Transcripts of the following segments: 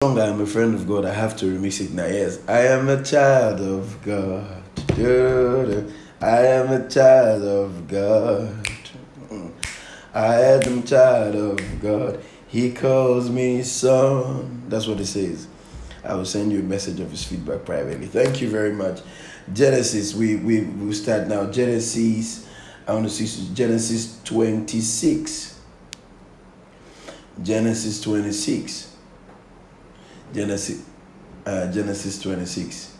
song I am a friend of God, I have to remix it now. Yes, I am a child of God. I am a child of God. I am a child of God. He calls me son. That's what it says. I will send you a message of his feedback privately. Thank you very much. Genesis, we we we start now. Genesis, I want to see Genesis 26. Genesis 26. Genesis, uh, Genesis 26.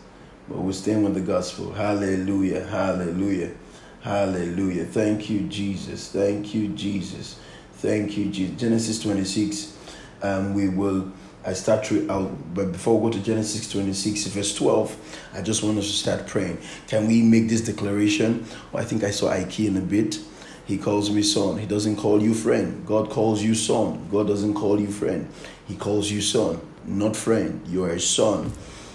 But we're staying with the gospel. Hallelujah, hallelujah, hallelujah. Thank you, Jesus. Thank you, Jesus. Thank you, Jesus. Genesis 26. Um, we will. I start to out, but before we go to Genesis 26, verse 12, I just want us to start praying. Can we make this declaration? Well, I think I saw Ike in a bit. He calls me son. He doesn't call you friend. God calls you son. God doesn't call you friend. He calls you son not friend. You are a son.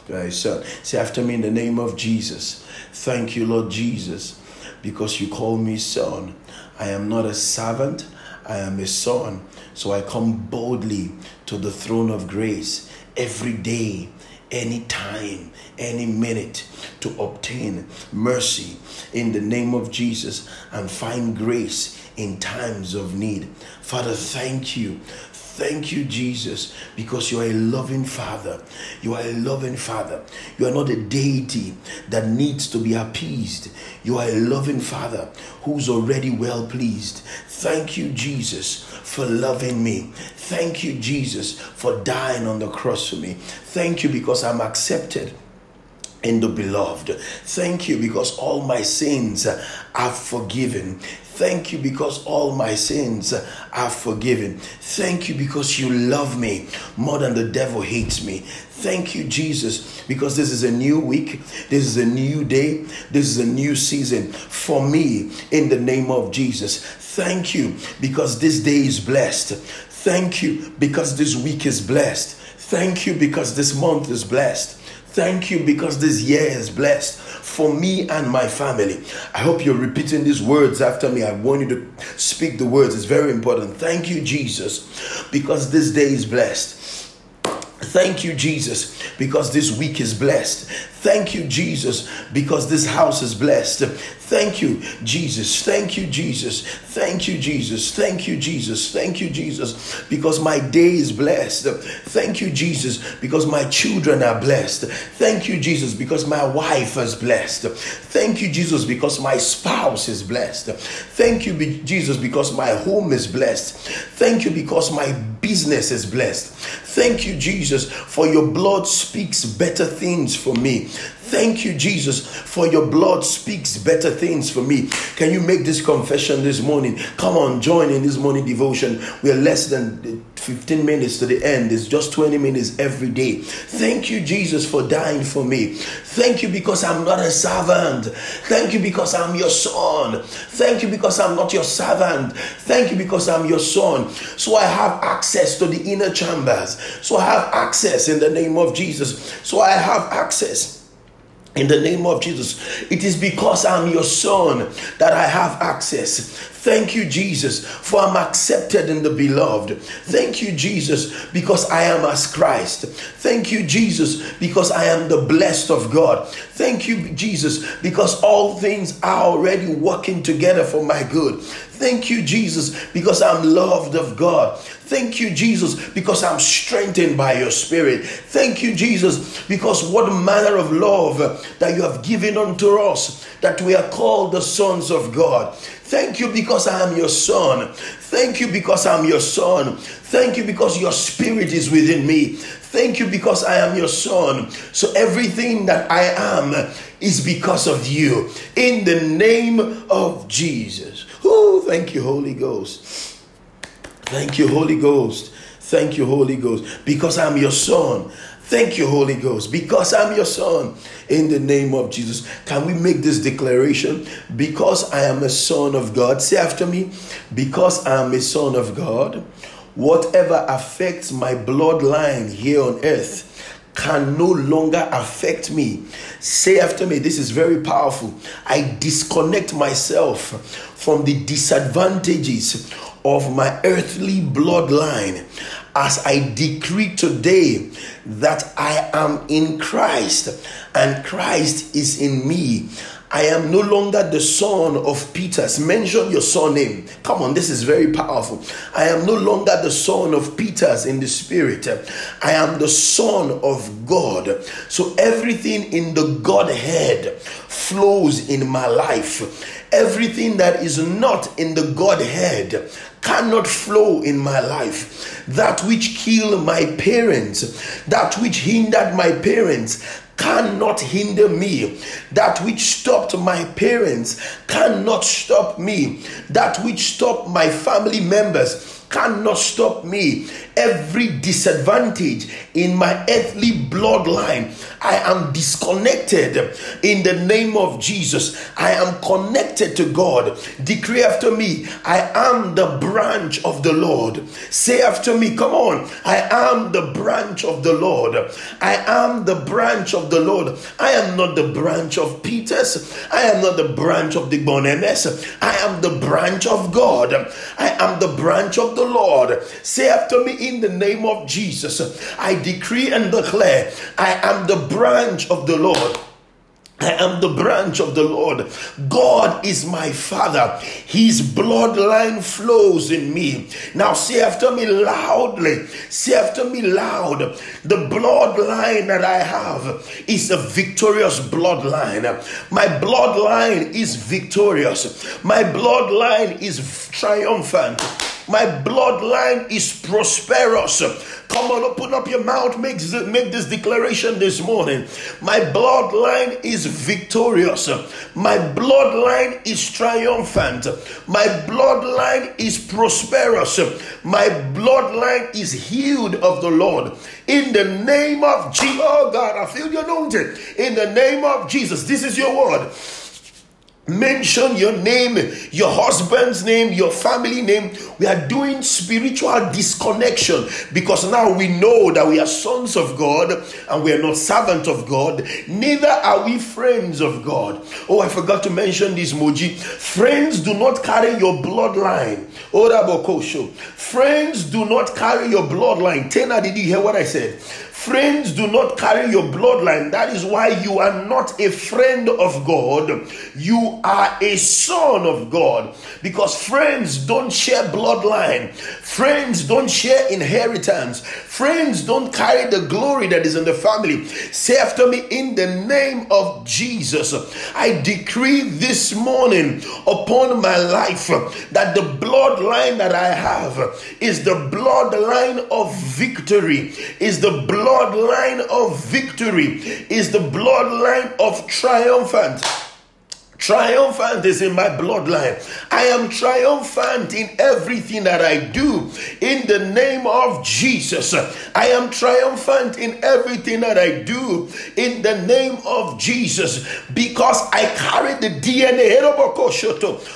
You are a son. Say after me in the name of Jesus. Thank you, Lord Jesus, because you call me son. I am not a servant, I am a son. So I come boldly to the throne of grace every day, any time, any minute to obtain mercy in the name of Jesus and find grace in times of need. Father, thank you Thank you, Jesus, because you are a loving Father. You are a loving Father. You are not a deity that needs to be appeased. You are a loving Father who's already well pleased. Thank you, Jesus, for loving me. Thank you, Jesus, for dying on the cross for me. Thank you because I'm accepted in the beloved. Thank you because all my sins are forgiven. Thank you because all my sins are forgiven. Thank you because you love me more than the devil hates me. Thank you, Jesus, because this is a new week. This is a new day. This is a new season for me in the name of Jesus. Thank you because this day is blessed. Thank you because this week is blessed. Thank you because this month is blessed. Thank you because this year is blessed for me and my family. I hope you're repeating these words after me. I want you to speak the words, it's very important. Thank you, Jesus, because this day is blessed. Thank you, Jesus, because this week is blessed. Thank you, Jesus, because this house is blessed. Thank you, Jesus. Thank you, Jesus. Thank you, Jesus. Thank you, Jesus. Thank you, Jesus, because my day is blessed. Thank you, Jesus, because my children are blessed. Thank you, Jesus, because my wife is blessed. Thank you, Jesus, because my spouse is blessed. Thank you, Jesus, because my home is blessed. Thank you, because my business is blessed. Thank you, Jesus, for your blood speaks better things for me. Thank you, Jesus, for your blood speaks better things for me. Can you make this confession this morning? Come on, join in this morning devotion. We are less than 15 minutes to the end. It's just 20 minutes every day. Thank you, Jesus, for dying for me. Thank you because I'm not a servant. Thank you because I'm your son. Thank you because I'm not your servant. Thank you because I'm your son. So I have access to the inner chambers. So I have access in the name of Jesus. So I have access in the name of Jesus. It is because I'm your son that I have access. Thank you, Jesus, for I'm accepted in the beloved. Thank you, Jesus, because I am as Christ. Thank you, Jesus, because I am the blessed of God. Thank you, Jesus, because all things are already working together for my good. Thank you, Jesus, because I'm loved of God. Thank you, Jesus, because I'm strengthened by your spirit. Thank you, Jesus, because what manner of love that you have given unto us, that we are called the sons of God. Thank you because I am your son. Thank you because I'm your son. Thank you because your spirit is within me. Thank you because I am your son. So everything that I am is because of you. In the name of Jesus. Oh, thank you, Holy Ghost. Thank you, Holy Ghost. Thank you, Holy Ghost. Because I'm your son. Thank you, Holy Ghost, because I'm your son. In the name of Jesus. Can we make this declaration? Because I am a son of God. Say after me, because I am a son of God, whatever affects my bloodline here on earth can no longer affect me. Say after me, this is very powerful. I disconnect myself from the disadvantages of my earthly bloodline as I decree today that I am in Christ and Christ is in me. I am no longer the son of Peters. Mention your surname. Come on, this is very powerful. I am no longer the son of Peters in the spirit. I am the son of God. So everything in the Godhead flows in my life. Everything that is not in the Godhead cannot flow in my life. That which killed my parents, that which hindered my parents, cannot hinder me. That which stopped my parents cannot stop me. That which stopped my family members cannot stop me. Every disadvantage in my earthly bloodline, I am disconnected in the name of Jesus. I am connected to God. Decree after me, I am the branch of the Lord. Say after me, come on, I am the branch of the Lord. I am the branch of the Lord. I am not the branch of Peters. I am not the branch of the Bonenes. I am the branch of God. I am the branch of the Lord. Say after me, in the name of Jesus. I decree and declare I am the branch of the Lord. I am the branch of the Lord. God is my father. His bloodline flows in me. Now say after me loudly. Say after me loud. The bloodline that I have is a victorious bloodline. My bloodline is victorious. My bloodline is triumphant. My bloodline is prosperous. Come on, open up your mouth. Make, make this declaration this morning. My bloodline is victorious. My bloodline is triumphant. My bloodline is prosperous. My bloodline is healed of the Lord. In the name of Jesus. Oh God, I feel you anointed. In the name of Jesus. This is your word. Mention your name, your husband's name, your family name. We are doing spiritual disconnection because now we know that we are sons of God and we are not servants of God. Neither are we friends of God. Oh, I forgot to mention this, Moji. Friends do not carry your bloodline. Orabokosho. Friends do not carry your bloodline. Tena, did you hear what I said? Friends do not carry your bloodline. That is why you are not a friend of God. You are a son of God. Because friends don't share bloodline. Friends don't share inheritance. Friends don't carry the glory that is in the family. Say after me, in the name of Jesus, I decree this morning upon my life that the bloodline that I have is the bloodline of victory, is the blood bloodline of victory, is the bloodline of triumphant. Triumphant is in my bloodline. I am triumphant in everything that I do. In the name of Jesus, I am triumphant in everything that I do. In the name of Jesus, because I carry the DNA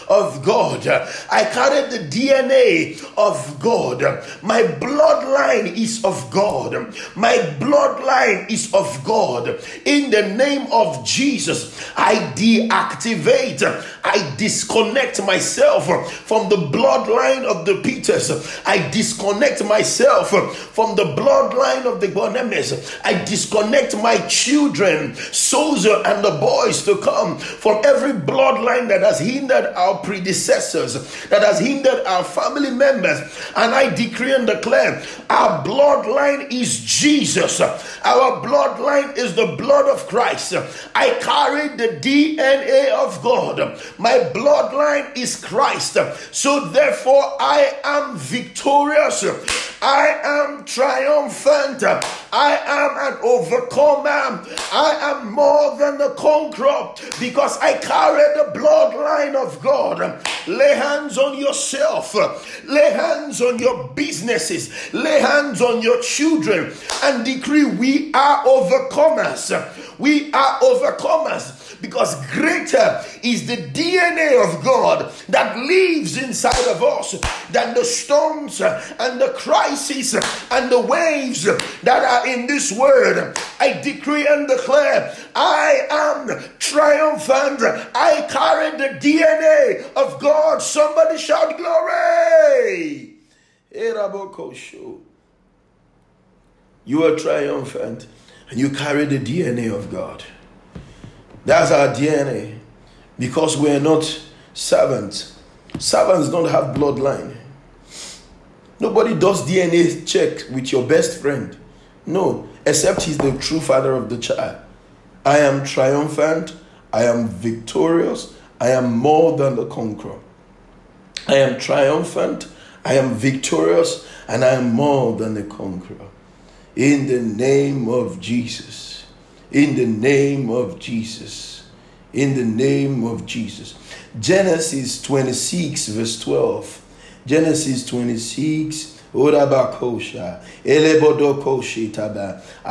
of God. I carry the DNA of God. My bloodline is of God. My bloodline is of God. In the name of Jesus, I deactivate I disconnect myself from the bloodline of the Peters. I disconnect myself from the bloodline of the Bonemes. I disconnect my children, Sozer and the boys to come from every bloodline that has hindered our predecessors, that has hindered our family members. And I decree and declare our bloodline is Jesus. Our bloodline is the blood of Christ. I carry the DNA of God. My bloodline is Christ. So therefore, I am victorious. I am triumphant. I am an overcomer. I am more than a conqueror because I carry the bloodline of God. Lay hands on yourself. Lay hands on your businesses. Lay hands on your children and decree we are overcomers. We are overcomers because greater is the DNA of God that lives inside of us than the storms and the crises and the waves that are in this world. I decree and declare I am triumphant. I carry the DNA of God. Somebody shout glory. You are triumphant and you carry the DNA of God. That's our DNA because we're not servants. Servants don't have bloodline. Nobody does DNA check with your best friend. No, except he's the true father of the child. I am triumphant. I am victorious. I am more than the conqueror. I am triumphant. I am victorious. And I am more than the conqueror. In the name of Jesus. In the name of Jesus. In the name of Jesus. Genesis 26, verse 12. Genesis 26, I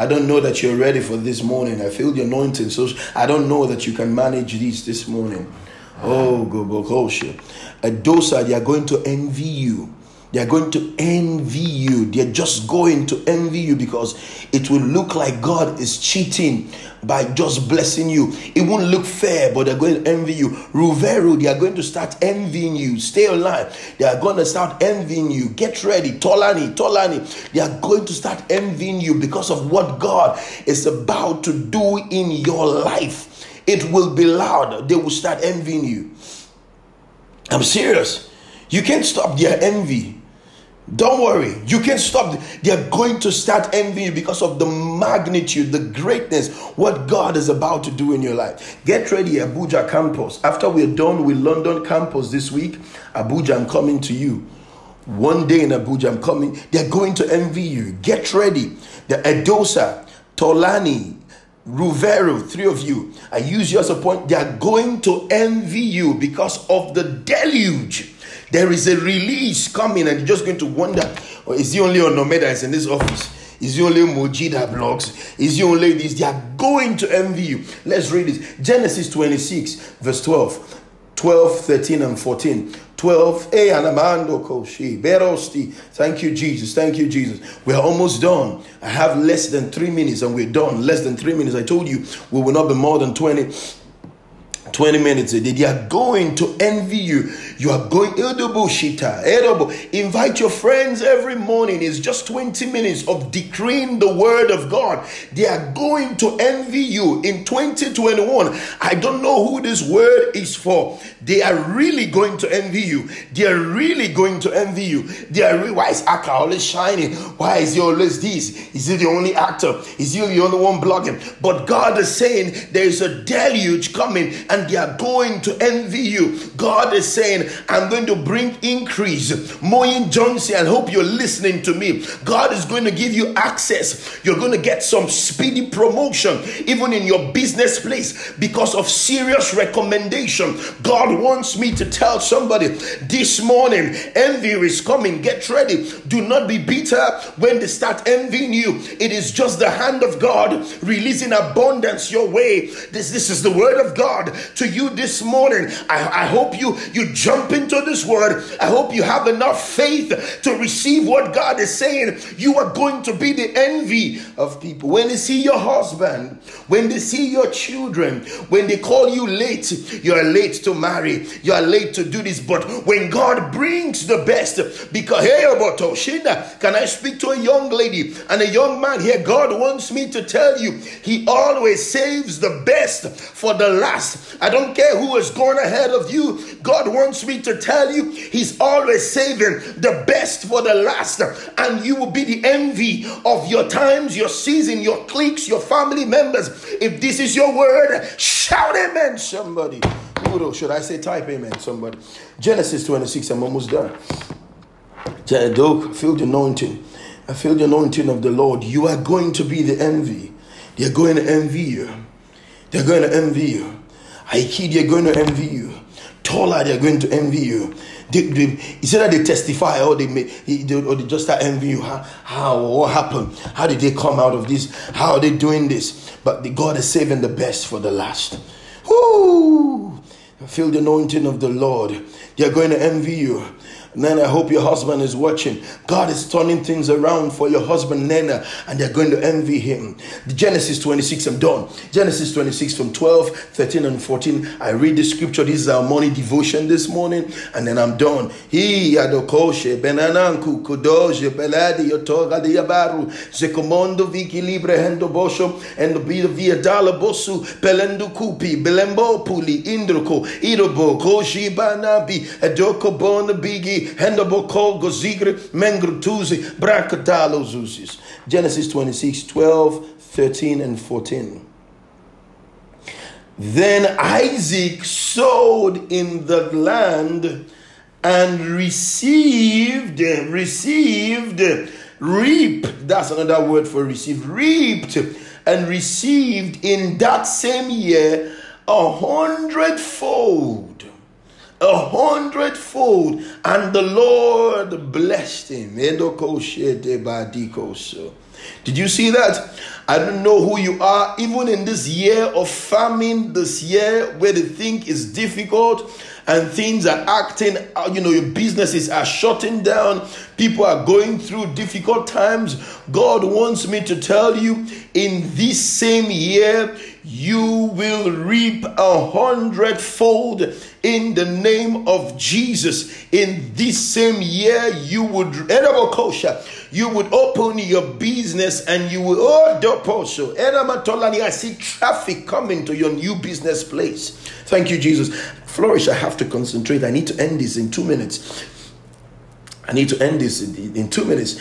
don't know that you're ready for this morning. I feel the anointing, so I don't know that you can manage this this morning. Oh, go go go! Gobokosha. Adosa, they are going to envy you. They are going to envy you. They're just going to envy you because it will look like God is cheating by just blessing you. It won't look fair, but they're going to envy you. Ruvero, they are going to start envying you. Stay alive. They are going to start envying you. Get ready. Tolani, Tolani. They are going to start envying you because of what God is about to do in your life. It will be loud. They will start envying you. I'm serious. You can't stop their envy. Don't worry, you can't stop. They're going to start envying you because of the magnitude, the greatness, what God is about to do in your life. Get ready, Abuja campus. After we're done with London campus this week, Abuja, I'm coming to you. One day in Abuja, I'm coming. They're going to envy you. Get ready. The Edosa, Tolani, Ruvero, three of you, I use you as a point. They are going to envy you because of the deluge there is a release coming, and you're just going to wonder oh, is he only Onome that is in this office? Is he only Moji that blogs? Is he only this? They are going to envy you. Let's read this Genesis 26, verse 12. 12, 13, and 14. 12. Hey, Anamando Koshi. Berosti. Thank you, Jesus. Thank you, Jesus. We are almost done. I have less than three minutes and we're done. Less than three minutes. I told you we will not be more than 20 20 minutes a day. They are going to envy you. You are going to Invite your friends every morning. It's just 20 minutes of decreeing the word of God. They are going to envy you in 2021. I don't know who this word is for. They are really going to envy you. They are really going to envy you. They are re- why is Aka always shining? Why is he always this? Is he the only actor? Is he the only one blogging? But God is saying there is a deluge coming and they are going to envy you. God is saying, I'm going to bring increase. Moyin Johnson, I hope you're listening to me. God is going to give you access. You're going to get some speedy promotion, even in your business place, because of serious recommendation. God wants me to tell somebody this morning envy is coming. Get ready. Do not be bitter when they start envying you. It is just the hand of God releasing abundance your way. This, this is the word of God to you this morning. I, I hope you you jump into this word. I hope you have enough faith to receive what God is saying. You are going to be the envy of people. When they see your husband, when they see your children, when they call you late, you are late to marry, you are late to do this. But when God brings the best, because hey, Shinda, can I speak to a young lady and a young man here? God wants me to tell you, He always saves the best for the last. I don't care who has gone ahead of you. God wants me to tell you, He's always saving the best for the last. And you will be the envy of your times, your season, your cliques, your family members. If this is your word, shout amen, somebody. Should I say type amen, somebody? Genesis 26, I'm almost done. Doug, feel the anointing. I feel the anointing of the Lord. You are going to be the envy. They're going to envy you. They're going to envy you. I kid, they're going to envy you. Tola, they're going to envy you. They, they, it's either they testify or they, may, they, or they just start envying you. How, how, what happened? How did they come out of this? How are they doing this? But the God is saving the best for the last. Whoo! Feel the anointing of the Lord. They're going to envy you. Nana, I hope your husband is watching. God is turning things around for your husband, Nana, and they're going to envy him. Genesis 26, I'm done. Genesis 26 from 12, 13, and 14. I read the scripture. This is our morning devotion this morning, and then I'm done. He adokoshe benananku kudoje beladi yotoga de yabaru zekomondo viki libre hendo bosho the be via dala bosu belendu kupi belembo puli indroko irobo koshi banabi adoko bona bigi Hendaboko Gozigre Mengrutuzi Bracadalo Zuzis. Genesis 26, 12, 13, and 14. Then Isaac sowed in the land and received, received, reaped. That's another word for received. Reaped and received in that same year a hundredfold a hundredfold, and the Lord blessed him. Did you see that? I don't know who you are, even in this year of famine, this year where the thing is difficult and things are acting, uh, you know, your businesses are shutting down, people are going through difficult times. God wants me to tell you in this same year, you will reap a hundredfold in the name of Jesus. In this same year, you would you would open your business and you will oh doposo. I see traffic coming to your new business place. Thank you, Jesus. Flourish, I have to concentrate. I need to end this in two minutes. I need to end this in, two minutes.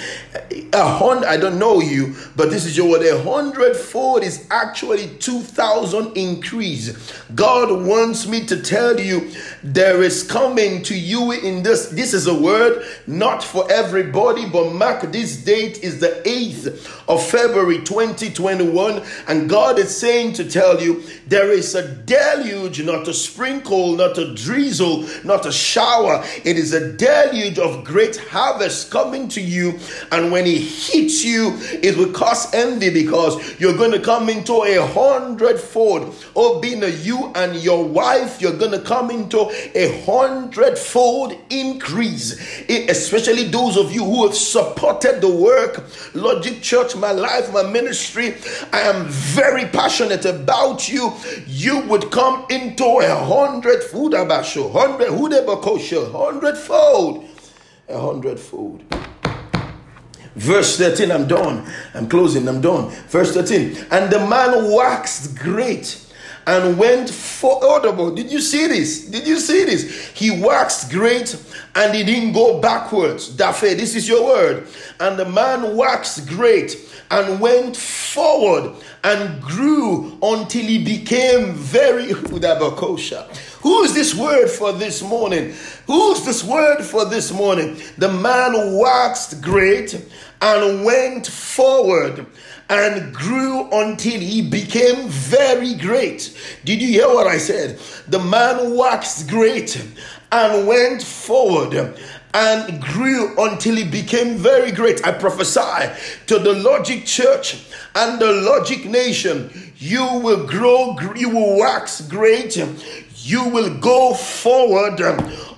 A hundred, I don't know you, but this is your word. A hundredfold is actually 2,000 increase. God wants me to tell you there is coming to you in this. This is a word not for everybody, but mark this date is the 8th of February 2021. And God is saying to tell you there is a deluge, not a sprinkle, not a drizzle, not a shower. It is a deluge of great harvest coming to you, and when it hits you, it will cause envy because you're going to come into a hundredfold. Oh, being a you and your wife, you're going to come into a hundredfold increase. It, especially those of you who have supported the work, Logic Church, my life, my ministry. I am very passionate about you. You would come into a hundred food abasho, hundred hundredfold a hundredfold. Verse 13, I'm done. I'm closing, I'm done. Verse 13, and the man waxed great and went for audible. Did you see this? Did you see this? He waxed great and he didn't go backwards. Dafe, this is your word. And the man waxed great and went forward and grew until he became very Udabakosha. Who's this word for this morning? Who's this word for this morning? The man waxed great and went forward and grew until he became very great. Did you hear what I said? The man waxed great and went forward and grew until he became very great. I prophesy to the Logic Church and the Logic Nation. You will grow, you will wax great, you will go forward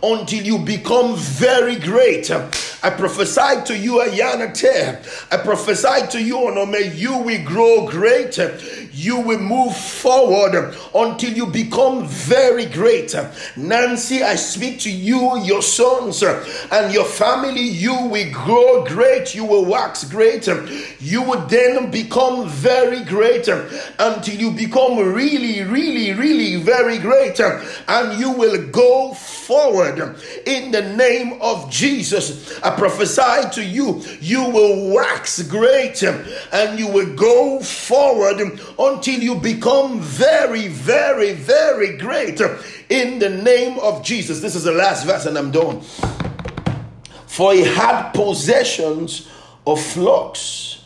until you become very great. I prophesy to you, Ayanate. I prophesy to you, Onome, you will grow great. You will move forward until you become very great. Nancy, I speak to you, your sons, and your family. You will grow great. You will wax great. You will then become very great until you become really, really, really very great. And you will go forward in the name of Jesus. I prophesy to you, you will wax great and you will go forward until you become very, very, very great in the name of Jesus. This is the last verse, and I'm done. For he had possessions of flocks,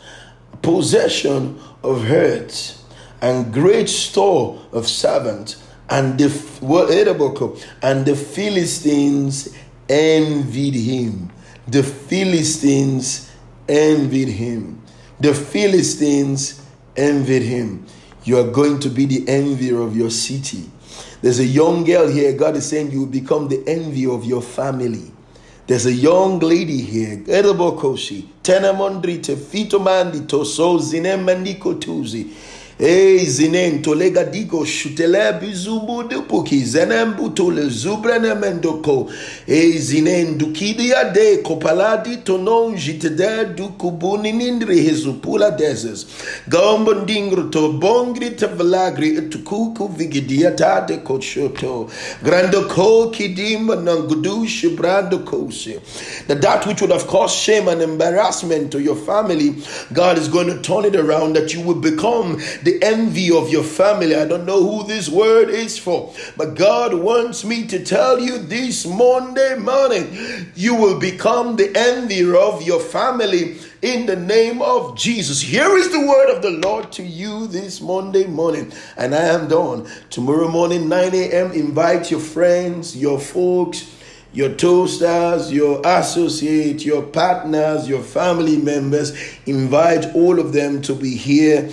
possession of herds, and great store of servants and the and the Philistines envied him. The Philistines envied him. The Philistines envied him. You are going to be the envy of your city. There's a young girl here. God is saying you will become the envy of your family. There's a young lady here, Edabokoshi, Tenamondri Tefito Mandi Toso Zinemandiko Tuzi. Ei zinen tolega digo shutele bizubu dupuki zenem butule zubrene mendoko. Ei zinen dukidi ade kopaladi tonon jitede dukubuni nindri hezupula dezes. Gombondingro to bongri te velagri etukuku vigidiata de kochoto. Grando ko kidim nangudu shibrando kose. That that which would have caused shame and embarrassment to your family, God is going to turn it around that you will become the envy of your family. I don't know who this word is for, but God wants me to tell you this Monday morning, you will become the envy of your family in the name of Jesus. Here is the word of the Lord to you this Monday morning. And I am done. Tomorrow morning, 9 a.m., invite your friends, your folks, your toasters, your associates, your partners, your family members. Invite all of them to be here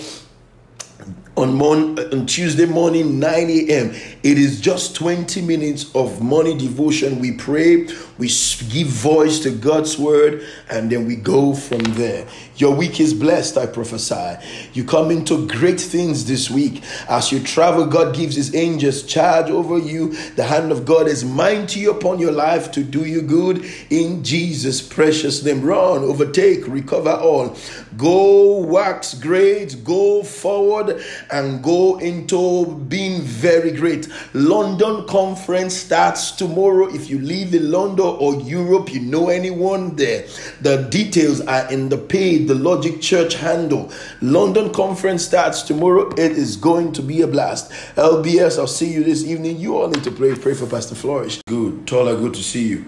on, mon- on Tuesday morning, 9 a.m. It is just 20 minutes of morning devotion. We pray, we give voice to God's word, and then we go from there. Your week is blessed, I prophesy. You come into great things this week. As you travel, God gives His angels charge over you. The hand of God is mighty upon your life to do you good in Jesus' precious name. Run, overtake, recover all. Go wax great, go forward, and go into being very great. London conference starts tomorrow. If you live in London or Europe, you know anyone there, the details are in the page the Logic Church handle. London conference starts tomorrow. It is going to be a blast. LBS, I'll see you this evening. You all need to pray. Pray for Pastor Flourish. Good. Tola, good to see you.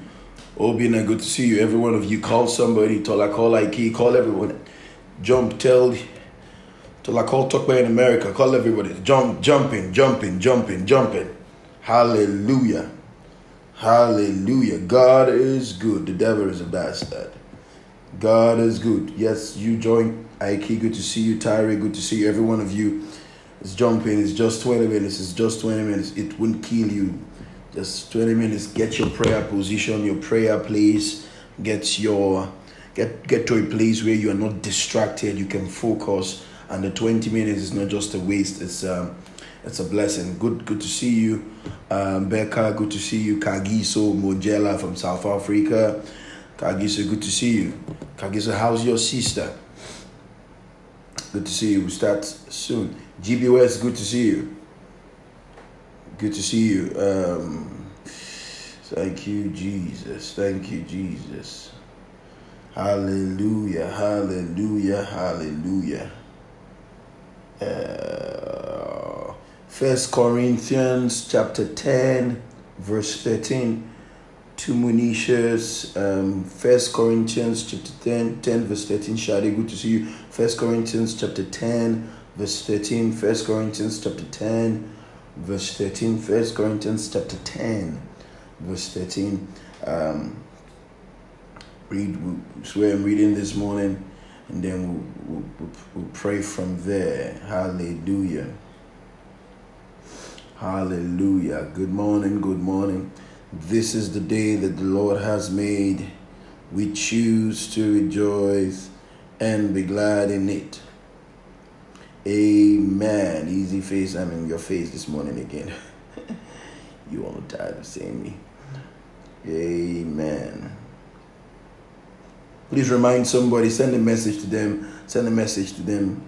Obina, good to see you. Every one of you call somebody. Tola, call Ike, call everyone. Jump, tell. Tola, call Talkback in America. Call everybody. Jump, jumping, jumping, jumping, jumping. Hallelujah. Hallelujah. God is good. The devil is a bastard. God is good. Yes, you join Ike. Good to see you, Tyree. Good to see you. Every one of you is jumping. It's just 20 minutes. It's just 20 minutes. It won't kill you. Just 20 minutes. Get your prayer position, your prayer place. Get your get get to a place where you are not distracted. You can focus. And the 20 minutes is not just a waste. It's um it's a blessing. Good good to see you. Um, Becca, good to see you. Kagiso Mojela from South Africa. Kagiso, good to see you. Kagiso, how's your sister? Good to see you. We start soon. GBOS, good to see you. Good to see you. Um, thank you, Jesus. Thank you, Jesus. Hallelujah. Hallelujah. Hallelujah. Uh, First Corinthians chapter 10, verse 13 to Monishas, um, First Corinthians chapter 10, 10 verse 13. Shadi, good to see you. First Corinthians chapter 10, verse 13. First Corinthians chapter 10, verse 13. First Corinthians chapter 10, verse 13. Um, read where I'm reading this morning, and then we'll, we'll, we'll pray from there. Hallelujah. Hallelujah. Good morning. Good morning. This is the day that the Lord has made. We choose to rejoice and be glad in it. Amen. Easy face, I'm in your face this morning again. you all tired of seeing me. Amen. Please remind somebody, send a message to them, send a message to them.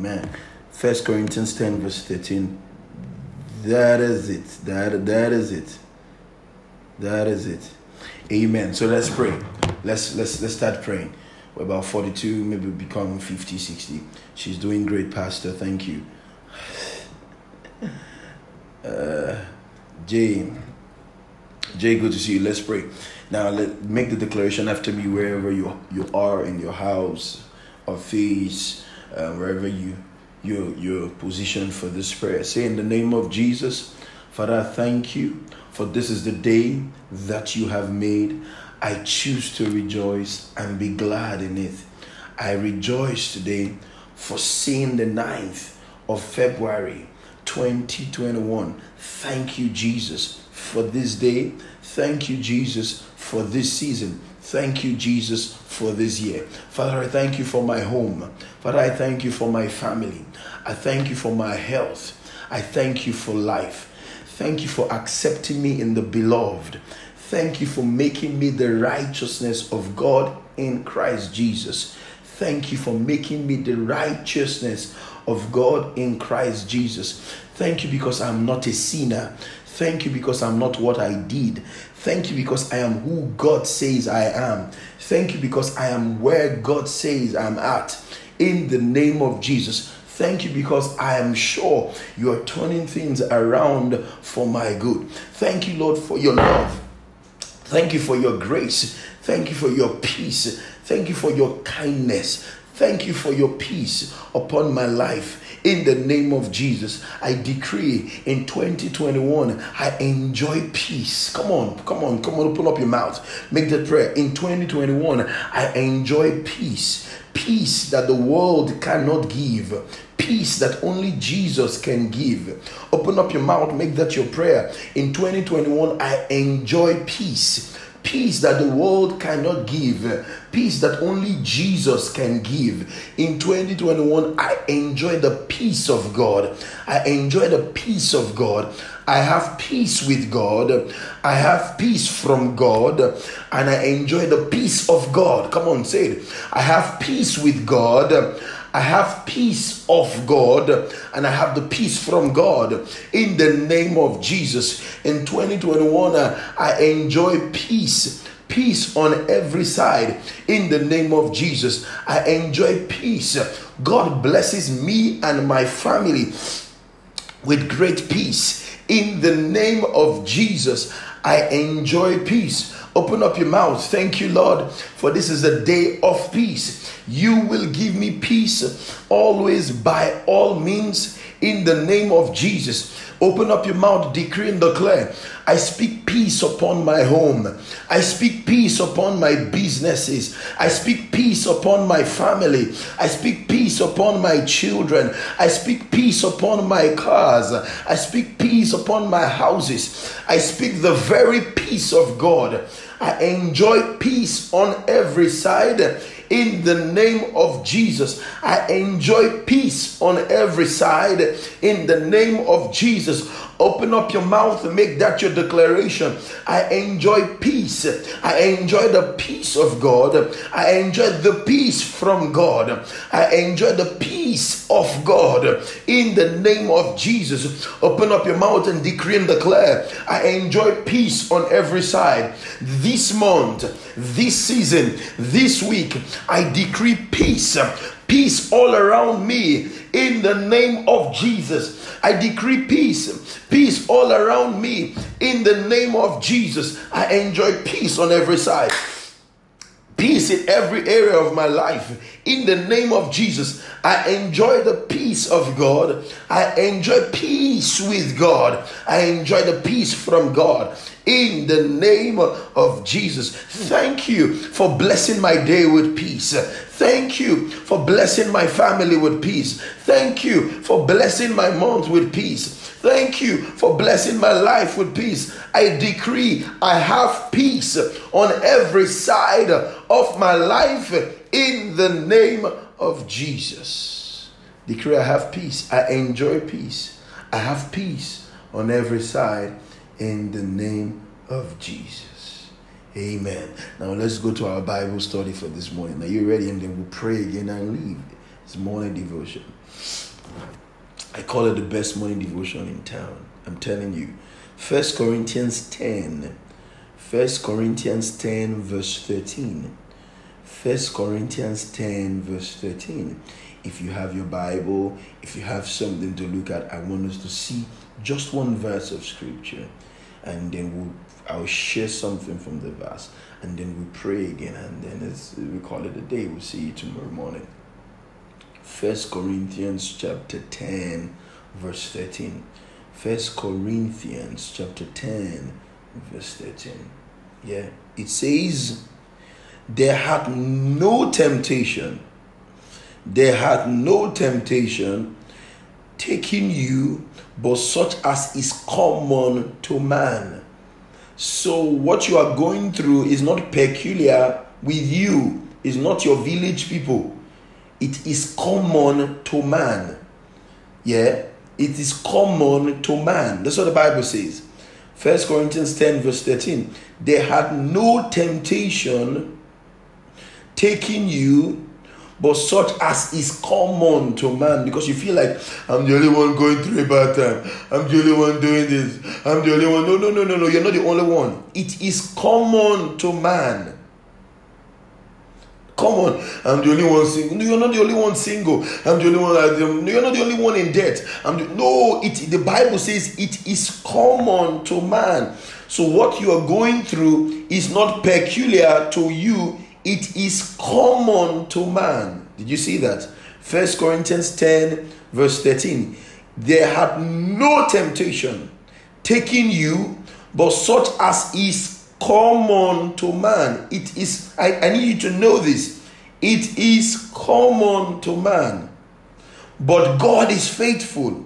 Amen. First Corinthians 10, verse 13. That is it. That that is it. That is it. Amen. So let's pray. Let's let's let's start praying. We're about 42, maybe become 50, 60. She's doing great, Pastor. Thank you. Uh, Jay, Jay, good to see you. Let's pray. Now, let make the declaration after me wherever you you are in your house, office, uh, wherever you you you're positioned for this prayer. Say in the name of Jesus, Father, thank you for this is the day that you have made. I choose to rejoice and be glad in it. I rejoice today for seeing the 9th of February 2021. Thank you, Jesus, for this day. Thank you, Jesus, for this season. Thank you, Jesus, for this year. Father, I thank you for my home. Father, I thank you for my family. I thank you for my health. I thank you for life. Thank you for accepting me in the beloved. Thank you for making me the righteousness of God in Christ Jesus. Thank you for making me the righteousness of God in Christ Jesus. Thank you because I'm not a sinner. Thank you because I'm not what I did. Thank you because I am who God says I am. Thank you because I am where God says I'm at. In the name of Jesus. Thank you because I am sure you are turning things around for my good. Thank you, Lord, for your love. Thank you for your grace. Thank you for your peace. Thank you for your kindness. Thank you for your peace upon my life. In the name of Jesus, I decree in 2021, I enjoy peace. Come on, come on, come on, open up your mouth. Make that prayer. In 2021, I enjoy peace. Peace that the world cannot give peace that only Jesus can give. Open up your mouth, make that your prayer. In 2021, I enjoy peace peace that the world cannot give, peace that only Jesus can give. In 2021, I enjoy the peace of God. I enjoy the peace of God. I have peace with God. I have peace from God. And I enjoy the peace of God. Come on, say it. I have peace with God. I have peace of God and I have the peace from God in the name of Jesus. In 2021, uh, I enjoy peace peace on every side in the name of Jesus. I enjoy peace. God blesses me and my family with great peace in the name of Jesus. I enjoy peace. Open up your mouth. Thank you, Lord, for this is a day of peace. You will give me peace always by all means in the name of Jesus. Open up your mouth, decree and declare. I speak peace upon my home. I speak peace upon my businesses. I speak peace upon my family. I speak peace upon my children. I speak peace upon my cars. I speak peace upon my houses. I speak the very peace of God. I enjoy peace on every side in the name of Jesus. I enjoy peace on every side in the name of Jesus. Open up your mouth and make that your declaration. I enjoy peace. I enjoy the peace of God. I enjoy the peace from God. I enjoy the peace of God in the name of Jesus. Open up your mouth and decree and declare. I enjoy peace on every side. This month, this season, this week, I decree peace peace all around me in the name of Jesus. I decree peace, peace all around me in the name of Jesus. I enjoy peace on every side. Peace in every area of my life. In the name of Jesus, I enjoy the peace of God. I enjoy peace with God. I enjoy the peace from God in the name of Jesus. Thank you for blessing my day with peace. Thank you for blessing my family with peace. Thank you for blessing my month with peace. Thank you for blessing my life with peace. I decree I have peace on every side of my life in the name of Jesus. Decree I have peace. I enjoy peace. I have peace on every side in the name of Jesus. Amen. Now let's go to our Bible study for this morning. Are you ready? And then we'll pray again and leave. It's morning devotion. I call it the best morning devotion in town. I'm telling you. First Corinthians 10. First Corinthians 10, verse 13. First Corinthians 10, verse 13. If you have your Bible, if you have something to look at, I want us to see just one verse of scripture and then we'll I'll share something from the verse and then we pray again and then it's, we call it a day. We'll see you tomorrow morning. First Corinthians chapter 10 verse 13. First Corinthians chapter 10, verse 13. Yeah, it says, There had no temptation, there had no temptation taking you, but such as is common to man. So, what you are going through is not peculiar with you, is not your village people. It is common to man. Yeah, it is common to man. That's what the Bible says. First Corinthians 10, verse 13. They had no temptation taking you but such as is common to man because you feel like I'm the only one going through a bad time. I'm the only one doing this. I'm the only one. No, no, no, no, no. You're not the only one. It is common to man. Come on, I'm the only one single. No, You're not the only one single. I'm the only one. Um, you're not the only one in debt. I'm the, no. It the Bible says it is common to man. So what you are going through is not peculiar to you. It is common to man. Did you see that? First Corinthians 10, verse 13. There had no temptation taking you, but such as is common to man. It is, I, I need you to know this. It is common to man. But God is faithful.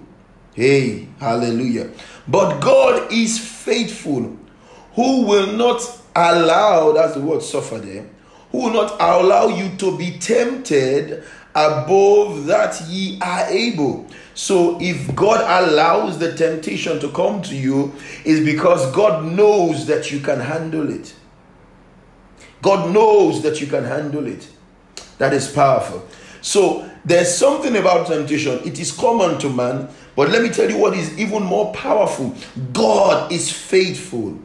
Hey, hallelujah. But God is faithful, who will not allow, that's the word suffer there, who will not allow you to be tempted above that ye are able. So if God allows the temptation to come to you, is because God knows that you can handle it. God knows that you can handle it. That is powerful. So there's something about temptation. It is common to man, but let me tell you what is even more powerful. God is faithful.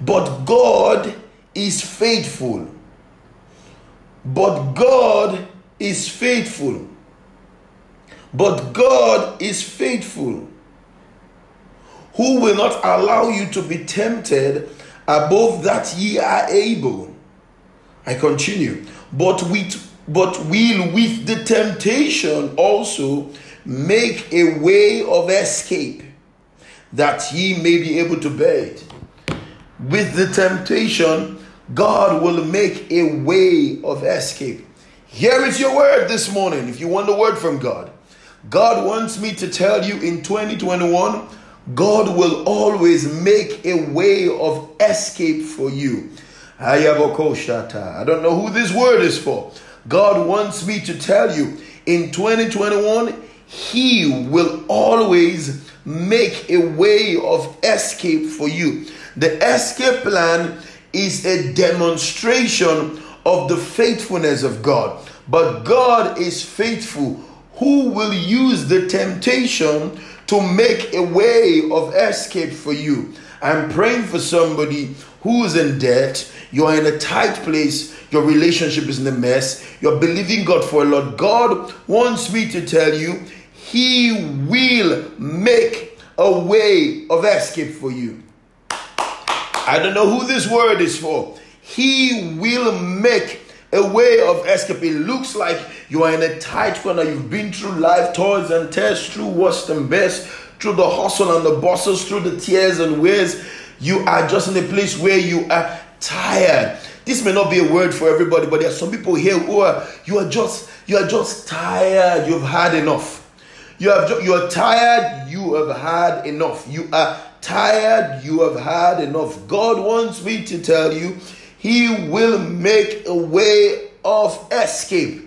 But God is faithful. But God is faithful. But God is faithful, who will not allow you to be tempted above that ye are able. I continue. But with but will with the temptation also make a way of escape that ye may be able to bear it. With the temptation, God will make a way of escape. Here is your word this morning. If you want a word from God, God wants me to tell you in 2021, God will always make a way of escape for you. I don't know who this word is for. God wants me to tell you in 2021, He will always make a way of escape for you. The escape plan is a demonstration of the faithfulness of God. But God is faithful who will use the temptation to make a way of escape for you. I'm praying for somebody who's in debt, you're in a tight place, your relationship is in a mess, you're believing God for a lot. God wants me to tell you, He will make a way of escape for you. I don't know who this word is for. He will make a way of escape. It looks like you are in a tight corner. You've been through life, toils and tests, through worst and best, through the hustle and the bustles, through the tears and wears. You are just in a place where you are tired. This may not be a word for everybody, but there are some people here who are you are just you are just tired. You've had enough. You have you are tired. You have had enough. You are tired. You have had enough. God wants me to tell you he will make a way of escape.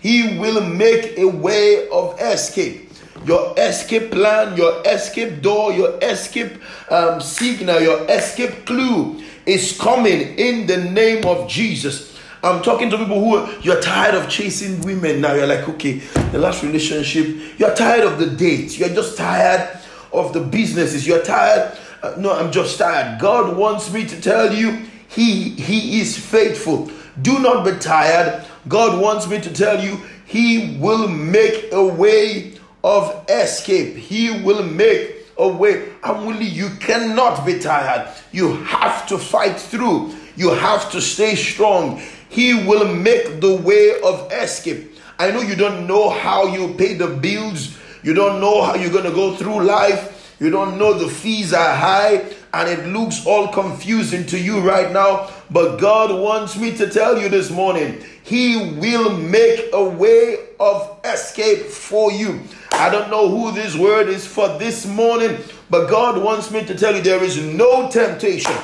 He will make a way of escape. Your escape plan, your escape door, your escape um, signal, your escape clue is coming in the name of Jesus. I'm talking to people who you're tired of chasing women now. You're like, okay, the last relationship, you're tired of the date, you're just tired of the businesses, you're tired. Uh, no, I'm just tired. God wants me to tell you he, he is faithful. Do not be tired. God wants me to tell you, He will make a way of escape. He will make a way. Only you cannot be tired. You have to fight through. You have to stay strong. He will make the way of escape. I know you don't know how you pay the bills. You don't know how you're going to go through life. You don't know the fees are high and it looks all confusing to you right now. But God wants me to tell you this morning, He will make a way of escape for you. I don't know who this word is for this morning, but God wants me to tell you there is no temptation,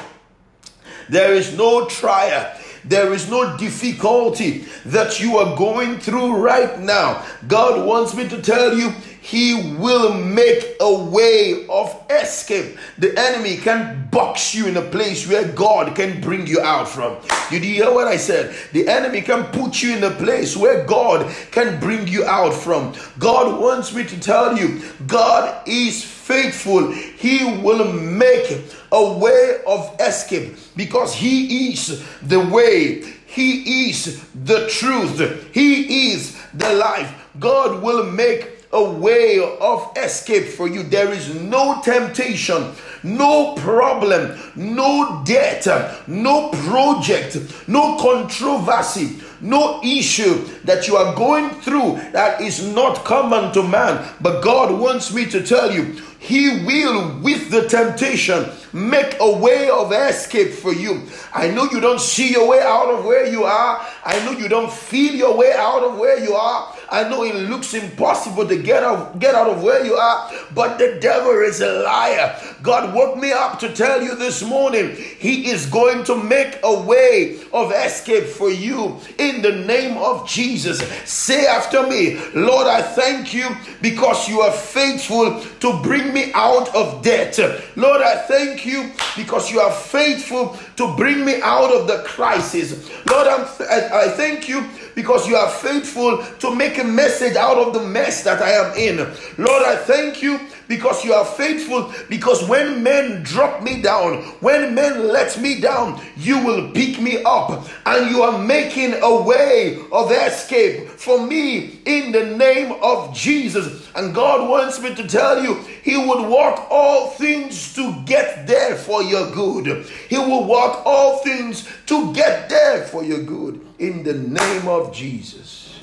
there is no trial. There is no difficulty that you are going through right now. God wants me to tell you he will make a way of escape. The enemy can box you in a place where God can bring you out from. You hear what I said? The enemy can put you in a place where God can bring you out from. God wants me to tell you, God is faithful. He will make a way of escape because He is the way, He is the truth, He is the life. God will make a way of escape for you. There is no temptation, no problem, no debt, no project, no controversy, no issue that you are going through that is not common to man. But God wants me to tell you, He will, with the temptation, make a way of escape for you. I know you don't see your way out of where you are. I know you don't feel your way out of where you are. I know it looks impossible to get out, get out of where you are, but the devil is a liar. God woke me up to tell you this morning, He is going to make a way of escape for you in the name of Jesus. Say after me, Lord, I thank you because you are faithful to bring me out of debt. Lord, I thank you because you are faithful to bring me out of the crisis. Lord, I'm, I thank you because you are faithful to make a message out of the mess that I am in. Lord, I thank you because you are faithful. Because when men drop me down, when men let me down, you will pick me up and you are making a way of escape for me in the name of Jesus. And God wants me to tell you, He would work all things to get there for your good. He will work all things to get there for your good in the name of Jesus.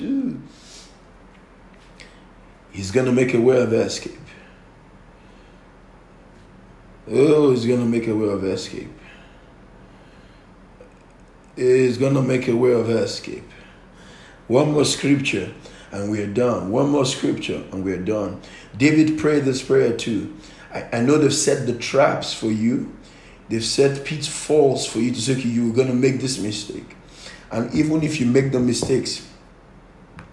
He's going to make a way of escape. Oh, he's going to make a way of escape. He's going to make a way of escape. One more scripture and we're done. One more scripture and we're done. David prayed this prayer too. I, I know they've set the traps for you. They've set pitfalls for you to say, okay, you're going to make this mistake. And even if you make the mistakes,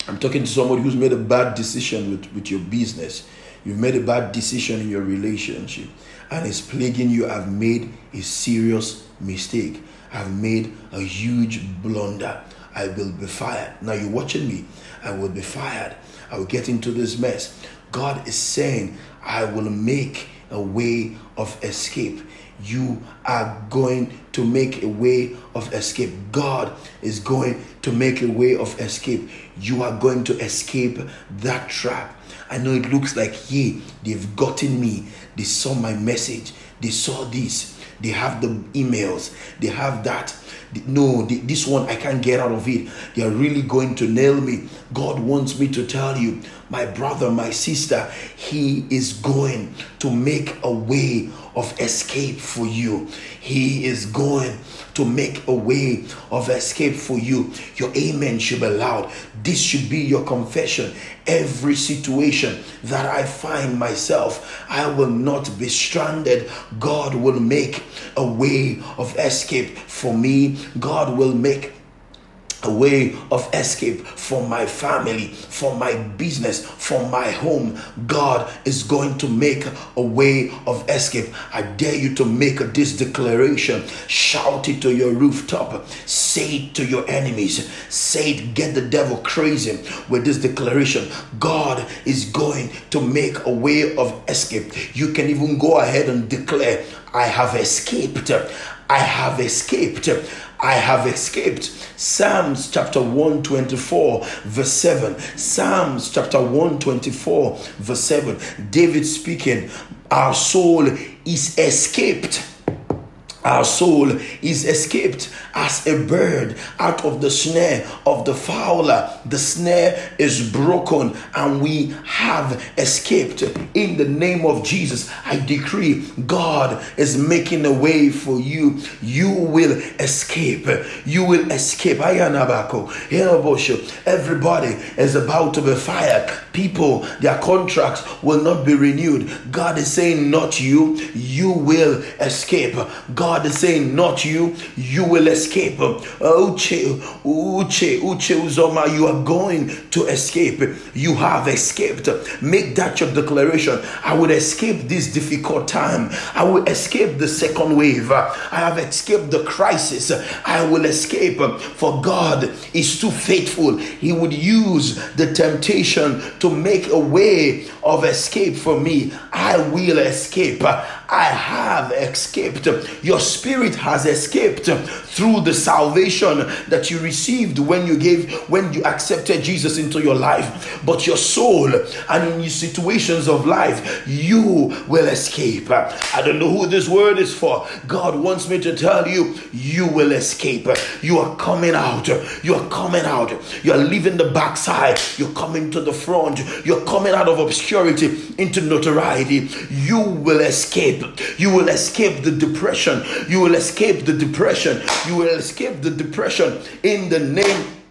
I'm talking to somebody who's made a bad decision with, with your business. You've made a bad decision in your relationship and it's plaguing you. I've made a serious mistake. I've made a huge blunder. I will be fired. Now you're watching me. I will be fired. I will get into this mess. God is saying, I will make a way of escape you are going to make a way of escape. God is going to make a way of escape. You are going to escape that trap. I know it looks like, yeah, they've gotten me. They saw my message. They saw this. They have the emails. They have that. No, this one I can't get out of it. They are really going to nail me. God wants me to tell you, my brother, my sister, He is going to make a way of escape for you. He is going to make a way of escape for you. Your amen should be loud. This should be your confession. Every situation that I find myself, I will not be stranded. God will make a way of escape for me. God will make a way of escape for my family, for my business, for my home. God is going to make a way of escape. I dare you to make this declaration. Shout it to your rooftop. Say it to your enemies. Say it, get the devil crazy with this declaration. God is going to make a way of escape. You can even go ahead and declare, I have escaped. I have escaped. I have escaped. Psalms chapter 124, verse 7. Psalms chapter 124, verse 7. David speaking, Our soul is escaped. Our soul is escaped as a bird out of the snare of the fowler. The snare is broken and we have escaped. In the name of Jesus, I decree God is making a way for you. You will escape. You will escape. Everybody is about to be fired. People, their contracts will not be renewed. God is saying, Not you. You will escape. God God is saying, Not you, you will escape. Uche, Uche, Uche Uzoma, you are going to escape. You have escaped. Make that your declaration. I will escape this difficult time. I will escape the second wave. I have escaped the crisis. I will escape. For God is too faithful. He would use the temptation to make a way of escape for me. I will escape. I have escaped. Your spirit has escaped through the salvation that you received when you gave, when you accepted Jesus into your life. But your soul and in your situations of life, you will escape. I don't know who this word is for. God wants me to tell you, you will escape. You are coming out. You are coming out. You are leaving the backside. You're coming to the front. You're coming out of obscurity into notoriety. You will escape. You will escape the depression. You will escape the depression. You will escape the depression in the name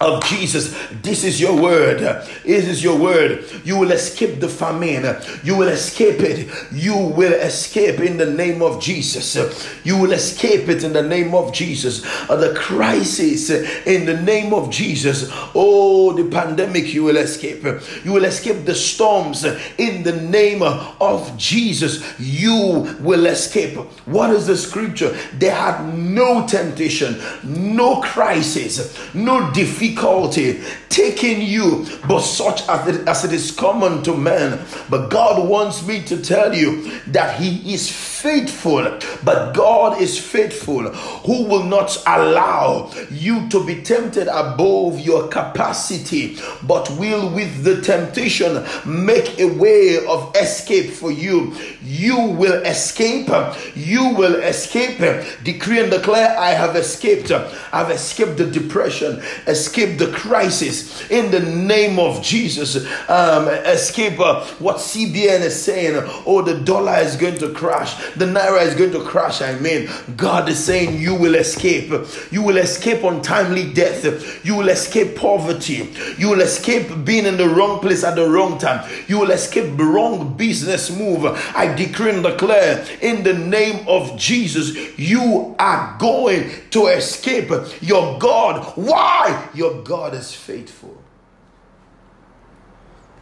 of Jesus. This is your word. This is your word. You will escape the famine. You will escape it. You will escape in the name of Jesus. You will escape it in the name of Jesus. The crisis in the name of Jesus. Oh, the pandemic, you will escape. You will escape the storms in the name of Jesus. You will escape. What is the scripture? They had no temptation, no crisis, no defeat difficulty taking you, but such as it, as it is common to men. But God wants me to tell you that He is faithful, but God is faithful, who will not allow you to be tempted above your capacity, but will with the temptation make a way of escape for you. You will escape, you will escape. Decree and declare, I have escaped. I've escaped the depression, escaped the crisis in the name of Jesus. Um, escape uh, what CBN is saying. Oh, the dollar is going to crash, the naira is going to crash. I mean, God is saying you will escape. You will escape untimely death. You will escape poverty. You will escape being in the wrong place at the wrong time. You will escape wrong business move. I decree and declare in the name of Jesus, you are going to escape your God. Why? Your God is faithful.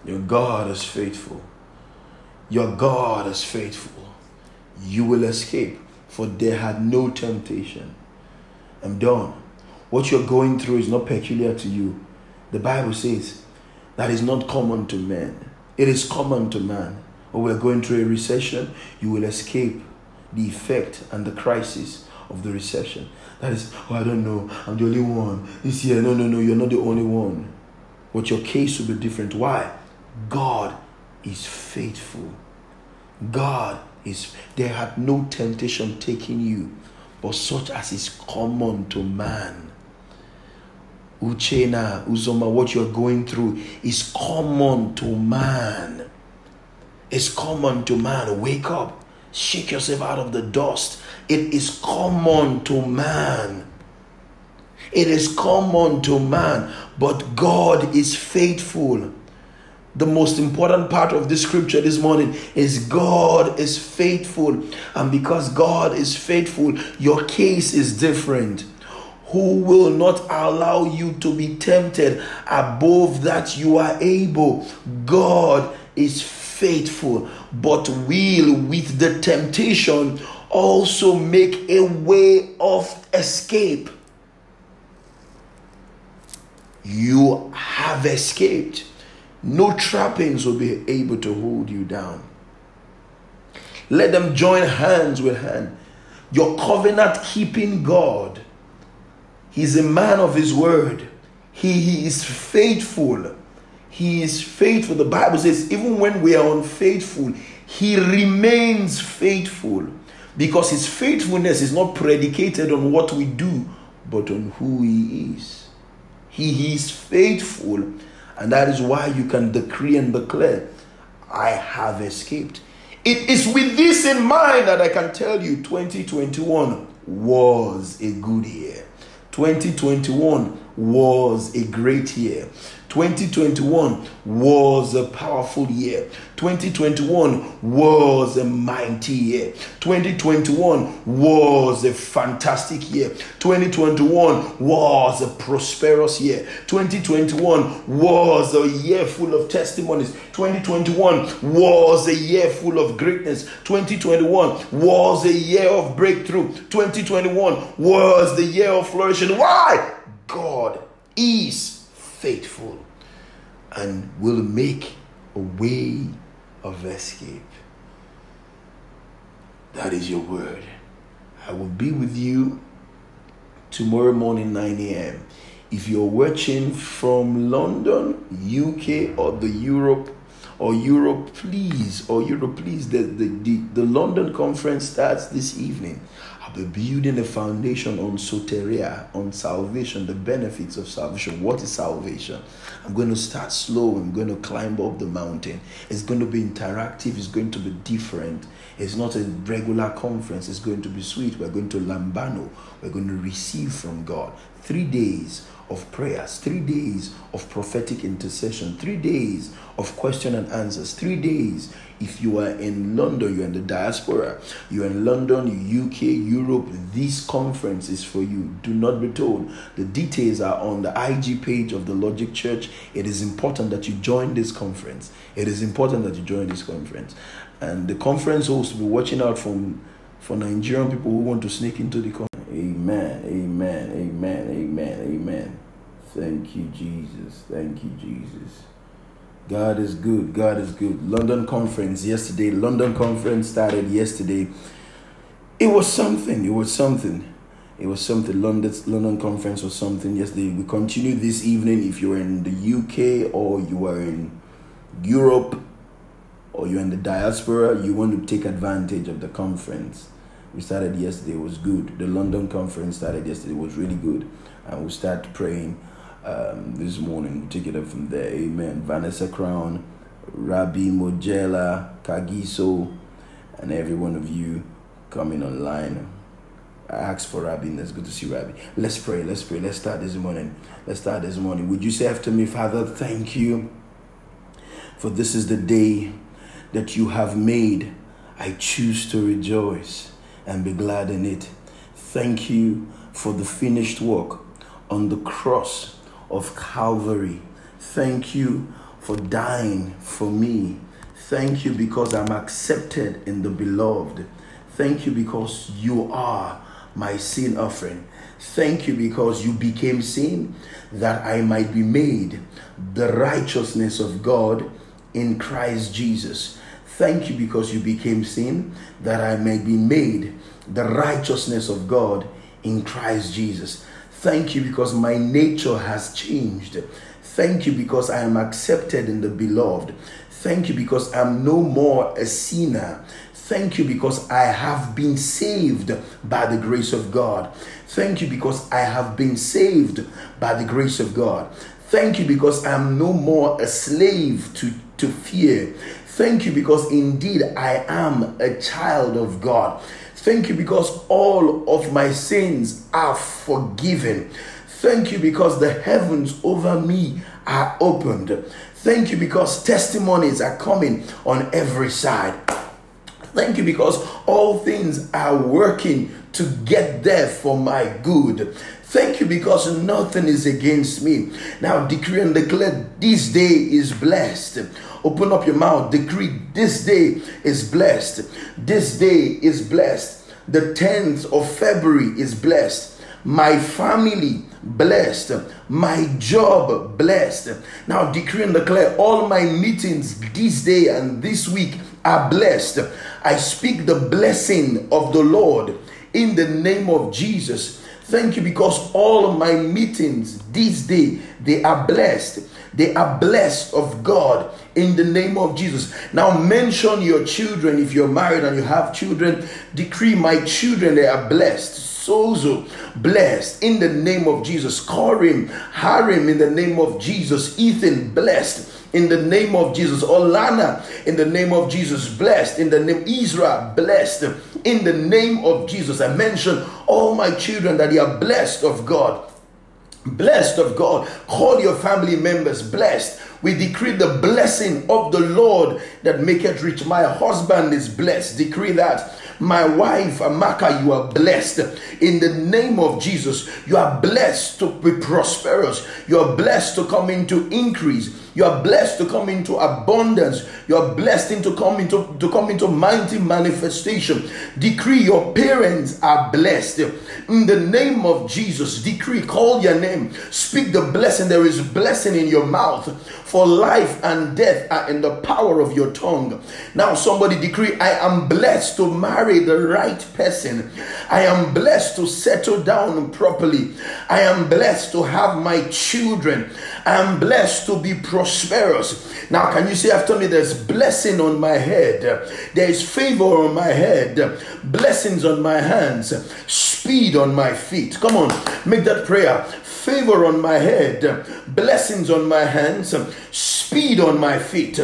Your God is faithful. Your God is faithful. You will escape, for there had no temptation. I'm done. What you're going through is not peculiar to you. The Bible says that is not common to men. It is common to man. Or we're going through a recession, you will escape the effect and the crisis of the recession. That is, oh, I don't know, I'm the only one. This year, no, no, no, you're not the only one. But your case will be different. Why? God is faithful. God is, there had no temptation taking you, but such as is common to man. Uchena, Uzoma, what you're going through is common to man. It's common to man. Wake up. Shake yourself out of the dust. It is common to man. It is common to man, but God is faithful. The most important part of this scripture this morning is God is faithful. And because God is faithful, your case is different who will not allow you to be tempted above that you are able. God is faithful, but will with the temptation also make a way of escape. You have escaped. No trappings will be able to hold you down. Let them join hands with hand. Your covenant keeping God. He's a man of his word. He, he is faithful. He is faithful. The Bible says, even when we are unfaithful, He remains faithful Because his faithfulness is not predicated on what we do, but on who he is. He is faithful, and that is why you can decree and declare, I have escaped. It is with this in mind that I can tell you 2021 was a good year. 2021 was a great year. 2021 was a powerful year. 2021 was a mighty year. 2021 was a fantastic year. 2021 was a prosperous year. 2021 was a year full of testimonies. 2021 was a year full of greatness. 2021 was a year of breakthrough. 2021 was the year of flourishing. Why? God is faithful and will make a way of escape. That is your word. I will be with you tomorrow morning, 9 a.m. If you're watching from London, UK, or the Europe, or Europe, please, or Europe, please, the, the, the, the London conference starts this evening. I'll building a foundation on soteria, on salvation, the benefits of salvation. What is salvation? I'm going to start slow. I'm going to climb up the mountain. It's going to be interactive. It's going to be different. It's not a regular conference. It's going to be sweet. We're going to Lambano. We're going to receive from God. Three days of prayers, three days of prophetic intercession, three days of question and answers, three days if you are in London, you're in the diaspora, you're in London, UK, Europe, this conference is for you. Do not be told. The details are on the IG page of the Logic Church. It is important that you join this conference. It is important that you join this conference. And the conference host will be watching out from for Nigerian people who want to sneak into the conference. Amen, amen. Thank you, Jesus. Thank you, Jesus. God is good. God is good. London conference yesterday. London conference started yesterday. It was something. It was something. It was something. London London conference was something yesterday. We continue this evening. If you're in the UK or you are in Europe or you're in the diaspora, you want to take advantage of the conference. We started yesterday. It was good. The London conference started yesterday. It was really good, and we start praying um, this morning. we take it up from there. Amen. Vanessa Crown, Rabbi Mojela, Kagiso, and every one of you coming online. I asked for Rabbi, and it's good to see Rabbi. Let's pray, let's pray. Let's start this morning. Let's start this morning. Would you say after me, Father, thank you for this is the day that you have made. I choose to rejoice and be glad in it. Thank you for the finished work on the cross of Calvary. Thank you for dying for me. Thank you because I'm accepted in the beloved. Thank you because you are my sin offering. Thank you because you became sin that I might be made the righteousness of God in Christ Jesus. Thank you because you became sin that I may be made the righteousness of God in Christ Jesus. Thank you because my nature has changed. Thank you because I am accepted in the beloved. Thank you because I'm no more a sinner. Thank you because I have been saved by the grace of God. Thank you because I have been saved by the grace of God. Thank you because I am no more a slave to, to fear. Thank you because indeed I am a child of God. Thank you because all of my sins are forgiven. Thank you because the heavens over me are opened. Thank you because testimonies are coming on every side. Thank you because all things are working to get there for my good. Thank you because nothing is against me. Now decree and declare this day is blessed. Open up your mouth, decree this day is blessed. This day is blessed. The 10th of February is blessed. My family blessed. My job blessed. Now decree and declare all my meetings this day and this week are blessed. I speak the blessing of the Lord in the name of Jesus. Thank you because all my meetings this day they are blessed. They are blessed of God in the name of Jesus. Now mention your children if you're married and you have children. Decree my children, they are blessed. Sozo, blessed in the name of Jesus. Corim, Harim in the name of Jesus. Ethan, blessed in the name of Jesus. Olana, in the name of Jesus, blessed. In the name Israel, blessed. In the name of Jesus, I mention all my children that they are blessed of God. Blessed of God. Call your family members blessed. We decree the blessing of the Lord that maketh rich. My husband is blessed. Decree that. My wife, Amaka, you are blessed. In the name of Jesus, you are blessed to be prosperous. You are blessed to come into increase. You are blessed to come into abundance. You are blessed into come into to come into mighty manifestation. Decree your parents are blessed. In the name of Jesus, decree, call your name, speak the blessing. There is blessing in your mouth. For life and death are in the power of your tongue. Now, somebody decree, I am blessed to marry the right person. I am blessed to settle down properly. I am blessed to have my children. I am blessed to be prosperous. Now, can you say after me, there's blessing on my head, there is favor on my head, blessings on my hands, speed on my feet. Come on, make that prayer favor on my head, blessings on my hands, speed on my feet,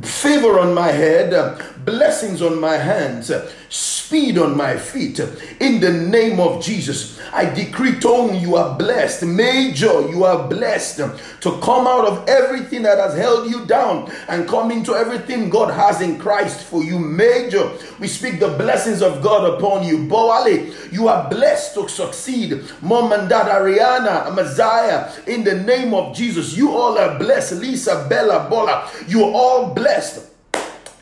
favor on my head, blessings on my hands, speed on my feet. In the name of Jesus, I decree, Tone, you are blessed. Major, you are blessed to come out of everything that has held you down and come into everything God has in Christ for you. Major, we speak the blessings of God upon you. Boale, you are blessed to succeed. Mom and Dad, Ariana, Messiah, in the name of Jesus, you all are blessed. Lisa, Bella, Bola, you are all blessed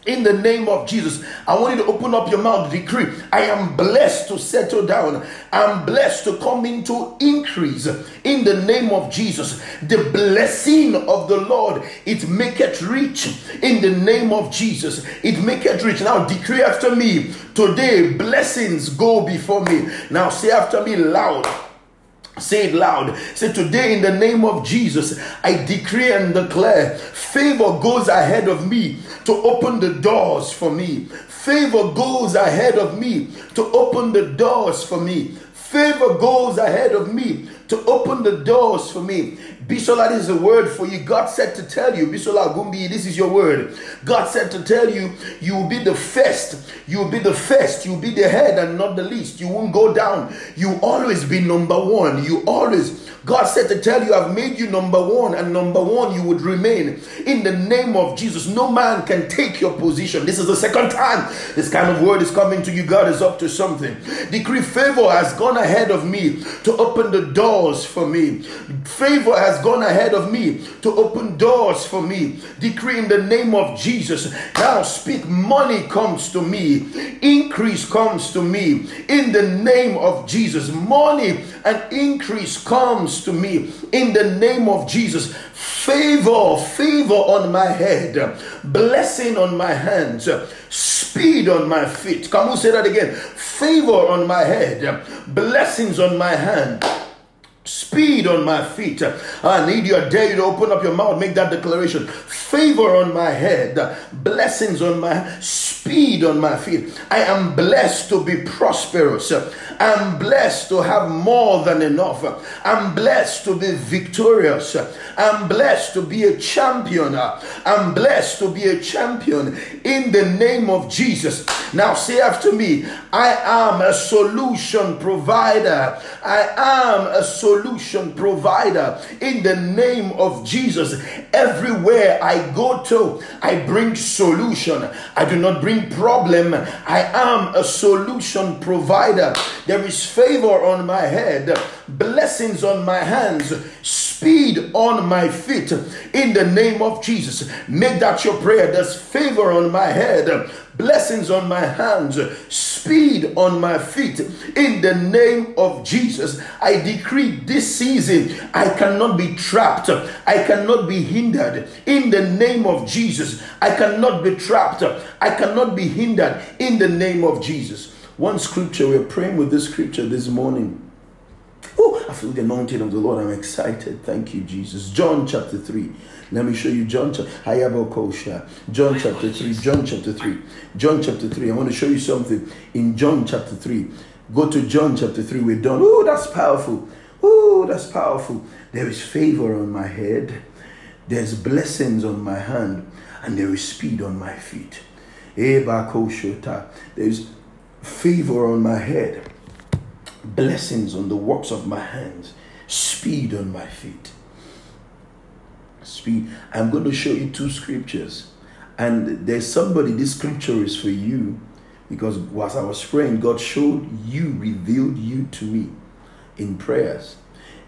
in the name of Jesus. I want you to open up your mouth, decree. I am blessed to settle down. I'm blessed to come into increase in the name of Jesus. The blessing of the Lord, it maketh rich in the name of Jesus. It maketh rich. Now decree after me. Today, blessings go before me. Now say after me loud. Say it loud. Say, Today, in the name of Jesus, I decree and declare favor goes ahead of me to open the doors for me. Favor goes ahead of me to open the doors for me. Favor goes ahead of me to open the doors for me. Bisola, this is a word for you. God said to tell you, Bisola Gumbi, this is your word. God said to tell you, you will be the first. You will be the first. You will be the head and not the least. You won't go down. You always be number one. You always God said to tell you, I've made you number one, and number one you would remain. In the name of Jesus, no man can take your position. This is the second time this kind of word is coming to you. God is up to something. Decree favor has gone ahead of me to open the doors for me. Favor has gone ahead of me to open doors for me. Decree in the name of Jesus. Now speak, money comes to me, increase comes to me. In the name of Jesus, money and increase comes to me in the name of Jesus. Favor, favor on my head, blessing on my hands, speed on my feet. Come on, say that again. Favor on my head, blessings on my hand speed on my feet. I need you, I dare you to open up your mouth, make that declaration. Favor on my head, blessings on my speed on my feet. I am blessed to be prosperous. I'm blessed to have more than enough. I'm blessed to be victorious. I'm blessed to be a champion. I'm blessed to be a champion in the name of Jesus. Now say after me, I am a solution provider. I am a solution provider in the name of Jesus. Everywhere I go to, I bring solution. I do not bring problem. I am a solution provider. There is favor on my head, blessings on my hands, speed on my feet. In the name of Jesus, make that your prayer. There's favor on my head, blessings on my hands, speed on my feet. In the name of Jesus, I decree this season I cannot be trapped, I cannot be hindered. In the name of Jesus, I cannot be trapped, I cannot be hindered. In the name of Jesus. One scripture, we're praying with this scripture this morning. Oh, I feel the anointing of the Lord. I'm excited. Thank you, Jesus. John chapter 3. Let me show you John chapter John chapter 3. John chapter 3. John chapter 3. I want to show you something in John chapter 3. Go to John chapter 3. We're done. Oh, that's powerful. Oh, that's powerful. There is favor on my head. There's blessings on my hand. And there is speed on my feet. There's favor on my head blessings on the works of my hands, speed on my feet. Speed. I'm going to show you two scriptures. And there's somebody, this scripture is for you because as I was praying, God showed you, revealed you to me in prayers.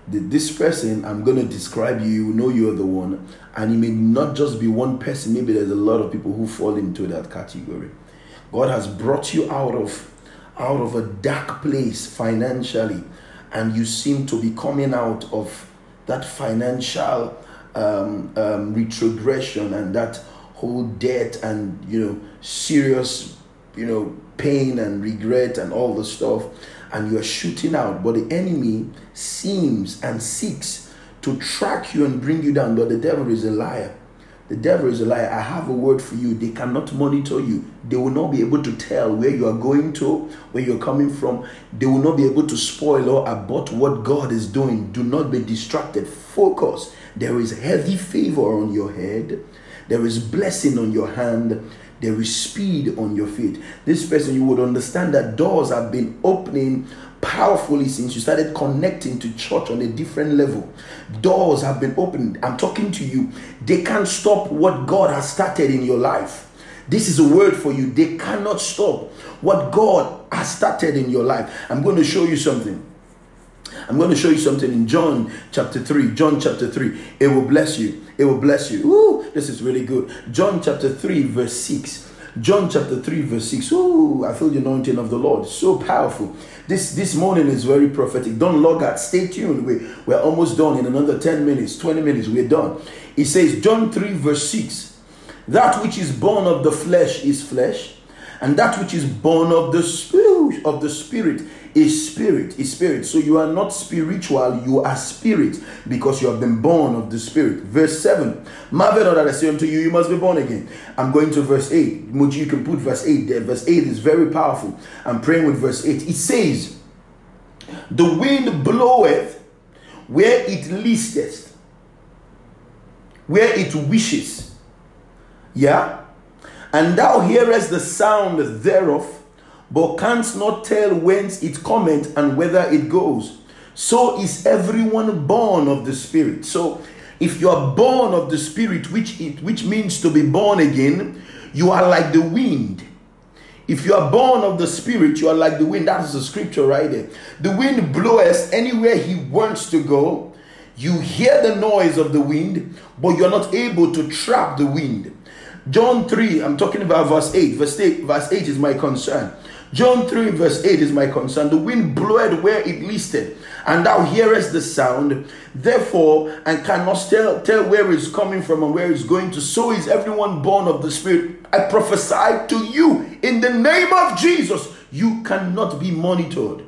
This person, I'm going to describe you, you know you're the one. And it may not just be one person, maybe there's a lot of people who fall into that category. God has brought you out of out of a dark place financially and you seem to be coming out of that financial um, um, retrogression and that whole debt and you know serious you know pain and regret and all the stuff and you're shooting out. But the enemy seems and seeks to track you and bring you down but the devil is a liar the devil is a liar. I have a word for you. They cannot monitor you. They will not be able to tell where you are going to, where you're coming from. They will not be able to spoil or abort what God is doing. Do not be distracted. Focus. There is heavy favor on your head. There is blessing on your hand. There is speed on your feet. This person, you would understand that doors have been opening powerfully since you started connecting to church on a different level. Doors have been opened. I'm talking to you. They can't stop what God has started in your life. This is a word for you. They cannot stop what God has started in your life. I'm going to show you something. I'm going to show you something in John chapter 3. John chapter 3. It will bless you. It will bless you. Ooh, this is really good. John chapter 3, verse 6. John chapter 3, verse 6. Ooh, I feel the anointing of the Lord. So powerful. This this morning is very prophetic. Don't log out. Stay tuned. We, we're almost done in another 10 minutes, 20 minutes. We're done. It says, John 3, verse 6. That which is born of the flesh is flesh, and that which is born of the spirit of the spirit is spirit, is spirit. So you are not spiritual, you are spirit because you have been born of the spirit. Verse 7. Marvel not that I say unto you, you must be born again. I'm going to verse 8. Which you can put verse 8 there. Verse 8 is very powerful. I'm praying with verse 8. It says, The wind bloweth where it listeth, where it wishes. Yeah? And thou hearest the sound thereof but canst not tell whence it cometh and whither it goes. So is everyone born of the Spirit. So if you are born of the Spirit, which it which means to be born again, you are like the wind. If you are born of the Spirit, you are like the wind. That is the scripture right there. The wind blows anywhere he wants to go. You hear the noise of the wind, but you're not able to trap the wind. John 3, I'm talking about verse 8. Verse 8, verse 8 is my concern. John 3, verse 8 is my concern. The wind bloweth where it listed, and thou hearest the sound, therefore, and cannot tell, tell where it's coming from and where it's going to. So is everyone born of the Spirit. I prophesy to you in the name of Jesus, you cannot be monitored.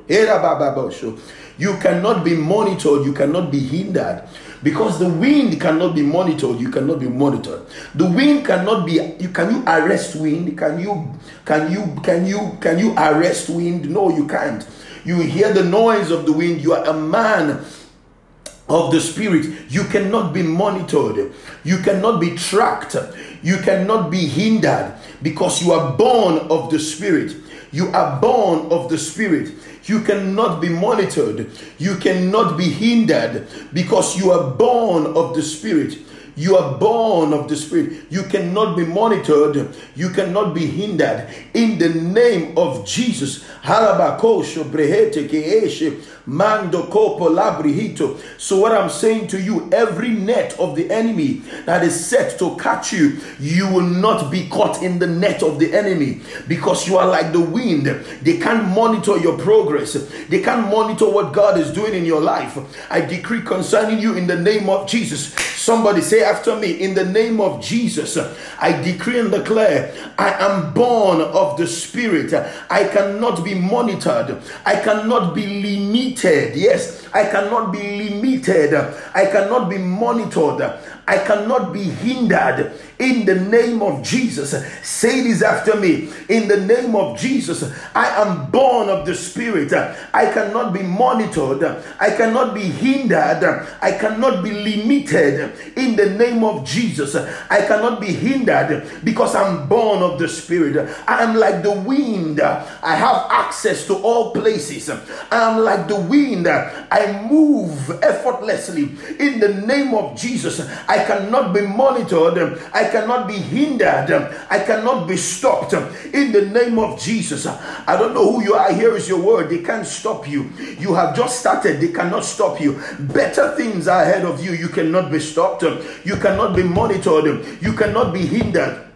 You cannot be monitored, you cannot be hindered because the wind cannot be monitored you cannot be monitored. The wind cannot be you can you arrest wind? Can you can you can you can you arrest wind? No you can't. You hear the noise of the wind you are a man of the spirit. You cannot be monitored. You cannot be tracked. You cannot be hindered because you are born of the spirit. You are born of the spirit you cannot be monitored. You cannot be hindered because you are born of the Spirit. You are born of the Spirit. You cannot be monitored. You cannot be hindered. In the name of Jesus. Mando copo labrihito. So what I'm saying to you, every net of the enemy that is set to catch you, you will not be caught in the net of the enemy because you are like the wind. They can't monitor your progress. They can't monitor what God is doing in your life. I decree concerning you in the name of Jesus. Somebody say after me, in the name of Jesus, I decree and declare, I am born of the Spirit. I cannot be monitored. I cannot be limited. Yes, I cannot be limited. I cannot be monitored. I cannot be hindered in the name of Jesus. Say this after me. In the name of Jesus, I am born of the Spirit. I cannot be monitored. I cannot be hindered. I cannot be limited in the name of Jesus. I cannot be hindered because I'm born of the Spirit. I am like the wind. I have access to all places. I am like the wind. Move effortlessly in the name of Jesus. I cannot be monitored. I cannot be hindered. I cannot be stopped in the name of Jesus. I don't know who you are. Here is your word. They can't stop you. You have just started. They cannot stop you. Better things are ahead of you. You cannot be stopped. You cannot be monitored. You cannot be hindered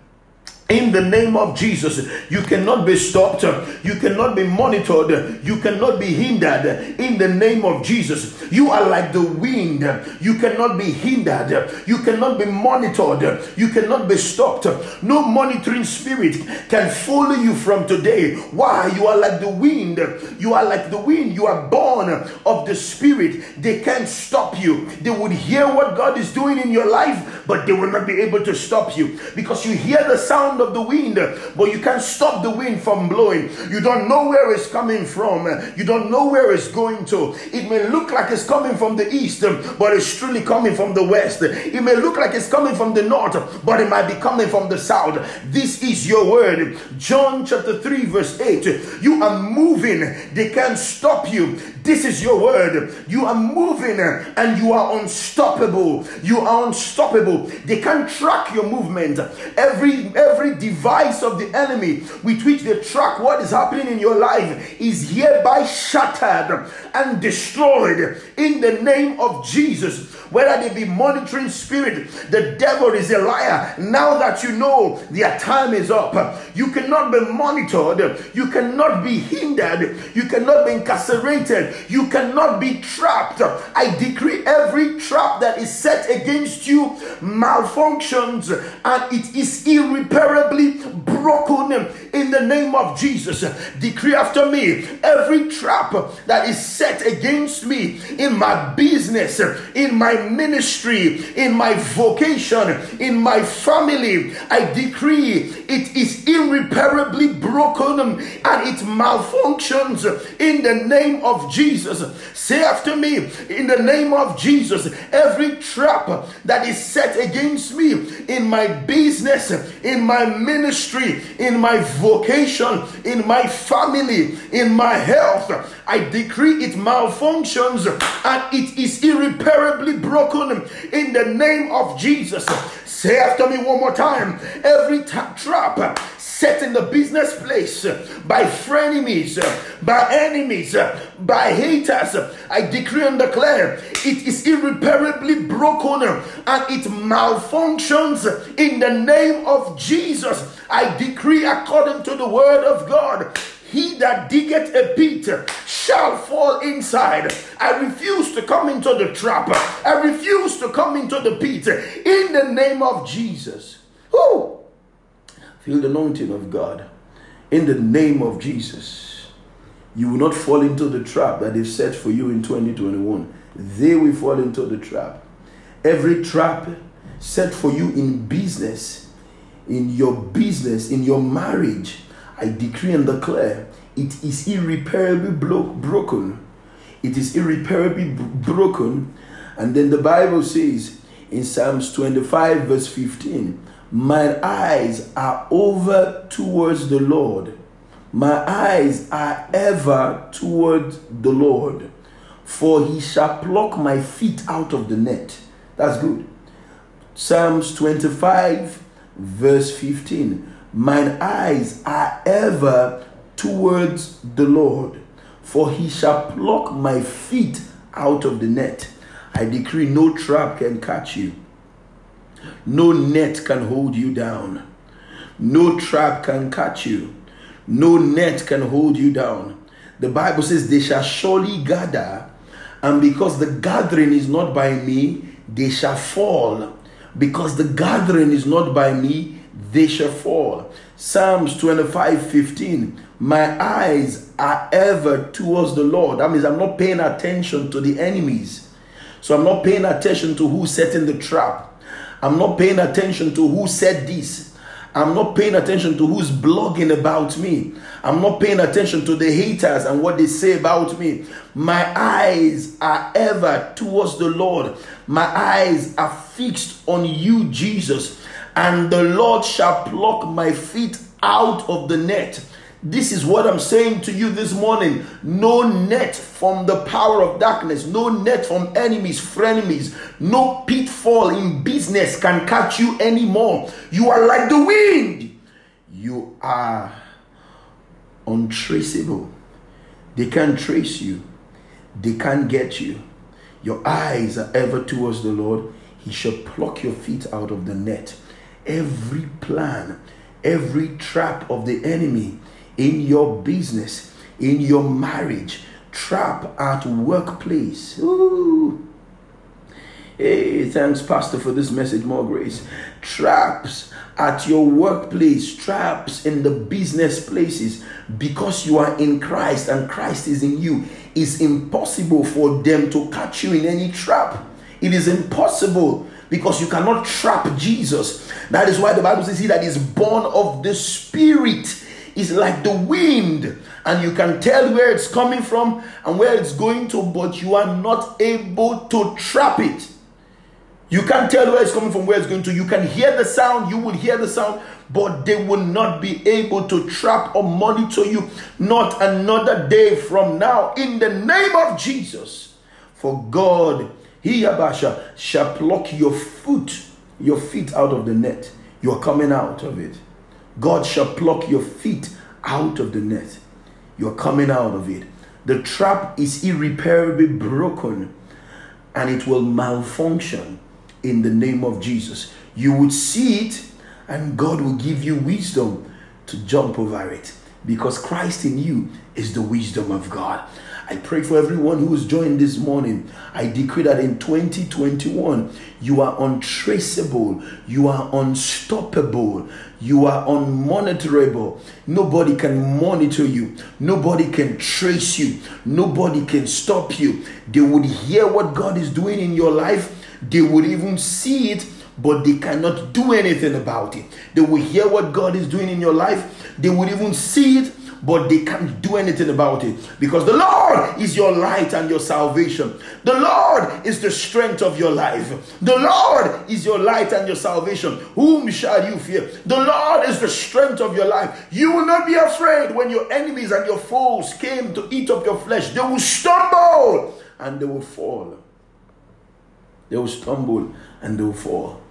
in the name of Jesus. You cannot be stopped. You cannot be monitored. You cannot be hindered. In the name of Jesus. You are like the wind. You cannot be hindered. You cannot be monitored. You cannot be stopped. No monitoring spirit can follow you from today. Why? You are like the wind. You are like the wind. You are born of the spirit. They can't stop you. They would hear what God is doing in your life, but they will not be able to stop you because you hear the sound sound of the wind, but you can't stop the wind from blowing. You don't know where it's coming from. You don't know where it's going to. It may look like it's coming from the east, but it's truly coming from the west. It may look like it's coming from the north, but it might be coming from the south. This is your word. John chapter 3, verse 8. You are moving, they can't stop you. This is your word. You are moving and you are unstoppable. You are unstoppable. They can't track your movement. Every every device of the enemy with which they track what is happening in your life is hereby shattered and destroyed in the name of Jesus. Whether they be monitoring spirit, the devil is a liar. Now that you know their time is up, you cannot be monitored, you cannot be hindered, you cannot be incarcerated, you cannot be trapped. I decree every trap that is set against you malfunctions and it is irreparably broken in the name of Jesus. Decree after me every trap that is set against me in my business, in my ministry, in my vocation, in my family. I decree it is irreparably broken and it malfunctions in the name of Jesus. Jesus. Say after me, in the name of Jesus, every trap that is set against me in my business, in my ministry, in my vocation, in my family, in my health, I decree it malfunctions and it is irreparably broken in the name of Jesus. Say after me one more time every trap set in the business place by frenemies, by enemies, by haters, I decree and declare it is irreparably broken and it malfunctions in the name of Jesus. I decree according to the word of God. He that diggeth a pit shall fall inside. I refuse to come into the trap. I refuse to come into the pit in the name of Jesus. Who? Feel the anointing of God. In the name of Jesus, you will not fall into the trap that is set for you in 2021. They will fall into the trap. Every trap set for you in business, in your business, in your marriage, I decree and declare it is irreparably blo- broken. It is irreparably b- broken. And then the Bible says in Psalms 25, verse 15, my eyes are over towards the Lord. My eyes are ever towards the Lord. For he shall pluck my feet out of the net. That's good. Psalms 25, verse 15. Mine eyes are ever towards the Lord, for he shall pluck my feet out of the net. I decree no trap can catch you. No net can hold you down. No trap can catch you. No net can hold you down. The Bible says, They shall surely gather, and because the gathering is not by me, they shall fall. Because the gathering is not by me, they shall fall. Psalms 25 15. My eyes are ever towards the Lord. That means I'm not paying attention to the enemies. So I'm not paying attention to who's setting the trap. I'm not paying attention to who said this. I'm not paying attention to who's blogging about me. I'm not paying attention to the haters and what they say about me. My eyes are ever towards the Lord. My eyes are fixed on you, Jesus. And the Lord shall pluck my feet out of the net. This is what I'm saying to you this morning. No net from the power of darkness, no net from enemies, frenemies, no pitfall in business can catch you anymore. You are like the wind. You are untraceable. They can't trace you, they can't get you. Your eyes are ever towards the Lord. He shall pluck your feet out of the net. Every plan, every trap of the enemy in your business, in your marriage, trap at workplace. Ooh. Hey, thanks, Pastor, for this message. More grace. Traps at your workplace, traps in the business places, because you are in Christ and Christ is in you, it's impossible for them to catch you in any trap. It is impossible because you cannot trap Jesus. That is why the Bible says he that is born of the Spirit is like the wind, and you can tell where it's coming from and where it's going to, but you are not able to trap it. You can't tell where it's coming from, where it's going to. You can hear the sound, you will hear the sound, but they will not be able to trap or monitor you. Not another day from now, in the name of Jesus. For God, He Abasha, shall pluck your foot, your feet out of the net. You are coming out of it. God shall pluck your feet out of the net. You're coming out of it. The trap is irreparably broken and it will malfunction in the name of Jesus. You would see it and God will give you wisdom to jump over it because Christ in you is the wisdom of God. I pray for everyone who is joined this morning. I decree that in 2021, you are untraceable, you are unstoppable, you are unmonitorable. Nobody can monitor you, nobody can trace you, nobody can stop you. They would hear what God is doing in your life, they would even see it but they cannot do anything about it. They will hear what God is doing in your life, they would even see it, but they can't do anything about it because the Lord is your light and your salvation. The Lord is the strength of your life. The Lord is your light and your salvation. Whom shall you fear? The Lord is the strength of your life. You will not be afraid when your enemies and your foes came to eat up your flesh. They will stumble and they will fall. They will stumble and they will fall.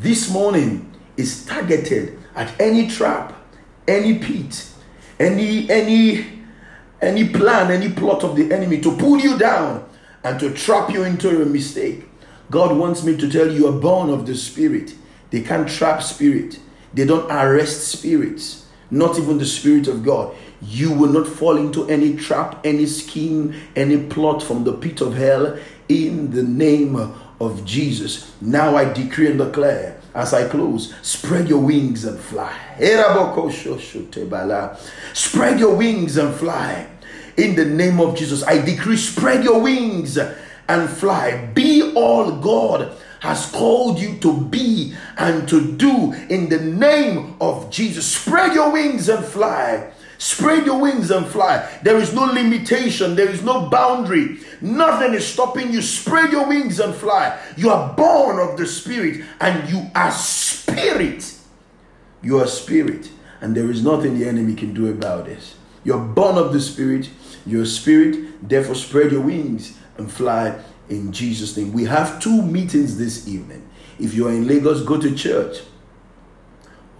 This morning is targeted at any trap, any pit, any any any plan, any plot of the enemy to pull you down and to trap you into a mistake. God wants me to tell you, you are born of the spirit. They can't trap spirit. They don't arrest spirits, not even the spirit of God. You will not fall into any trap, any scheme, any plot from the pit of hell in the name of Jesus. Now I decree and declare as I close, spread your wings and fly. Spread your wings and fly. In the name of Jesus, I decree, spread your wings and fly. Be all God has called you to be and to do in the name of Jesus. Spread your wings and fly. Spread your wings and fly. There is no limitation, there is no boundary. Nothing is stopping you. Spread your wings and fly. You are born of the Spirit and you are spirit. You are spirit, and there is nothing the enemy can do about this. You're born of the Spirit, you're spirit, therefore spread your wings and fly in Jesus' name. We have two meetings this evening. If you are in Lagos, go to church.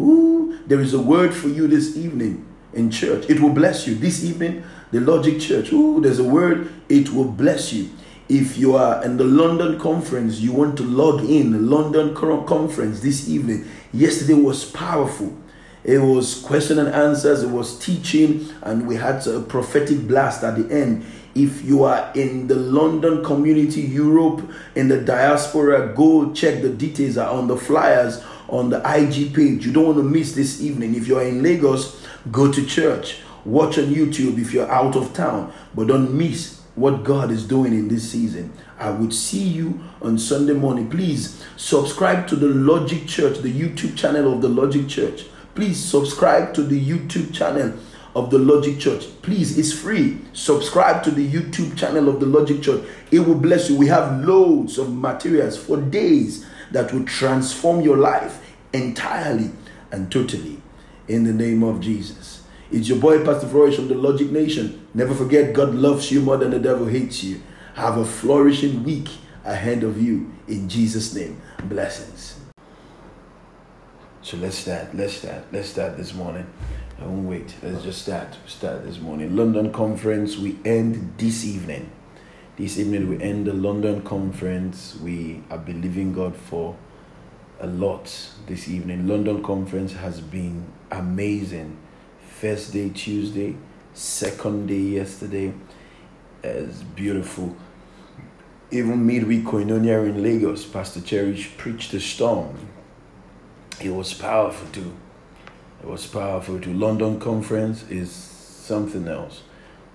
Ooh, there is a word for you this evening in church. It will bless you. This evening, the Logic Church. Ooh, there's a word. It will bless you. If you are in the London conference, you want to log in the London conference this evening. Yesterday was powerful. It was question and answers. It was teaching, and we had a prophetic blast at the end. If you are in the London community, Europe, in the diaspora, go check the details are on the flyers on the IG page. You don't want to miss this evening. If you're in Lagos, go to church. Watch on YouTube if you're out of town, but don't miss what God is doing in this season. I would see you on Sunday morning. Please subscribe to the Logic Church, the YouTube channel of the Logic Church. Please subscribe to the YouTube channel of the Logic Church. Please, it's free. Subscribe to the YouTube channel of the Logic Church. It will bless you. We have loads of materials for days that will transform your life entirely and totally in the name of Jesus. It's your boy, Pastor Flourish from the Logic Nation. Never forget, God loves you more than the devil hates you. Have a flourishing week ahead of you in Jesus' name. Blessings. So let's start. Let's start. Let's start this morning. I won't wait. Let's just start. Start this morning. London conference. We end this evening. This evening we end the London conference. We are believing God for a lot this evening. London conference has been amazing. First day Tuesday, second day yesterday is beautiful. Even midweek koinonia in Lagos, Pastor Cherish preached a storm. It was powerful too. It was powerful too. London conference is something else.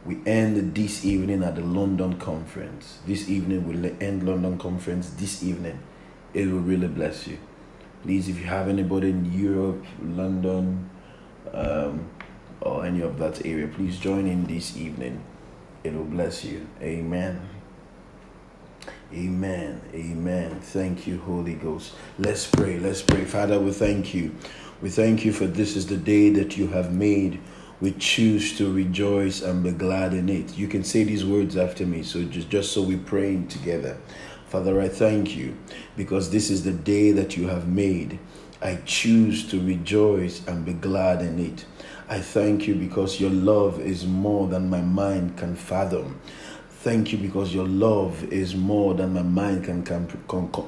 We end this evening at the London conference. This evening we'll end London conference this evening. It will really bless you. Please, if you have anybody in Europe, London, um, or any of that area, please join in this evening. It will bless you. Amen. Amen. Amen. Thank you, Holy Ghost. Let's pray. Let's pray. Father, we thank you. We thank you for this is the day that you have made. We choose to rejoice and be glad in it. You can say these words after me. So just, just so we're praying together. Father, I thank you because this is the day that you have made. I choose to rejoice and be glad in it. I thank you because your love is more than my mind can fathom. Thank you because your love is more than my mind can, can,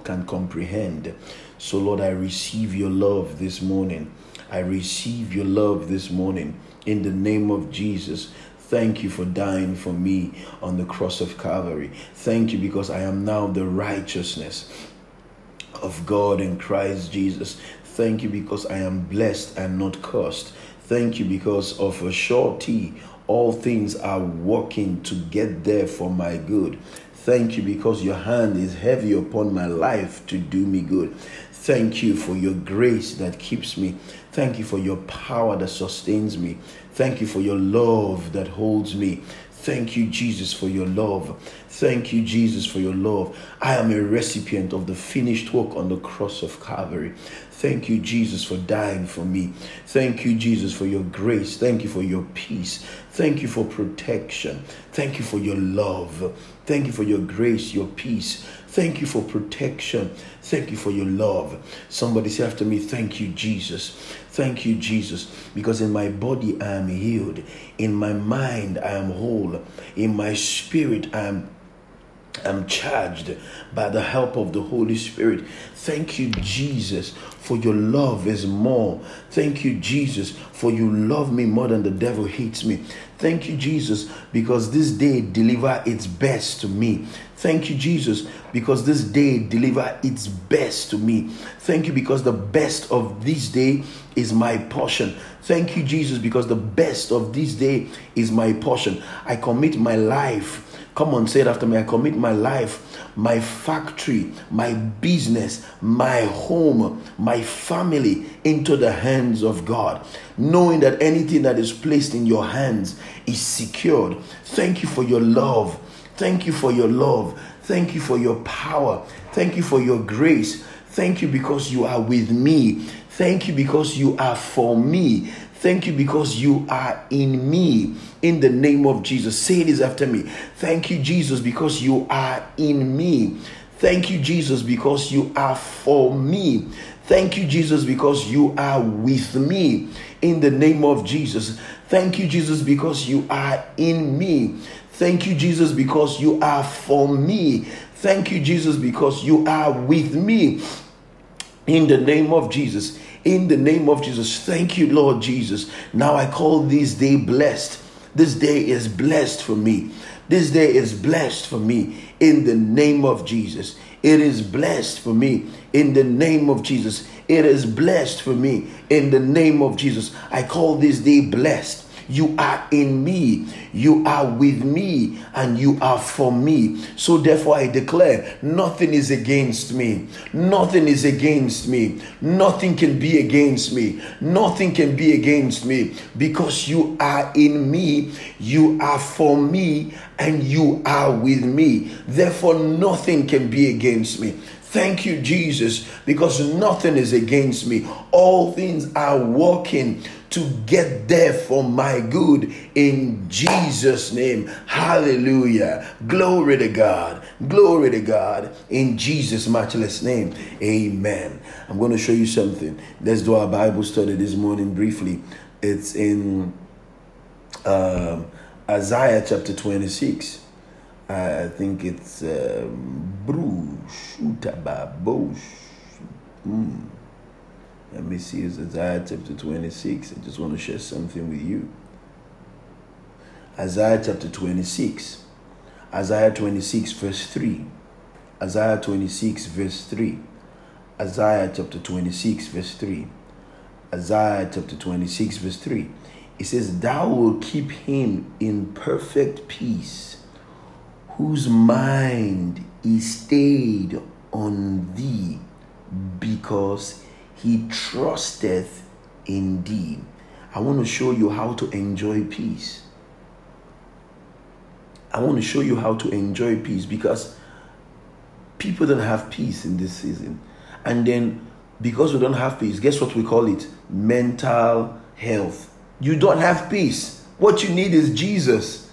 can comprehend. So, Lord, I receive your love this morning. I receive your love this morning in the name of Jesus. Thank you for dying for me on the cross of Calvary. Thank you because I am now the righteousness of God in Christ Jesus. Thank you because I am blessed and not cursed. Thank you because of a surety all things are working to get there for my good. Thank you because your hand is heavy upon my life to do me good. Thank you for your grace that keeps me. Thank you for your power that sustains me. Thank you for your love that holds me. Thank you, Jesus, for your love. Thank you, Jesus, for your love. I am a recipient of the finished work on the cross of Calvary. Thank you, Jesus, for dying for me. Thank you, Jesus, for your grace. Thank you for your peace. Thank you for protection. Thank you for your love. Thank you for your grace, your peace. Thank you for protection. Thank you for your love. Somebody say after me, Thank you, Jesus. Thank you, Jesus, because in my body I am healed. In my mind I am whole. In my spirit I am I'm charged by the help of the Holy Spirit. Thank you, Jesus, for your love is more. Thank you, Jesus, for you love me more than the devil hates me. Thank you, Jesus, because this day deliver its best to me. Thank you, Jesus, because this day deliver its best to me. Thank you because the best of this day is my portion. Thank you, Jesus, because the best of this day is my portion. I commit my life Come on, say it after me. I commit my life, my factory, my business, my home, my family into the hands of God, knowing that anything that is placed in your hands is secured. Thank you for your love. Thank you for your love. Thank you for your power. Thank you for your grace. Thank you because you are with me. Thank you because you are for me. Thank you because you are in me. In the name of Jesus. Say this after me. Thank you, Jesus, because you are in me. Thank you, Jesus, because you are for me. Thank you, Jesus, because you are with me. In the name of Jesus. Thank you, Jesus, because you are in me. Thank you, Jesus, because you are for me. Thank you, Jesus, because you are with me. In the name of Jesus. In the name of Jesus. Thank you, Lord Jesus. Now I call this day blessed. This day is blessed for me. This day is blessed for me in the name of Jesus. It is blessed for me in the name of Jesus. It is blessed for me in the name of Jesus. I call this day blessed. You are in me, you are with me, and you are for me. So therefore, I declare nothing is against me. Nothing is against me. Nothing can be against me. Nothing can be against me because you are in me, you are for me, and you are with me. Therefore, nothing can be against me. Thank you, Jesus, because nothing is against me. All things are working to get there for my good in Jesus' name. Hallelujah. Glory to God. Glory to God in Jesus' matchless name. Amen. I'm going to show you something. Let's do our Bible study this morning briefly. It's in um, Isaiah chapter 26. I think it's um, Bruce. Mm. Let me see, it's Isaiah chapter 26. I just want to share something with you. Isaiah chapter 26. Isaiah 26, verse 3. Isaiah 26, verse 3. Isaiah chapter 26, verse 3. Isaiah chapter 26, verse 3. It says, Thou will keep him in perfect peace, whose mind is stayed on thee, because he trusteth in thee. I want to show you how to enjoy peace. I want to show you how to enjoy peace because people don't have peace in this season. And then because we don't have peace, guess what we call it? Mental health. You don't have peace. What you need is Jesus.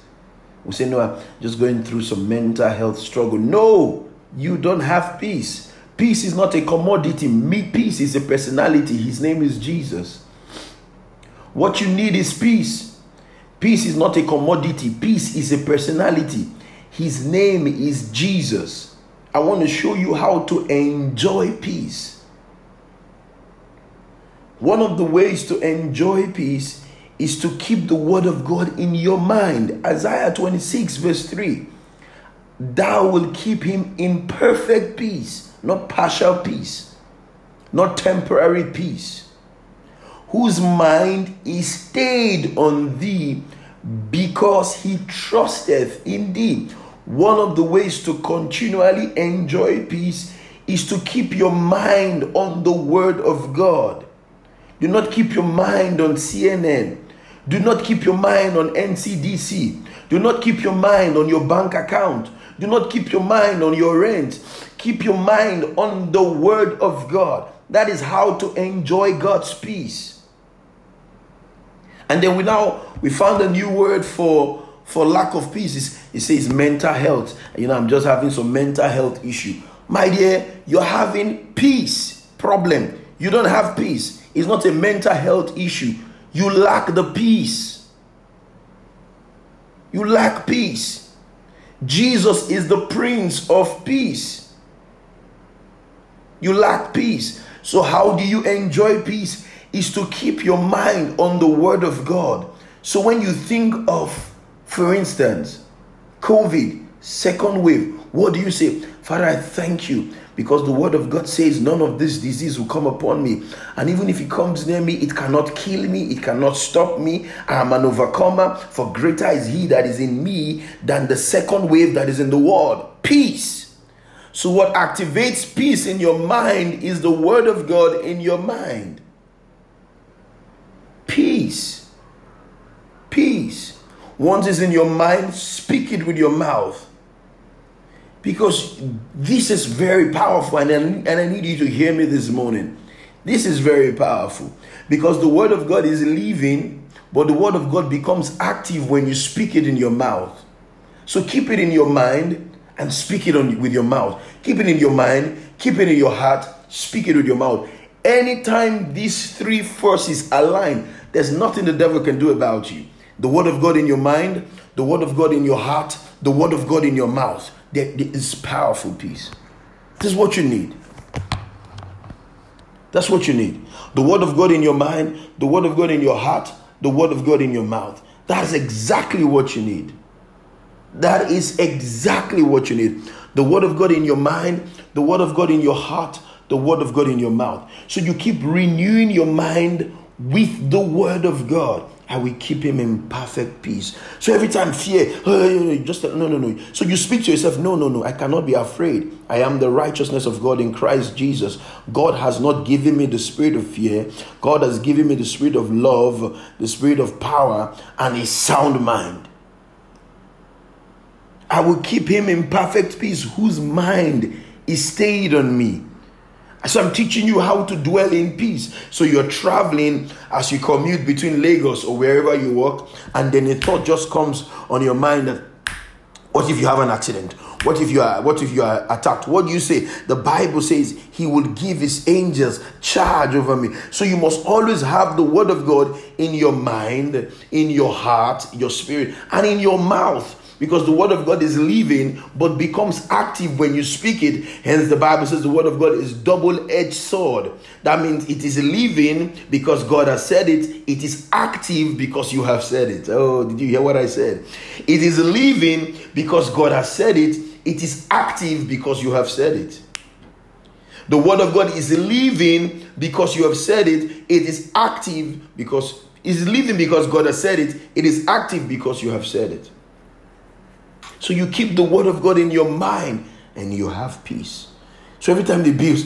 We say, No, I'm just going through some mental health struggle. No, you don't have peace. Peace is not a commodity. Me, peace is a personality. His name is Jesus. What you need is peace. Peace is not a commodity. Peace is a personality. His name is Jesus. I want to show you how to enjoy peace. One of the ways to enjoy peace is to keep the word of God in your mind. Isaiah 26, verse 3. Thou will keep him in perfect peace not partial peace, not temporary peace, whose mind is stayed on thee because he trusteth in thee. One of the ways to continually enjoy peace is to keep your mind on the word of God. Do not keep your mind on CNN. Do not keep your mind on NCDC. Do not keep your mind on your bank account. Do not keep your mind on your rent. Keep your mind on the word of God. That is how to enjoy God's peace. And then we now we found a new word for for lack of peace. it says mental health. You know, I'm just having some mental health issue. My dear, you're having peace problem. You don't have peace. It's not a mental health issue. You lack the peace. You lack peace. Jesus is the Prince of Peace. You lack peace. So, how do you enjoy peace? Is to keep your mind on the Word of God. So, when you think of, for instance, COVID, second wave, what do you say? Father, I thank you because the word of God says none of this disease will come upon me. And even if it comes near me, it cannot kill me, it cannot stop me. I am an overcomer, for greater is he that is in me than the second wave that is in the world. Peace. So, what activates peace in your mind is the word of God in your mind. Peace. Peace. Once it's in your mind, speak it with your mouth because this is very powerful and I, and I need you to hear me this morning. This is very powerful. Because the word of god is living but the word of god becomes active when you speak it in your mouth. So keep it in your mind and speak it on with your mouth. Keep it in your mind keep it in your heart speak it with your mouth. Anytime these three forces align there's nothing the devil can do about you. The word of god in your mind the word of god in your heart the word of god in your mouth there is powerful peace. This is what you need. That's what you need. The word of God in your mind, the word of God in your heart, the word of God in your mouth. That's exactly what you need. That is exactly what you need. The word of God in your mind, the word of God in your heart, the word of God in your mouth. So you keep renewing your mind with the word of God. I will keep him in perfect peace. So every time fear, oh, just no, no, no. So you speak to yourself, no, no, no. I cannot be afraid. I am the righteousness of God in Christ Jesus. God has not given me the spirit of fear. God has given me the spirit of love, the spirit of power, and a sound mind. I will keep him in perfect peace, whose mind is stayed on me. So I'm teaching you how to dwell in peace. So you're traveling as you commute between Lagos or wherever you work, and then a thought just comes on your mind that what if you have an accident? What if you are what if you are attacked? What do you say? The Bible says he will give his angels charge over me. So you must always have the word of God in your mind, in your heart, your spirit, and in your mouth because the word of God is living but becomes active when you speak it. Hence, the Bible says the word of God is double-edged sword. That means it is living because God has said it. It is active because you have said it. Oh, did you hear what I said? It is living because God has said it. It is active because you have said it. The word of God is living because you have said it. It is active because it's living because God has said it. It is active because you have said it. So you keep the word of God in your mind and you have peace. So every time the bills,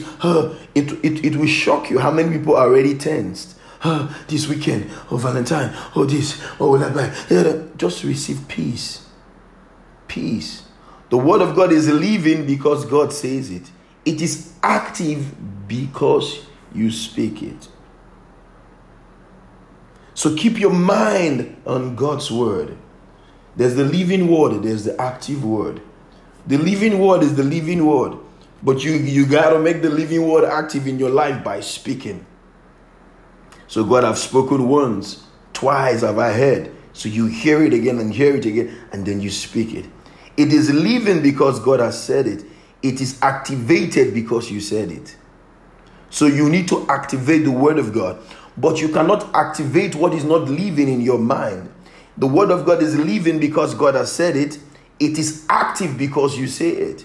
it, it, it will shock you how many people are already tensed. This weekend, oh Valentine, oh this, oh will I buy? Just receive peace. Peace. The word of God is living because God says it. It is active because you speak it. So keep your mind on God's word. There's the living word, there's the active word. The living word is the living word. But you you gotta make the living word active in your life by speaking. So God I've spoken once, twice have I heard. So you hear it again and hear it again, and then you speak it. It is living because God has said it. It is activated because you said it. So you need to activate the word of God. But you cannot activate what is not living in your mind. The word of God is living because God has said it. It is active because you say it.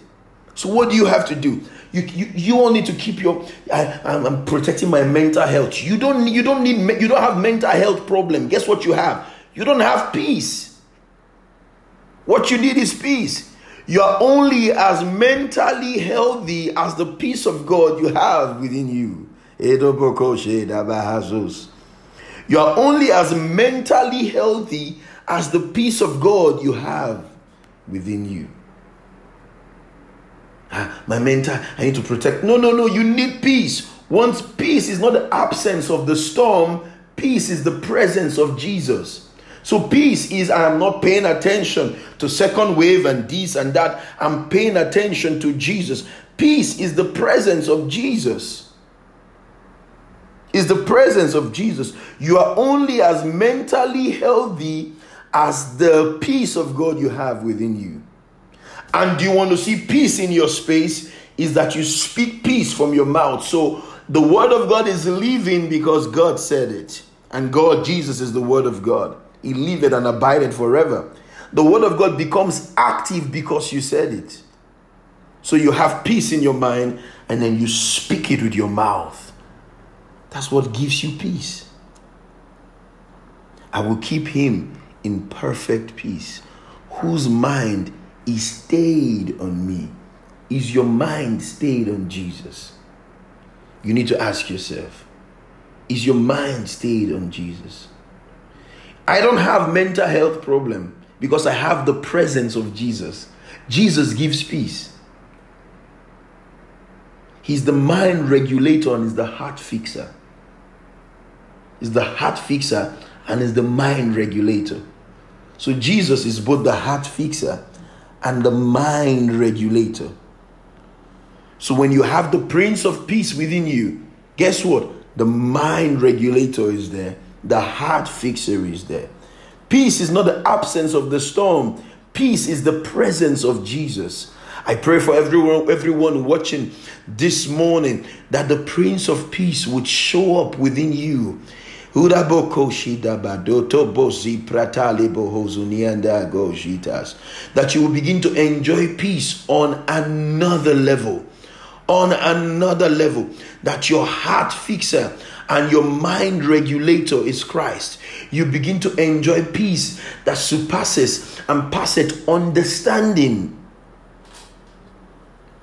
So what do you have to do? You, you, you all need to keep your I, I'm protecting my mental health. You don't you don't need you don't have mental health problem. Guess what you have? You don't have peace. What you need is peace. You are only as mentally healthy as the peace of God you have within you. You are only as mentally healthy as the peace of God you have within you. Ah, my mentor, I need to protect. No, no, no. You need peace. Once peace is not the absence of the storm, peace is the presence of Jesus. So peace is I am not paying attention to second wave and this and that. I'm paying attention to Jesus. Peace is the presence of Jesus is the presence of Jesus. You are only as mentally healthy as the peace of God you have within you. And you want to see peace in your space is that you speak peace from your mouth. So the word of God is living because God said it. And God, Jesus, is the word of God. He lived and abided forever. The word of God becomes active because you said it. So you have peace in your mind and then you speak it with your mouth. That's what gives you peace. I will keep him in perfect peace, whose mind is stayed on me. Is your mind stayed on Jesus? You need to ask yourself Is your mind stayed on Jesus? I don't have mental health problem because I have the presence of Jesus. Jesus gives peace. He's the mind regulator and is the heart fixer is the heart fixer and is the mind regulator. So Jesus is both the heart fixer and the mind regulator. So when you have the Prince of Peace within you, guess what? The mind regulator is there, the heart fixer is there. Peace is not the absence of the storm, peace is the presence of Jesus. I pray for everyone, everyone watching this morning that the Prince of Peace would show up within you that you will begin to enjoy peace on another level. On another level. That your heart fixer and your mind regulator is Christ, you begin to enjoy peace that surpasses and passeth understanding.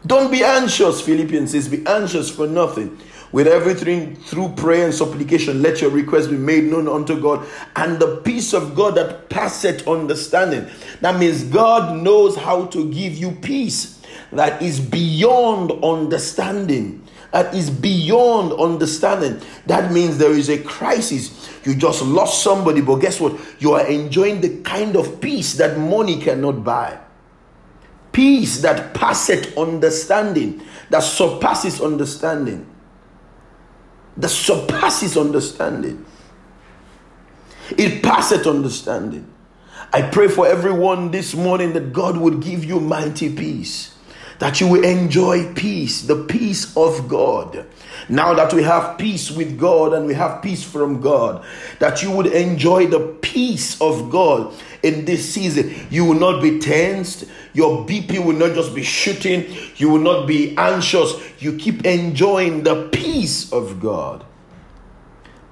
Don't be anxious, Philippians says, be anxious for nothing. With everything through prayer and supplication, let your requests be made known unto God, and the peace of God that passeth understanding. That means God knows how to give you peace that is beyond understanding that is beyond understanding. That means there is a crisis. You just lost somebody, but guess what? You are enjoying the kind of peace that money cannot buy. Peace that passeth understanding, that surpasses understanding. That surpasses understanding. It passeth understanding. I pray for everyone this morning that God would give you mighty peace that you will enjoy peace, the peace of God. Now that we have peace with God and we have peace from God, that you would enjoy the peace of God in this season. You will not be tensed, your BP will not just be shooting, you will not be anxious. You keep enjoying the peace of God.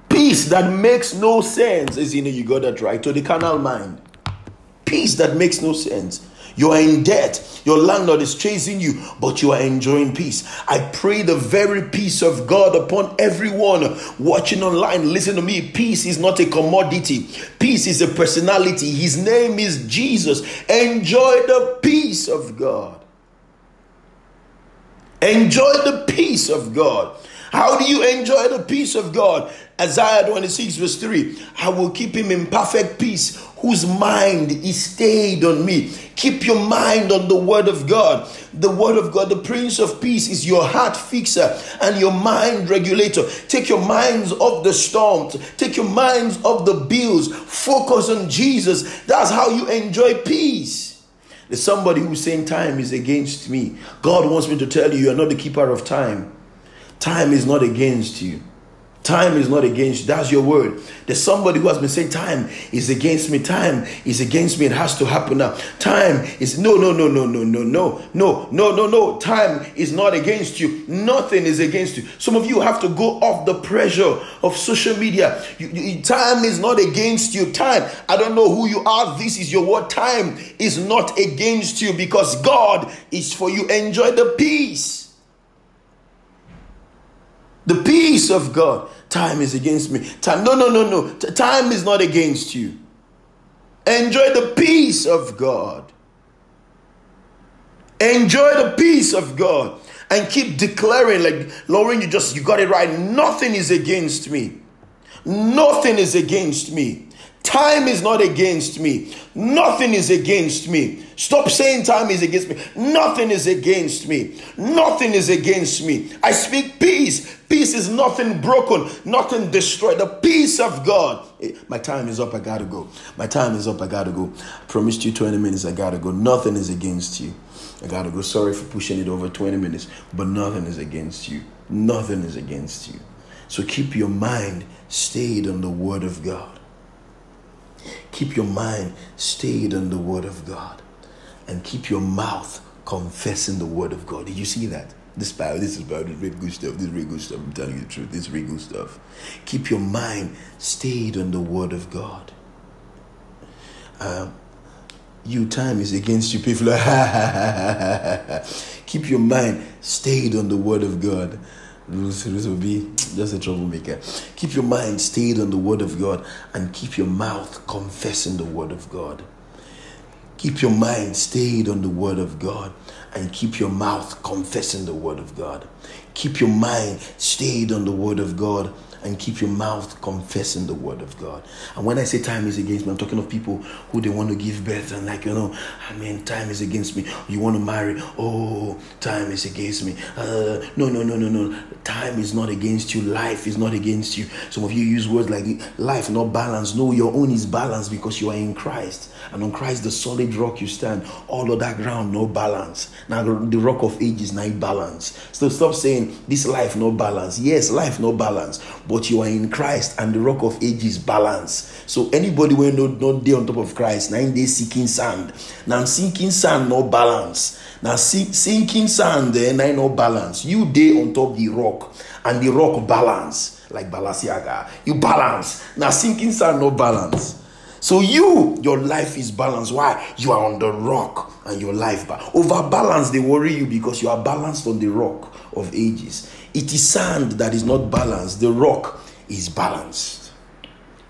Peace that makes no sense. Is you you got that right to the carnal mind. Peace that makes no sense. You are in debt. Your landlord is chasing you, but you are enjoying peace. I pray the very peace of God upon everyone watching online. Listen to me. Peace is not a commodity, peace is a personality. His name is Jesus. Enjoy the peace of God. Enjoy the peace of God. How do you enjoy the peace of God? Isaiah 26, verse 3 I will keep him in perfect peace whose mind is stayed on me. Keep your mind on the word of God. The word of God, the Prince of Peace, is your heart fixer and your mind regulator. Take your minds off the storms, take your minds off the bills. Focus on Jesus. That's how you enjoy peace. There's somebody who's saying time is against me. God wants me to tell you, you are not the keeper of time. Time is not against you. Time is not against you. That's your word. There's somebody who has been saying, Time is against me. Time is against me. It has to happen now. Time is no, no, no, no, no, no, no, no, no, no, no. Time is not against you. Nothing is against you. Some of you have to go off the pressure of social media. You, you, time is not against you. Time, I don't know who you are. This is your word. Time is not against you because God is for you. Enjoy the peace. The peace of God. Time is against me. Time, no, no, no, no. T- time is not against you. Enjoy the peace of God. Enjoy the peace of God and keep declaring, like Lauren, you just you got it right. Nothing is against me. Nothing is against me. Time is not against me. Nothing is against me. Stop saying time is against me. Nothing is against me. Nothing is against me. I speak peace. Peace is nothing broken, nothing destroyed. The peace of God. Eh, my time is up. I gotta go. My time is up. I gotta go. I promised you 20 minutes. I gotta go. Nothing is against you. I gotta go. Sorry for pushing it over 20 minutes, but nothing is against you. Nothing is against you. So keep your mind stayed on the Word of God. Keep your mind stayed on the Word of God. And keep your mouth confessing the Word of God. Did you see that? This Bible, this is Bible, this is really good stuff. This is really good stuff. I'm telling you the truth. This is really good stuff. Keep your mind stayed on the Word of God. Um, you time is against you. People keep your mind stayed on the Word of God. This will be just a troublemaker. Keep your mind stayed on the Word of God and keep your mouth confessing the Word of God. Keep your mind stayed on the Word of God and keep your mouth confessing the Word of God. Keep your mind stayed on the Word of God and keep your mouth confessing the word of God. And when I say time is against me, I'm talking of people who they want to give birth and like, you know, I mean, time is against me. You want to marry, oh, time is against me. Uh, no, no, no, no, no. Time is not against you. Life is not against you. Some of you use words like life not balance. No, your own is balanced because you are in Christ. And on Christ, the solid rock you stand. All of that ground, no balance. Now, the rock of ages, not balance. So stop saying this life, no balance. Yes, life, no balance but you are in Christ and the rock of ages balance. So anybody when not not day on top of Christ, nine days seeking sand. Now sinking sand no balance. Now sinking sand eh, then I no balance. You day on top the rock and the rock balance like Balenciaga. You balance. Now sinking sand no balance. So you, your life is balanced. Why? You are on the rock and your life. Ba- Over balance, they worry you because you are balanced on the rock of ages. It is sand that is not balanced. The rock is balanced.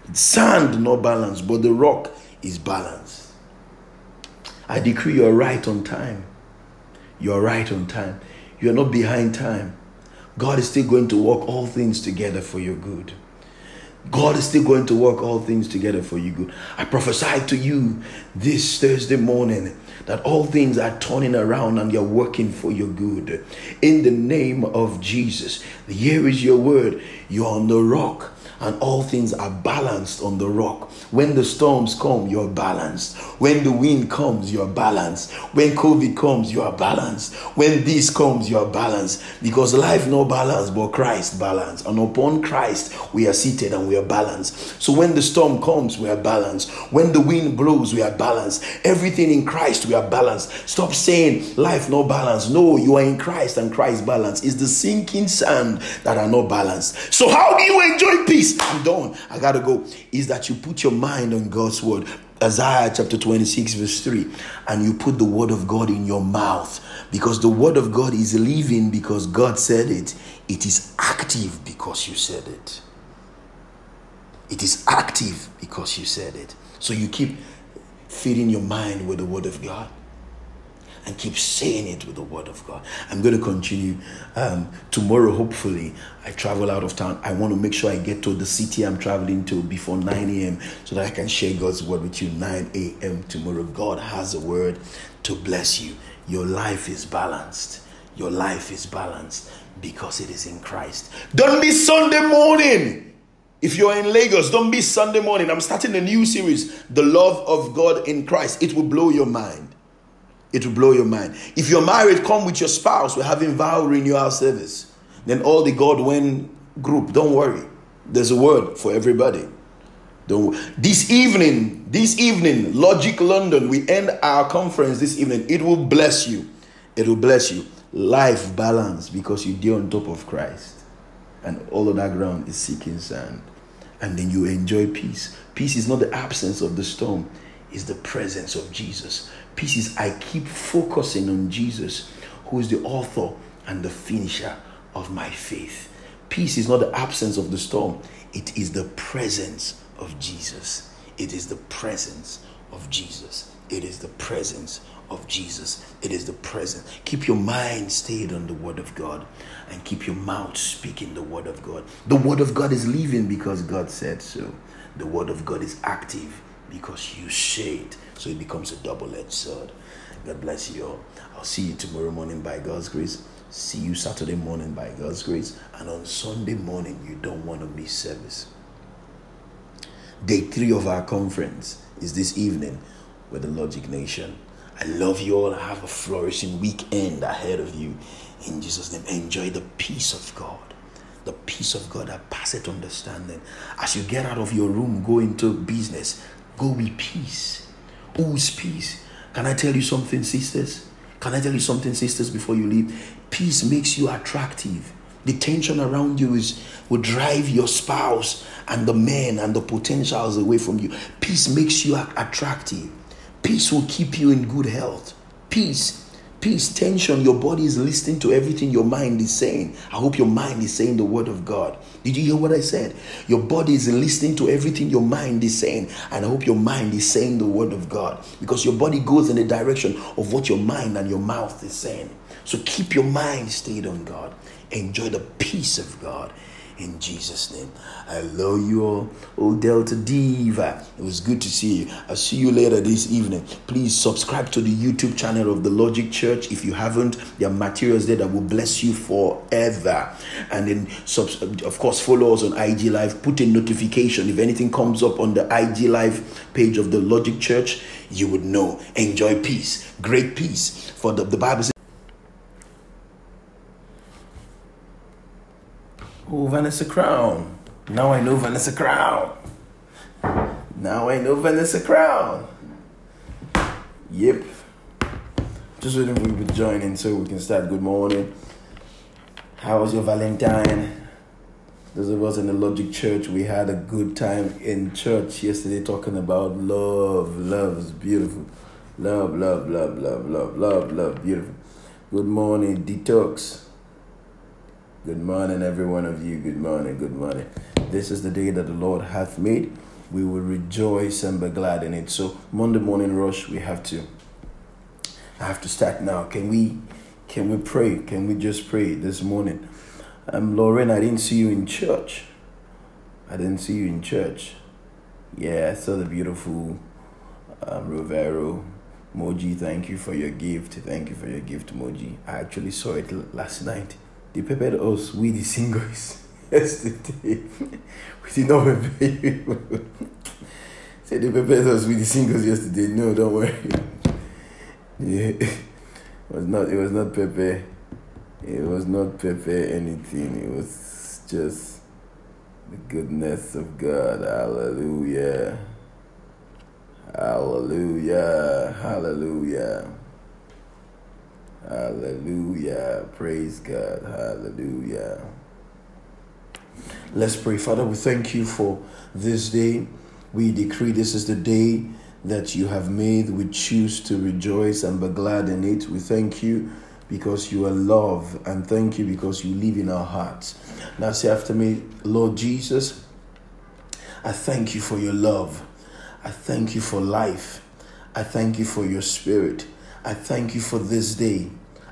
It's sand not balanced, but the rock is balanced. I decree you are right on time. You are right on time. You are not behind time. God is still going to work all things together for your good. God is still going to work all things together for you good. I prophesy to you this Thursday morning that all things are turning around and you're working for your good. In the name of Jesus, here is your word. You're on the rock and all things are balanced on the rock. When the storms come, you're balanced. When the wind comes, you're balanced. When COVID comes, you are balanced. When this comes, you are balanced. Because life no balance, but Christ balance. And upon Christ, we are seated and we are balanced. So when the storm comes, we are balanced. When the wind blows, we are balanced. Everything in Christ, we are balanced. Stop saying life no balance. No, you are in Christ and Christ balance. It's the sinking sand that are not balanced. So how do you enjoy peace? I'm done. I gotta go. Is that you put your mind on God's word. Isaiah chapter 26, verse 3. And you put the word of God in your mouth. Because the word of God is living because God said it. It is active because you said it. It is active because you said it. So you keep feeding your mind with the word of God and keep saying it with the word of God. I'm going to continue um, tomorrow. Hopefully, I travel out of town. I want to make sure I get to the city I'm traveling to before 9 a.m. so that I can share God's word with you 9 a.m. tomorrow. God has a word to bless you. Your life is balanced. Your life is balanced because it is in Christ. Don't be Sunday morning. If you're in Lagos, don't be Sunday morning. I'm starting a new series, The Love of God in Christ. It will blow your mind. It will blow your mind. If you're married, come with your spouse. We're having vow renewal service. Then all the God group, don't worry. There's a word for everybody. Don't this evening, this evening, Logic London, we end our conference this evening. It will bless you. It will bless you. Life balance because you deal on top of Christ. And all of that ground is seeking sand. And then you enjoy peace. Peace is not the absence of the storm, it's the presence of Jesus. Peace is I keep focusing on Jesus, who is the author and the finisher of my faith. Peace is not the absence of the storm, it is the presence of Jesus. It is the presence of Jesus. It is the presence of Jesus. It is the presence. Keep your mind stayed on the Word of God and keep your mouth speaking the Word of God. The Word of God is living because God said so. The Word of God is active because you say it. So it becomes a double edged sword. God bless you all. I'll see you tomorrow morning by God's grace. See you Saturday morning by God's grace. And on Sunday morning, you don't want to miss service. Day three of our conference is this evening with the Logic Nation. I love you all. Have a flourishing weekend ahead of you. In Jesus' name, enjoy the peace of God. The peace of God that passeth understanding. As you get out of your room, go into business, go with peace Whose peace? Can I tell you something, sisters? Can I tell you something, sisters, before you leave? Peace makes you attractive. The tension around you is will drive your spouse and the men and the potentials away from you. Peace makes you attractive. Peace will keep you in good health. Peace peace, tension, your body is listening to everything your mind is saying. I hope your mind is saying the word of God. Did you hear what I said? Your body is listening to everything your mind is saying, and I hope your mind is saying the word of God because your body goes in the direction of what your mind and your mouth is saying. So keep your mind stayed on God. Enjoy the peace of God in Jesus' name. I love you all. Oh, Delta Diva. It was good to see you. I'll see you later this evening. Please subscribe to the YouTube channel of the Logic Church. If you haven't, there are materials there that will bless you forever. And then, of course, follow us on IG Live. Put a notification. If anything comes up on the IG Live page of the Logic Church, you would know. Enjoy peace, great peace. For the, the Bible says, Oh, Vanessa Crown. Now I know Vanessa Crown. Now I know Vanessa Crown. Yep. Just waiting for you to join in so we can start. Good morning. How was your Valentine? Those of us in the Logic Church, we had a good time in church yesterday talking about love. Love is beautiful. Love, love, love, love, love, love, love, beautiful. Good morning, Detox. Good morning, every one of you. Good morning, good morning. This is the day that the Lord hath made. We will rejoice and be glad in it. So Monday morning rush, we have to. I have to start now. Can we? Can we pray? Can we just pray this morning? Um, Lauren, I didn't see you in church. I didn't see you in church. Yeah, I saw the beautiful um, Rovero. Moji, thank you for your gift. Thank you for your gift, Moji. I actually saw it last night. They prepared us with the singles yesterday. we did not prepare you. Say they prepared us with the singles yesterday. No, don't worry. Yeah. It was not it was not Pepe. It was not Pepe anything. It was just the goodness of God. Hallelujah. Hallelujah. Hallelujah. Hallelujah. Praise God. Hallelujah. Let's pray. Father, we thank you for this day. We decree this is the day that you have made. We choose to rejoice and be glad in it. We thank you because you are love and thank you because you live in our hearts. Now say after me, Lord Jesus, I thank you for your love. I thank you for life. I thank you for your spirit. I thank you for this day.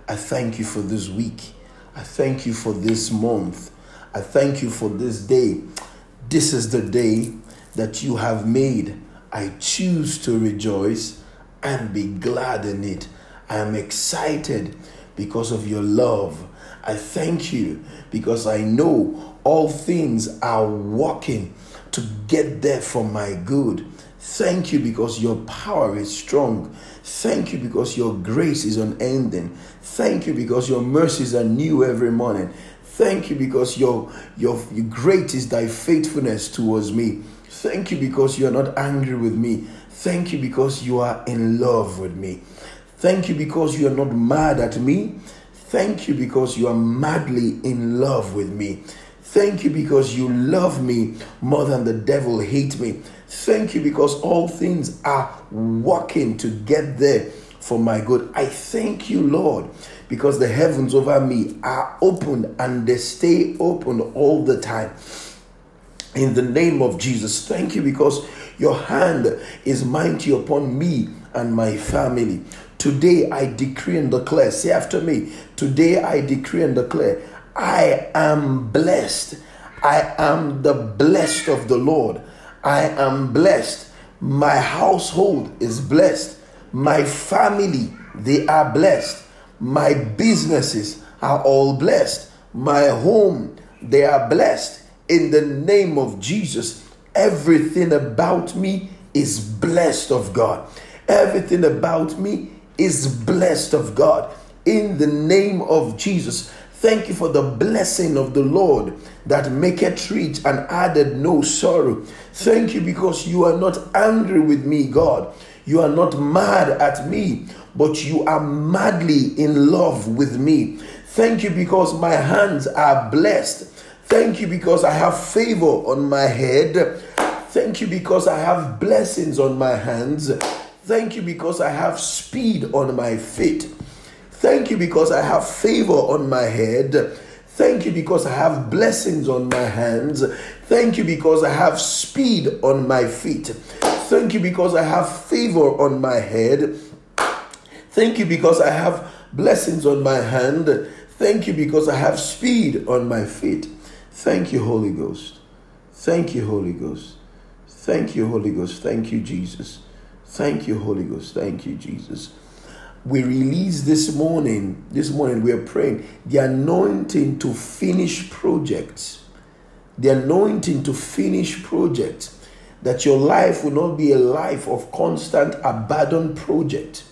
I thank you for this week. I thank you for this month. I thank you for this day. This is the day that you have made. I choose to rejoice and be glad in it. I am excited because of your love. I thank you because I know all things are working to get there for my good. Thank you because your power is strong. Thank you because your grace is unending. Thank you because your mercies are new every morning. Thank you because your, your, your great is thy faithfulness towards me. Thank you because you are not angry with me. Thank you because you are in love with me. Thank you because you are not mad at me. Thank you because you are madly in love with me. Thank you because you love me more than the devil hates me. Thank you because all things are working to get there for my good. I thank you, Lord, because the heavens over me are open and they stay open all the time. In the name of Jesus, thank you because your hand is mighty upon me and my family. Today I decree and declare, say after me, today I decree and declare, I am blessed. I am the blessed of the Lord. I am blessed. My household is blessed. My family, they are blessed. My businesses are all blessed. My home, they are blessed. In the name of Jesus, everything about me is blessed of God. Everything about me is blessed of God. In the name of Jesus, Thank you for the blessing of the Lord that maketh rich and added no sorrow. Thank you because you are not angry with me, God. You are not mad at me, but you are madly in love with me. Thank you because my hands are blessed. Thank you because I have favor on my head. Thank you because I have blessings on my hands. Thank you because I have speed on my feet. Thank you because I have favor on my head. Thank you because I have blessings on my hands. Thank you because I have speed on my feet. Thank you because I have favor on my head. Thank you because I have blessings on my hand. Thank you because I have speed on my feet. Thank you, Holy Ghost. Thank you, Holy Ghost. Thank you, Holy Ghost. Thank you, Jesus. Thank you, Holy Ghost. Thank you, Jesus we release this morning, this morning we are praying the anointing to finish projects. The anointing to finish projects. That your life will not be a life of constant abandoned project.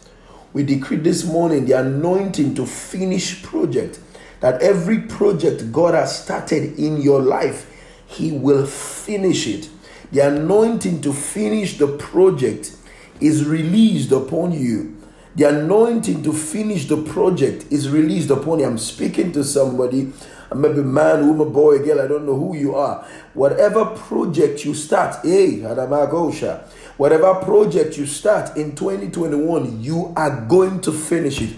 We decree this morning the anointing to finish project. That every project God has started in your life, He will finish it. The anointing to finish the project is released upon you. The anointing to finish the project is released upon you. I'm speaking to somebody, maybe man, woman, boy, girl, I don't know who you are. Whatever project you start, hey, Adamagosha, whatever project you start in 2021, you are going to finish it.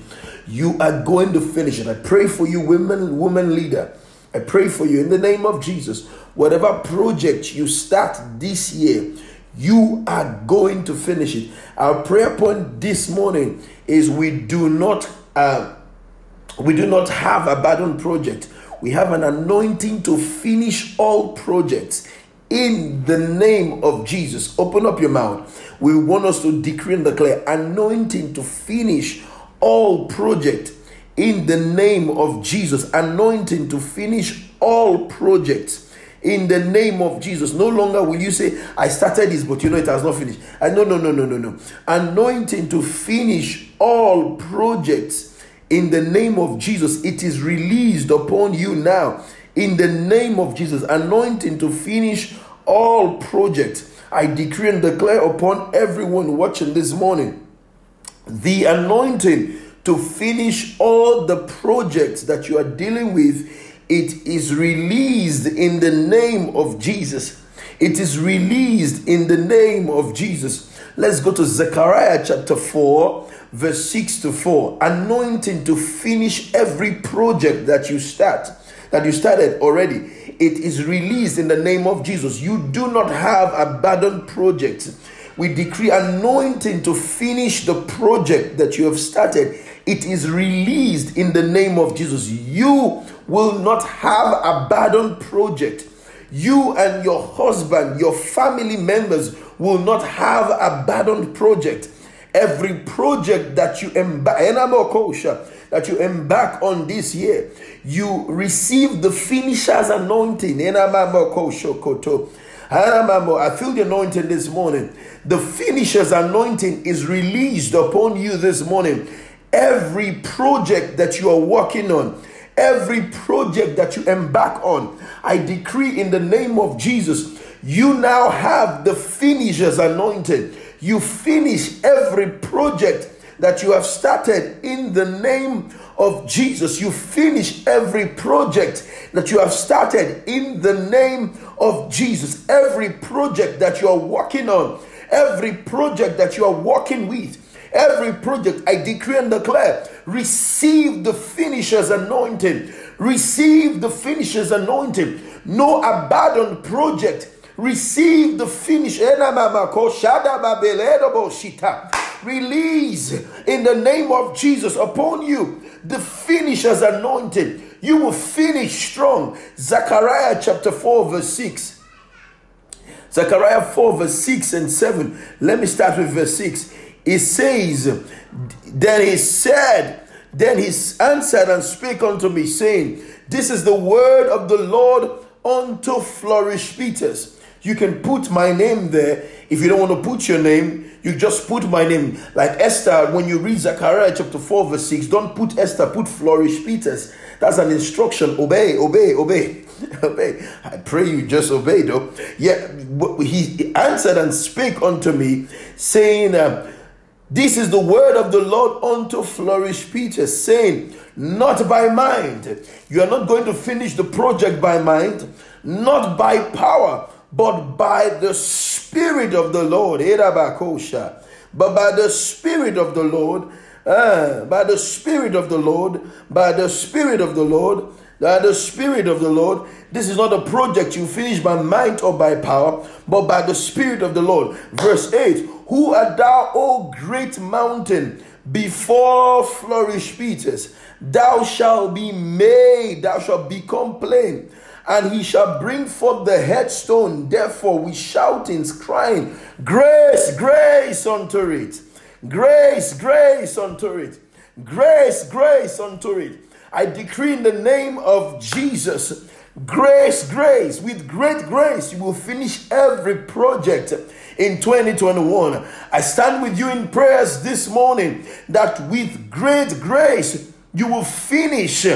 You are going to finish it. I pray for you, women, woman leader. I pray for you in the name of Jesus. Whatever project you start this year, you are going to finish it. Our prayer point this morning is we do not uh, we do not have a burden project. We have an anointing to finish all projects in the name of Jesus. Open up your mouth. We want us to decree and declare anointing to finish all project in the name of Jesus. Anointing to finish all projects in the name of Jesus. No longer will you say, I started this, but you know it has not finished. I no no no no no no. Anointing to finish all projects in the name of Jesus. It is released upon you now. In the name of Jesus. Anointing to finish all projects. I decree and declare upon everyone watching this morning the anointing to finish all the projects that you are dealing with it is released in the name of Jesus. It is released in the name of Jesus. Let's go to Zechariah chapter 4, verse 6 to 4. Anointing to finish every project that you start, that you started already. It is released in the name of Jesus. You do not have abandoned projects. We decree anointing to finish the project that you have started. It is released in the name of Jesus. You will not have a burden project. You and your husband, your family members will not have a burden project. Every project that you embark, that you embark on this year, you receive the finisher's anointing. I feel the anointing this morning. The finisher's anointing is released upon you this morning. Every project that you are working on, every project that you embark on, I decree in the name of Jesus, you now have the finisher's anointed. You finish every project that you have started in the name of Jesus. You finish every project that you have started in the name of Jesus. Every project that you are working on, every project that you are working with, Every project I decree and declare, receive the finisher's anointing. Receive the finisher's anointing. No abandoned project. Receive the finish. Release in the name of Jesus upon you the finisher's anointing. You will finish strong. Zechariah chapter 4, verse 6. Zechariah 4, verse 6 and 7. Let me start with verse 6. It says, Then he said, Then he answered and spake unto me, saying, This is the word of the Lord unto Flourish Peters. You can put my name there. If you don't want to put your name, you just put my name. Like Esther, when you read Zechariah chapter 4, verse 6, don't put Esther, put Flourish Peters. That's an instruction. Obey, obey, obey, obey. I pray you just obey, though. Yeah, he answered and spake unto me, saying, uh, this is the word of the Lord unto Flourish Peter, saying, Not by mind. You are not going to finish the project by mind, not by power, but by the Spirit of the Lord. But by the Spirit of the Lord, uh, by the Spirit of the Lord, by the Spirit of the Lord, by the Spirit of the Lord. This is not a project you finish by mind or by power, but by the Spirit of the Lord. Verse 8 who art thou, O great mountain, before flourish Peters? Thou shalt be made, thou shalt become plain, and he shall bring forth the headstone. Therefore, with shoutings, crying, Grace, grace unto it. Grace, grace unto it. Grace, grace unto it. I decree in the name of Jesus, grace, grace. With great grace, you will finish every project in 2021. I stand with you in prayers this morning that with great grace you will finish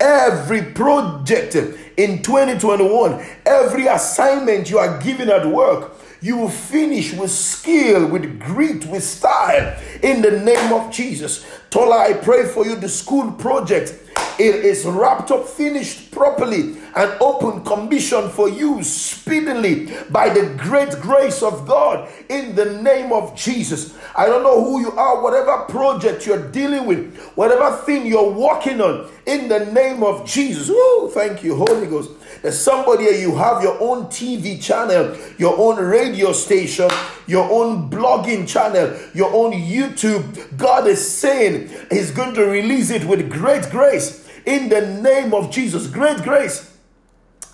every project in 2021, every assignment you are given at work, you will finish with skill, with grit, with style in the name of Jesus. Tola, I pray for you the school project. It is wrapped up, finished properly, and open commission for you speedily by the great grace of God in the name of Jesus. I don't know who you are, whatever project you're dealing with, whatever thing you're working on, in the name of Jesus. Oh, thank you, Holy Ghost. There's somebody you have your own TV channel, your own radio station, your own blogging channel, your own YouTube. God is saying He's going to release it with great grace in the name of Jesus. Great grace.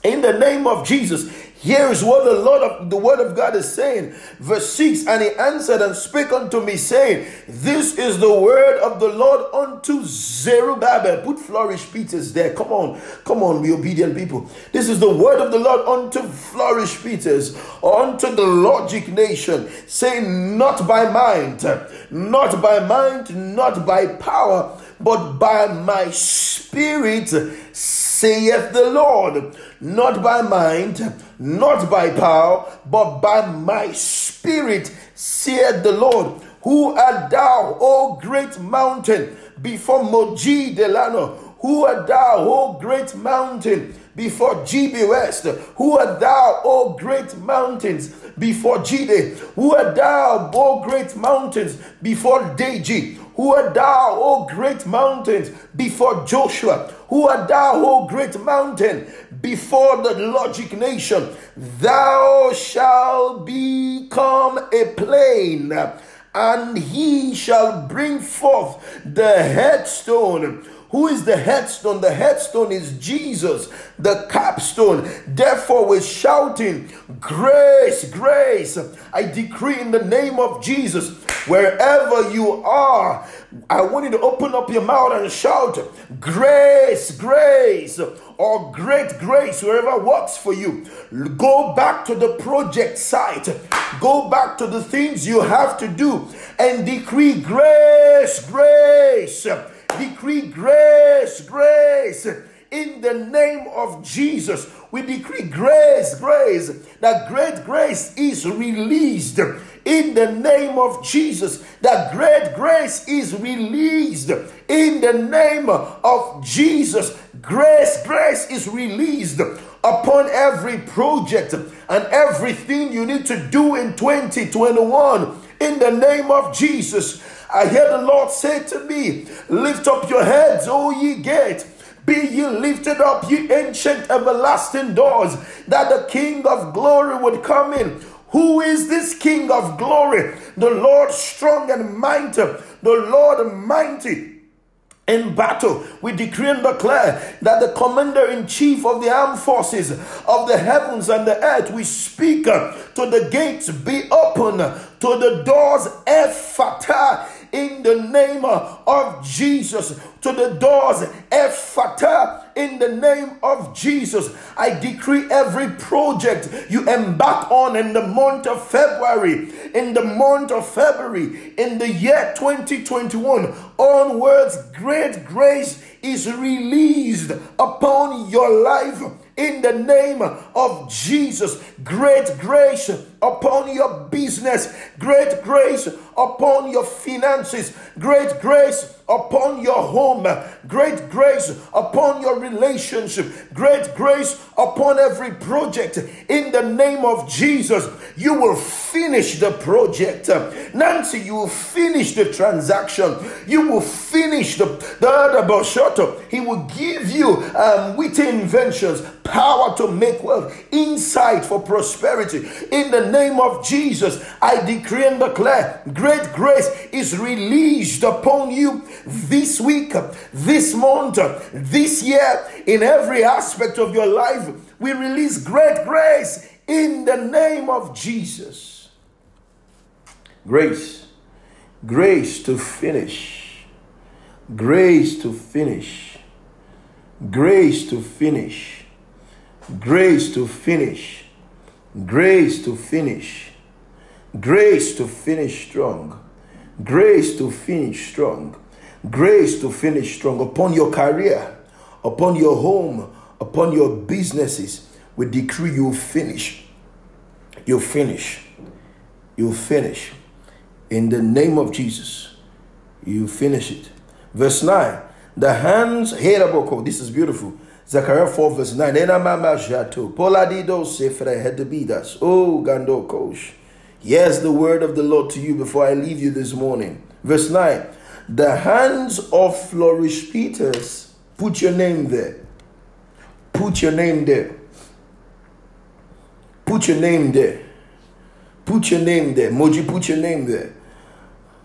In the name of Jesus, here is what the Lord of the word of God is saying. Verse 6 And he answered and spake unto me, saying, This is the word of the Lord unto Zerubbabel. Put flourish Peters there. Come on, come on, be obedient people. This is the word of the Lord unto flourish Peters, unto the logic nation, saying, Not by mind, not by mind, not by power, but by my spirit, saith the Lord not by mind, not by power, but by my spirit, saith the Lord. Who art thou, O great mountain, before Moji Delano? Who art thou, O great mountain, before GB West? Who art thou, O great mountains, before Jide? Who art thou, O great mountains, before Deji? Who art thou, O great mountains, before Joshua? Who art thou, O great mountain, before the logic nation? Thou shalt become a plain, and he shall bring forth the headstone who is the headstone? The headstone is Jesus, the capstone. Therefore, we're shouting, Grace, grace. I decree in the name of Jesus, wherever you are, I want you to open up your mouth and shout, Grace, grace or great grace, wherever works for you. Go back to the project site, go back to the things you have to do, and decree grace, grace decree grace, grace. In the name of Jesus, we decree grace, grace. That great grace is released. In the name of Jesus, that great grace is released. In the name of Jesus, grace, grace is released upon every project and everything you need to do in 2021. In the name of Jesus, I hear the Lord say to me, Lift up your heads, O ye gates. Be ye lifted up, ye ancient everlasting doors, that the King of glory would come in. Who is this King of glory? The Lord strong and mighty, the Lord mighty in battle, we decree and declare that the commander in chief of the armed forces of the heavens and the earth, we speak to the gates be open, to the doors, Ephata, in the name of Jesus to the doors, Ephata, in the name of Jesus. I decree every project you embark on in the month of February, in the month of February, in the year 2021, onwards, great grace is released upon your life in the name of Jesus. Great grace upon your business, great grace upon your finances, great grace upon your home, great grace upon your relationship, great grace upon every project. In the name of Jesus, you will finish the project. Nancy, you will finish the transaction. You will finish the the, the He will give you um, witty inventions, power to make wealth, insight for prosperity. In the name of Jesus, I decree and declare great grace is released upon you this week, this month, this year, in every aspect of your life. We release great grace in the name of Jesus. Grace, grace to finish, grace to finish, grace to finish, grace to finish, grace to finish, grace to finish strong, grace to finish strong grace to finish strong upon your career, upon your home, upon your businesses. We decree you finish. You finish. You finish. In the name of Jesus, you finish it. Verse 9. The hands, this is beautiful. Zechariah 4 verse 9. Poladido sefre hedebidas. Oh, Gando Kosh. Yes, the word of the Lord to you before I leave you this morning. Verse 9. The hands of Flourish Peters. Put your name there. Put your name there. Put your name there. Put your name there. Moji, put your name there.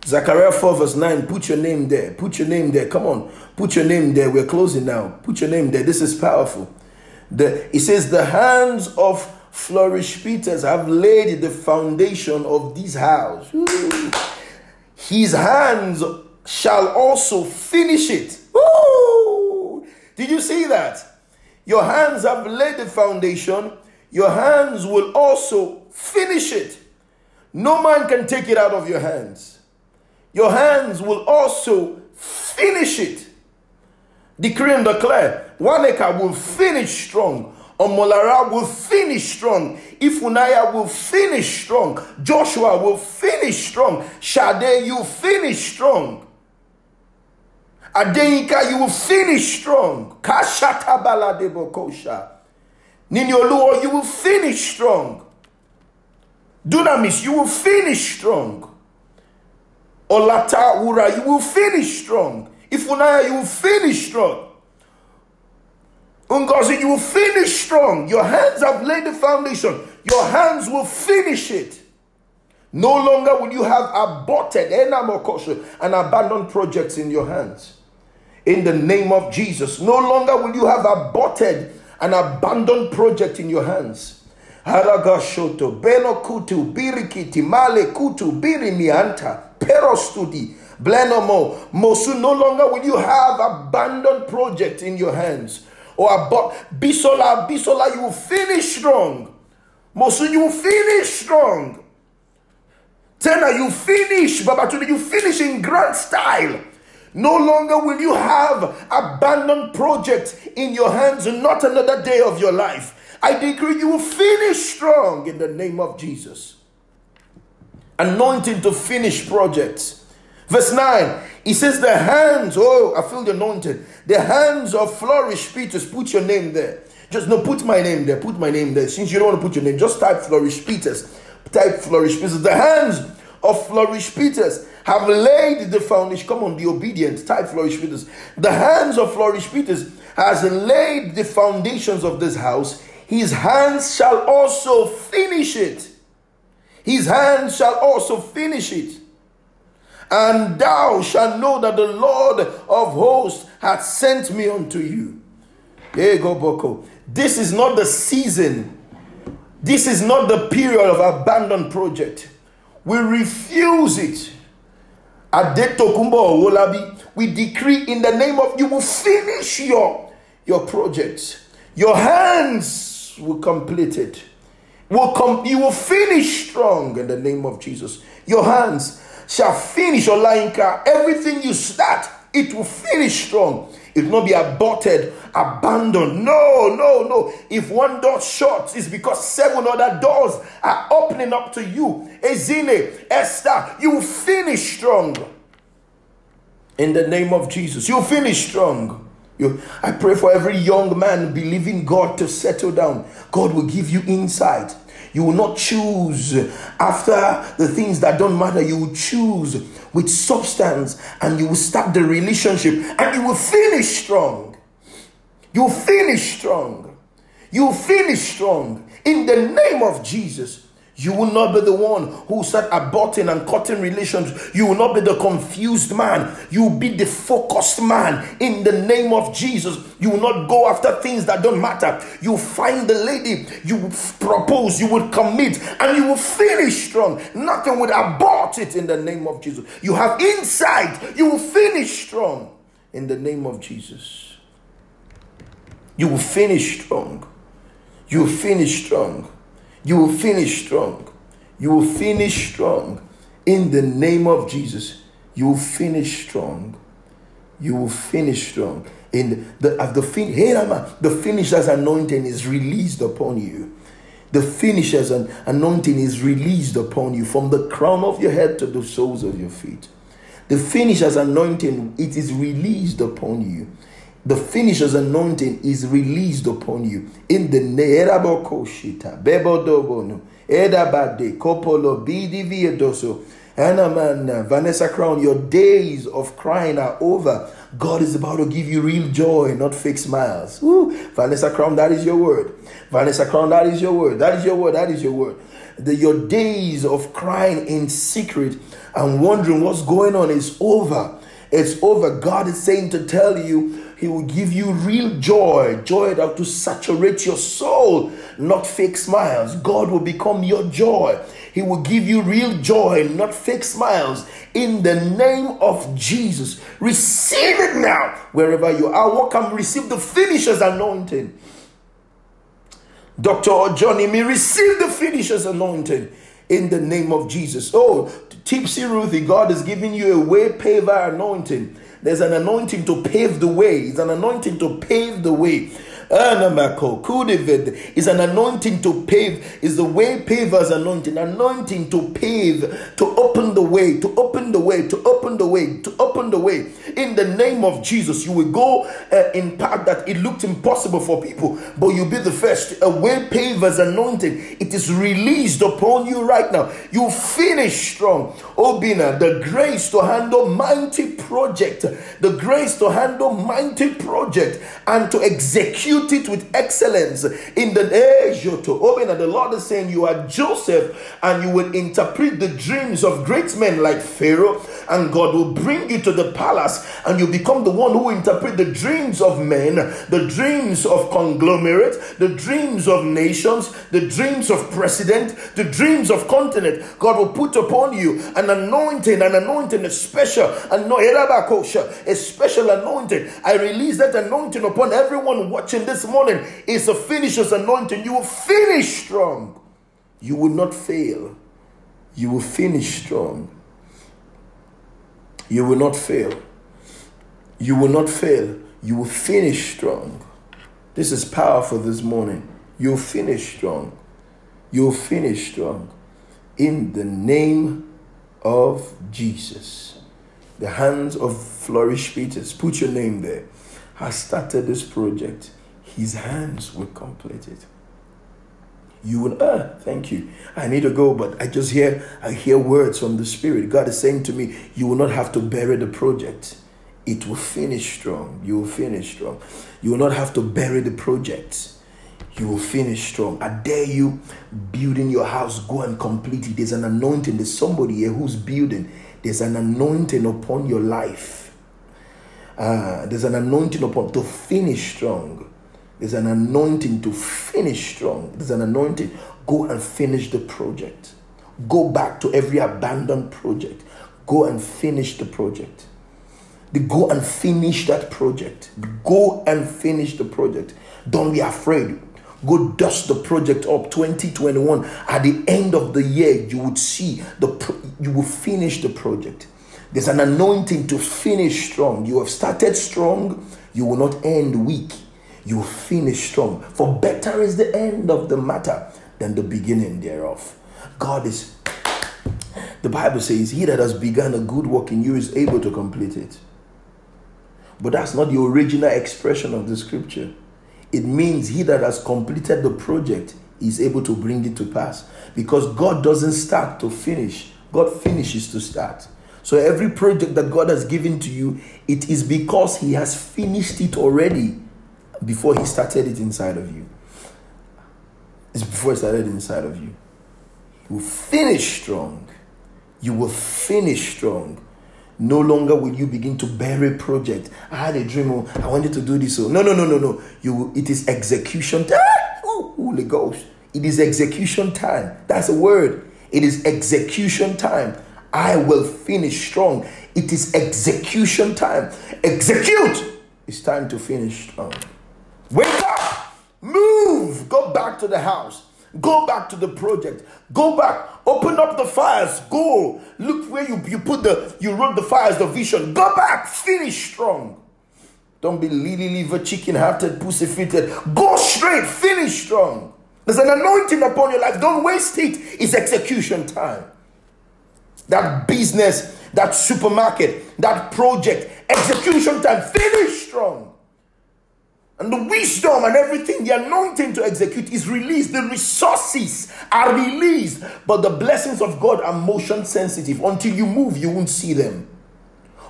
Zechariah 4 verse 9, put your name there. Put your name there. Come on. Put your name there. We're closing now. Put your name there. This is powerful. The, it says, The hands of Flourish Peters have laid the foundation of this house. His hands shall also finish it. Did you see that? Your hands have laid the foundation. Your hands will also finish it. No man can take it out of your hands your hands will also finish it. Decree and declare, Waneka will finish strong. Omolara will finish strong. Ifunaya will finish strong. Joshua will finish strong. Shade, you finish strong. Adeyika, you will finish strong. Kashatabala debokosha. Ninyoluo, you will finish strong. Dunamis, you will finish strong. Olata Wura, you will finish strong. Ifunaya, you will finish strong. Ungozi, you will finish strong. Your hands have laid the foundation. Your hands will finish it. No longer will you have aborted and abandoned projects in your hands. In the name of Jesus. No longer will you have aborted an abandoned project in your hands. Haragashoto, Benokutu, Birikiti, Male Kutu, Birimianta, Perostudi, Blenomo, Mosu. No longer will you have abandoned project in your hands. Or about Bisola, Bisola, you will finish strong. Mosu, you will finish strong. Tena, you finish, Babatuni, you finish in grand style. No longer will you have abandoned project in your hands, not another day of your life. I decree you will finish strong in the name of Jesus. Anointing to finish projects. Verse 9, he says, The hands, oh, I feel the anointing. The hands of Flourish Peters, put your name there. Just no, put my name there. Put my name there. Since you don't want to put your name, just type Flourish Peters. Type Flourish Peters. The hands of Flourish Peters have laid the foundation. Come on, be obedient. Type Flourish Peters. The hands of Flourish Peters has laid the foundations of this house his hands shall also finish it. His hands shall also finish it. And thou shalt know that the Lord of hosts hath sent me unto you. This is not the season. This is not the period of abandoned project. We refuse it. Adetokumbo Wolabi, we decree in the name of you will finish your, your projects. Your hands will complete it. Will com- you will finish strong in the name of Jesus. Your hands shall finish, Olainka. Everything you start, it will finish strong. It will not be aborted, abandoned. No, no, no. If one door shuts, it's because seven other doors are opening up to you. Ezine, Esther, you will finish strong. In the name of Jesus, you'll finish strong. You, I pray for every young man believing God to settle down. God will give you insight. You will not choose after the things that don't matter. You will choose with substance and you will start the relationship and you will finish strong. You will finish strong. You will finish strong in the name of Jesus. You will not be the one who start aborting and cutting relations. You will not be the confused man. You will be the focused man in the name of Jesus. You will not go after things that don't matter. You find the lady, you propose, you will commit, and you will finish strong. Nothing will abort it in the name of Jesus. You have insight, you will finish strong in the name of Jesus. You will finish strong. You will finish strong you will finish strong. You will finish strong. In the name of Jesus, you will finish strong. You will finish strong. In the of the fin- the finisher's anointing is released upon you. The finisher's anointing is released upon you from the crown of your head to the soles of your feet. The finisher's anointing it is released upon you. The finisher's anointing is released upon you in the Nerabokoshita Bebodobono Edabade Kopolo Bidi Viedoso Anaman Vanessa Crown. Your days of crying are over. God is about to give you real joy, not fake smiles. Woo. Vanessa Crown, that is your word. Vanessa Crown, that is your word. That is your word. That is your word. The, your days of crying in secret and wondering what's going on is over. It's over. God is saying to tell you he will give you real joy, joy that will saturate your soul, not fake smiles. God will become your joy. He will give you real joy, not fake smiles. In the name of Jesus, receive it now wherever you are. Welcome, receive the finisher's anointing. Dr. Johnny, me receive the finisher's anointing in the name of Jesus. Oh, Tipsy Ruthie, God is giving you a way paver anointing. There's an anointing to pave the way. It's an anointing to pave the way. Is an anointing to pave, is the way pavers anointing, anointing to pave, to open the way, to open the way, to open the way, to open the way. In the name of Jesus, you will go uh, in path that it looked impossible for people, but you'll be the first. A way pavers anointing, it is released upon you right now. You finish strong. Obina, the grace to handle mighty project, the grace to handle mighty project and to execute execute it with excellence in the age to open and the Lord is saying you are Joseph and you will interpret the dreams of great men like Pharaoh and God will bring you to the palace and you become the one who interpret the dreams of men the dreams of conglomerate the dreams of nations the dreams of president the dreams of continent. God will put upon you an anointing an anointing a special a special anointing. I release that anointing upon everyone watching this morning is a finisher's anointing. You will finish strong. You will not fail. You will finish strong. You will not fail. You will not fail. You will finish strong. This is powerful this morning. You'll finish strong. You'll finish strong. In the name of Jesus. The hands of Flourish Peters, put your name there, has started this project his hands will complete it. You will, ah, thank you. I need to go, but I just hear, I hear words from the Spirit. God is saying to me, you will not have to bury the project. It will finish strong. You will finish strong. You will not have to bury the project. You will finish strong. I dare you, building your house, go and complete it. There's an anointing. There's somebody here who's building. There's an anointing upon your life. Uh, there's an anointing upon to finish strong. There's an anointing to finish strong. There's an anointing. Go and finish the project. Go back to every abandoned project. Go and finish the project. Go and finish that project. Go and finish the project. Don't be afraid. Go dust the project up 2021. At the end of the year, you would see the pro- you will finish the project. There's an anointing to finish strong. You have started strong, you will not end weak you finish strong. For better is the end of the matter than the beginning thereof. God is, the Bible says, He that has begun a good work in you is able to complete it. But that's not the original expression of the scripture. It means He that has completed the project is able to bring it to pass. Because God doesn't start to finish, God finishes to start. So every project that God has given to you, it is because He has finished it already before he started it inside of you. It's before it started inside of you. You will finish strong. You will finish strong. No longer will you begin to bury project. I had a dream. Oh, I wanted to do this. Oh. no, no, no, no, no. You. It is execution time. Ah! Oh, Holy Ghost. It is execution time. That's a word. It is execution time. I will finish strong. It is execution time. Execute. It's time to finish strong. Wake up! Move! Go back to the house. Go back to the project. Go back. Open up the fires. Go. Look where you, you put the, you wrote the fires, the vision. Go back. Finish strong. Don't be lily liver, chicken hearted, pussy fitted. Go straight. Finish strong. There's an anointing upon your life. Don't waste it. It's execution time. That business, that supermarket, that project, execution time. Finish strong. And the wisdom and everything, the anointing to execute is released. The resources are released. But the blessings of God are motion sensitive. Until you move, you won't see them.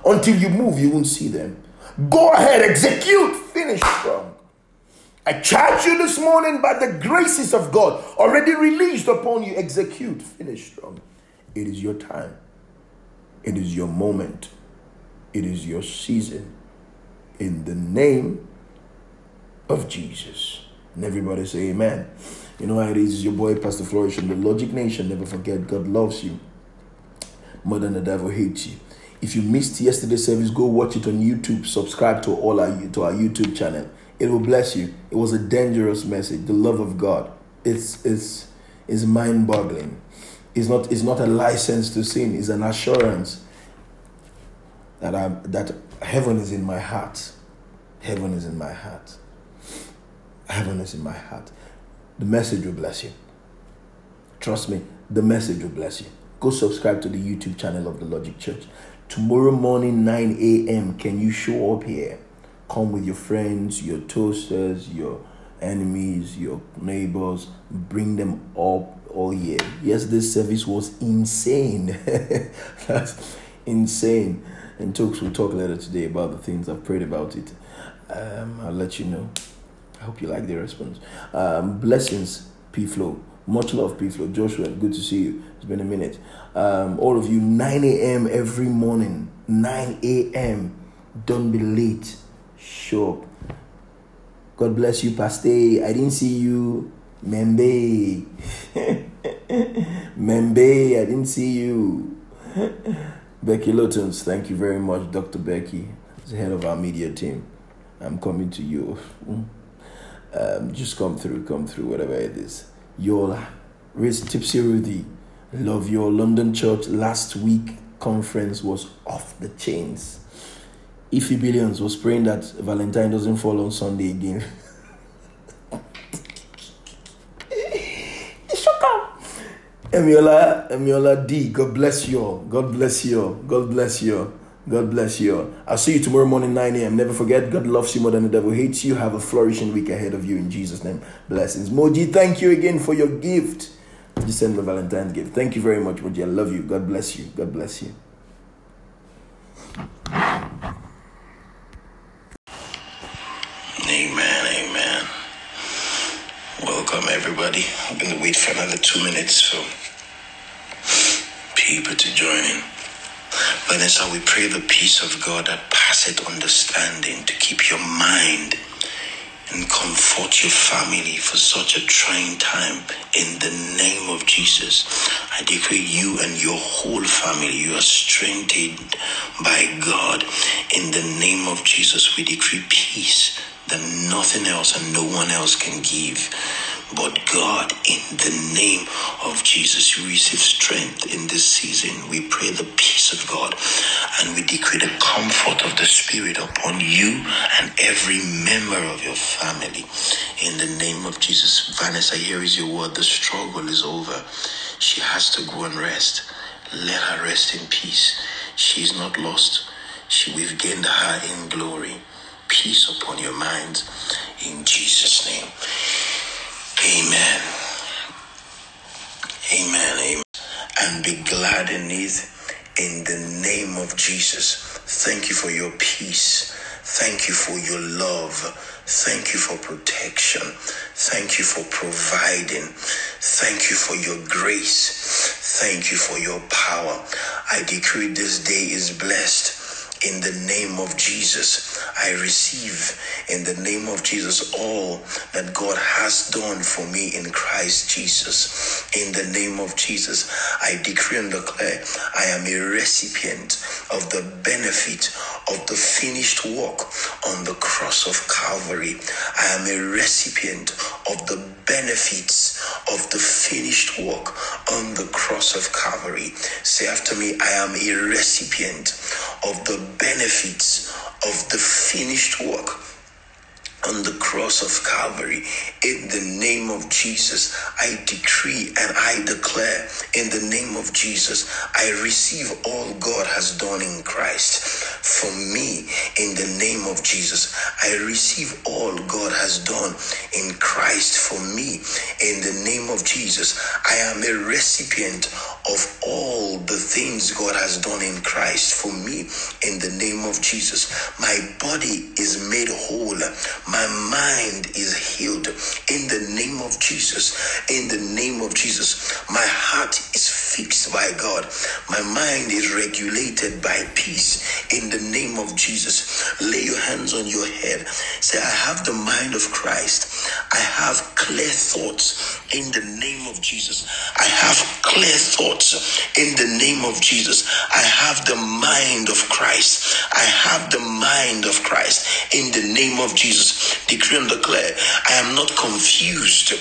Until you move, you won't see them. Go ahead, execute, finish strong. I charge you this morning by the graces of God already released upon you. Execute, finish strong. It is your time, it is your moment, it is your season. In the name of Jesus. And everybody say amen. You know how it is, your boy Pastor Flourish from the Logic Nation. Never forget, God loves you more than the devil hates you. If you missed yesterday's service, go watch it on YouTube. Subscribe to all our to our YouTube channel. It will bless you. It was a dangerous message. The love of God. It's it's is mind-boggling. It's not it's not a license to sin. It's an assurance that I that heaven is in my heart. Heaven is in my heart. Heaven is in my heart. The message will bless you. Trust me, the message will bless you. Go subscribe to the YouTube channel of the Logic Church. Tomorrow morning, 9 a.m., can you show up here? Come with your friends, your toasters, your enemies, your neighbors. Bring them up all year. Yes, this service was insane. That's insane. And talks will talk later today about the things I've prayed about it. Um, I'll let you know. I hope you like the response. Um, blessings, P Flow. Much love, P Flow. Joshua, good to see you. It's been a minute. Um, all of you, 9 a.m. every morning. 9 a.m. Don't be late. Show up. God bless you, Pastor. I didn't see you. Membe. Membe, I didn't see you. Becky Lutons, thank you very much, Dr. Becky, as the head of our media team. I'm coming to you. Um, just come through, come through, whatever it is. Yola, Riz Tipsy Rudy, love your London church last week conference was off the chains. Ify Billions was praying that Valentine doesn't fall on Sunday again. Emiola, Emiola D, God bless you. God bless you. God bless you. God bless you all. I'll see you tomorrow morning, 9 a.m. Never forget, God loves you more than the devil hates you. Have a flourishing week ahead of you in Jesus' name. Blessings. Moji, thank you again for your gift. Just send me Valentine's gift. Thank you very much, Moji. I love you. God bless you. God bless you. Amen, amen. Welcome, everybody. I'm going to wait for another two minutes for people to join in. But how we pray the peace of God that passeth understanding to keep your mind and comfort your family for such a trying time in the name of Jesus. I decree you and your whole family, you are strengthened by God. In the name of Jesus, we decree peace that nothing else and no one else can give. But God, in the name of Jesus, you receive strength in this season. We pray the peace of God and we decree the comfort of the Spirit upon you and every member of your family. In the name of Jesus. Vanessa, here is your word. The struggle is over. She has to go and rest. Let her rest in peace. She is not lost. She, we've gained her in glory. Peace upon your minds. In Jesus' name. Amen. Amen. Amen. And be glad in it in the name of Jesus. Thank you for your peace. Thank you for your love. Thank you for protection. Thank you for providing. Thank you for your grace. Thank you for your power. I decree this day is blessed in the name of Jesus. I receive in the name of Jesus all that God has done for me in Christ Jesus. In the name of Jesus, I decree and declare I am a recipient of the benefit of the finished work on the cross of Calvary. I am a recipient of the benefits of the finished work on the cross of Calvary. Say after me, I am a recipient of the benefits of the finished work on the cross of Calvary. In the name of Jesus, I decree and I declare in the name of Jesus, I receive all God has done in Christ for me. In the name of Jesus, I receive all God has done in Christ for me. In the name of Jesus, I am a recipient of all the things God has done in Christ for me. In the name of Jesus, my body is made whole. My mind is healed in the name of Jesus. In the name of Jesus, my heart is fixed by God. My mind is regulated by peace in the name of Jesus. Lay your hands on your head. Say, I have the mind of Christ. I have clear thoughts in the name of Jesus. I have clear thoughts in the name of Jesus. I have the mind of Christ. I have the mind of Christ in the name of Jesus decree and declare, I am not confused.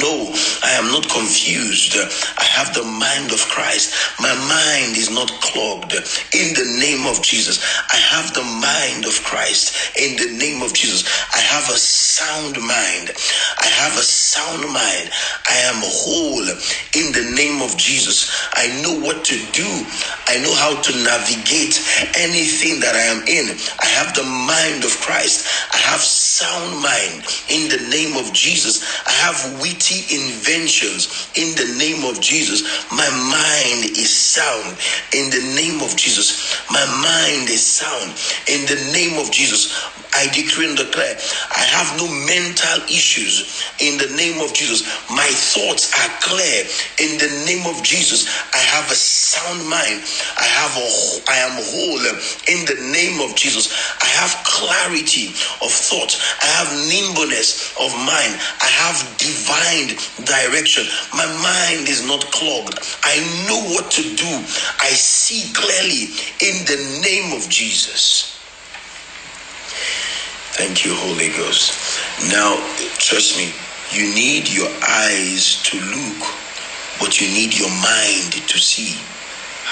No, I am not confused. I have the mind of Christ. My mind is not clogged. In the name of Jesus, I have the mind of Christ. In the name of Jesus, I have a sound mind. I have a sound mind. I am whole. In the name of Jesus, I know what to do. I know how to navigate anything that I am in. I have the mind of Christ. I have sound mind. In the name of Jesus, I have wit witty inventions in the name of Jesus. My mind is sound in the name of Jesus. My mind is sound in the name of Jesus. I decree and declare, I have no mental issues in the name of Jesus. My thoughts are clear in the name of Jesus. I have a sound mind. I have a I am whole in the name of Jesus. I have clarity of thought. I have nimbleness of mind. I have divine direction. My mind is not clogged. I know what to do. I see clearly in the name of Jesus. Thank you, Holy Ghost. Now, trust me, you need your eyes to look, but you need your mind to see.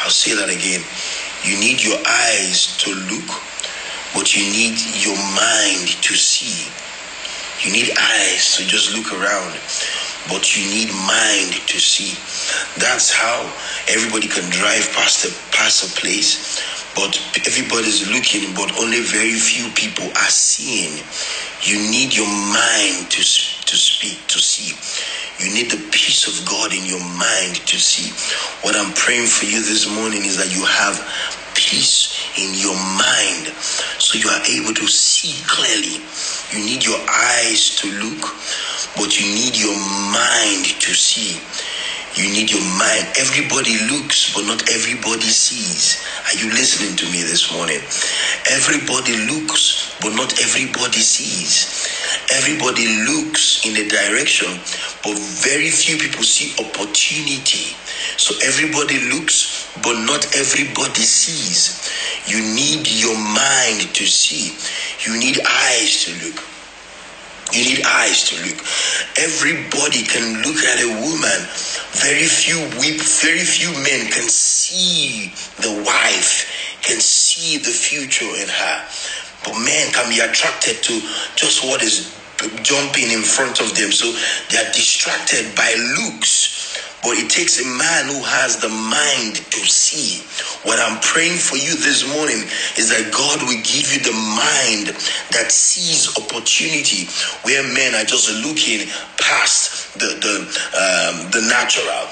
I'll say that again. You need your eyes to look, but you need your mind to see. You need eyes to just look around, but you need mind to see. That's how everybody can drive past a past a place but everybody's looking, but only very few people are seeing. You need your mind to, to speak, to see. You need the peace of God in your mind to see. What I'm praying for you this morning is that you have peace in your mind so you are able to see clearly. You need your eyes to look, but you need your mind to see. You need your mind. Everybody looks, but not everybody sees. Are you listening to me this morning? Everybody looks, but not everybody sees. Everybody looks in a direction, but very few people see opportunity. So everybody looks, but not everybody sees. You need your mind to see. You need eyes to look. You need eyes to look. Everybody can look at a woman. Very few weep, very few men can see the wife, can see the future in her. But men can be attracted to just what is jumping in front of them. So they are distracted by looks but it takes a man who has the mind to see. What I'm praying for you this morning is that God will give you the mind that sees opportunity where men are just looking past the the um, the natural.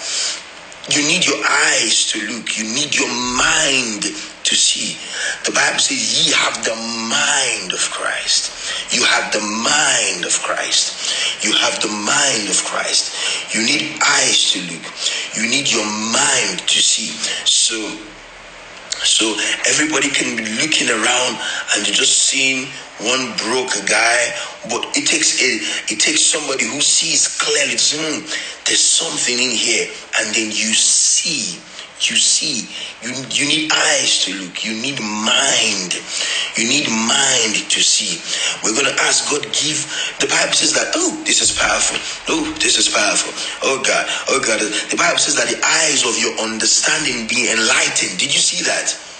You need your eyes to look. You need your mind to see. The Bible says, Ye have the mind of Christ. You have the mind of Christ. You have the mind of Christ. You need eyes to look. You need your mind to see. So, so everybody can be looking around and you're just seeing one broke guy, but it takes a it takes somebody who sees clearly. Hmm, there's something in here, and then you see you see. You, you need eyes to look. You need mind. You need mind to see. We're going to ask God, give. The Bible says that, oh, this is powerful. Oh, this is powerful. Oh, God. Oh, God. The Bible says that the eyes of your understanding be enlightened. Did you see that?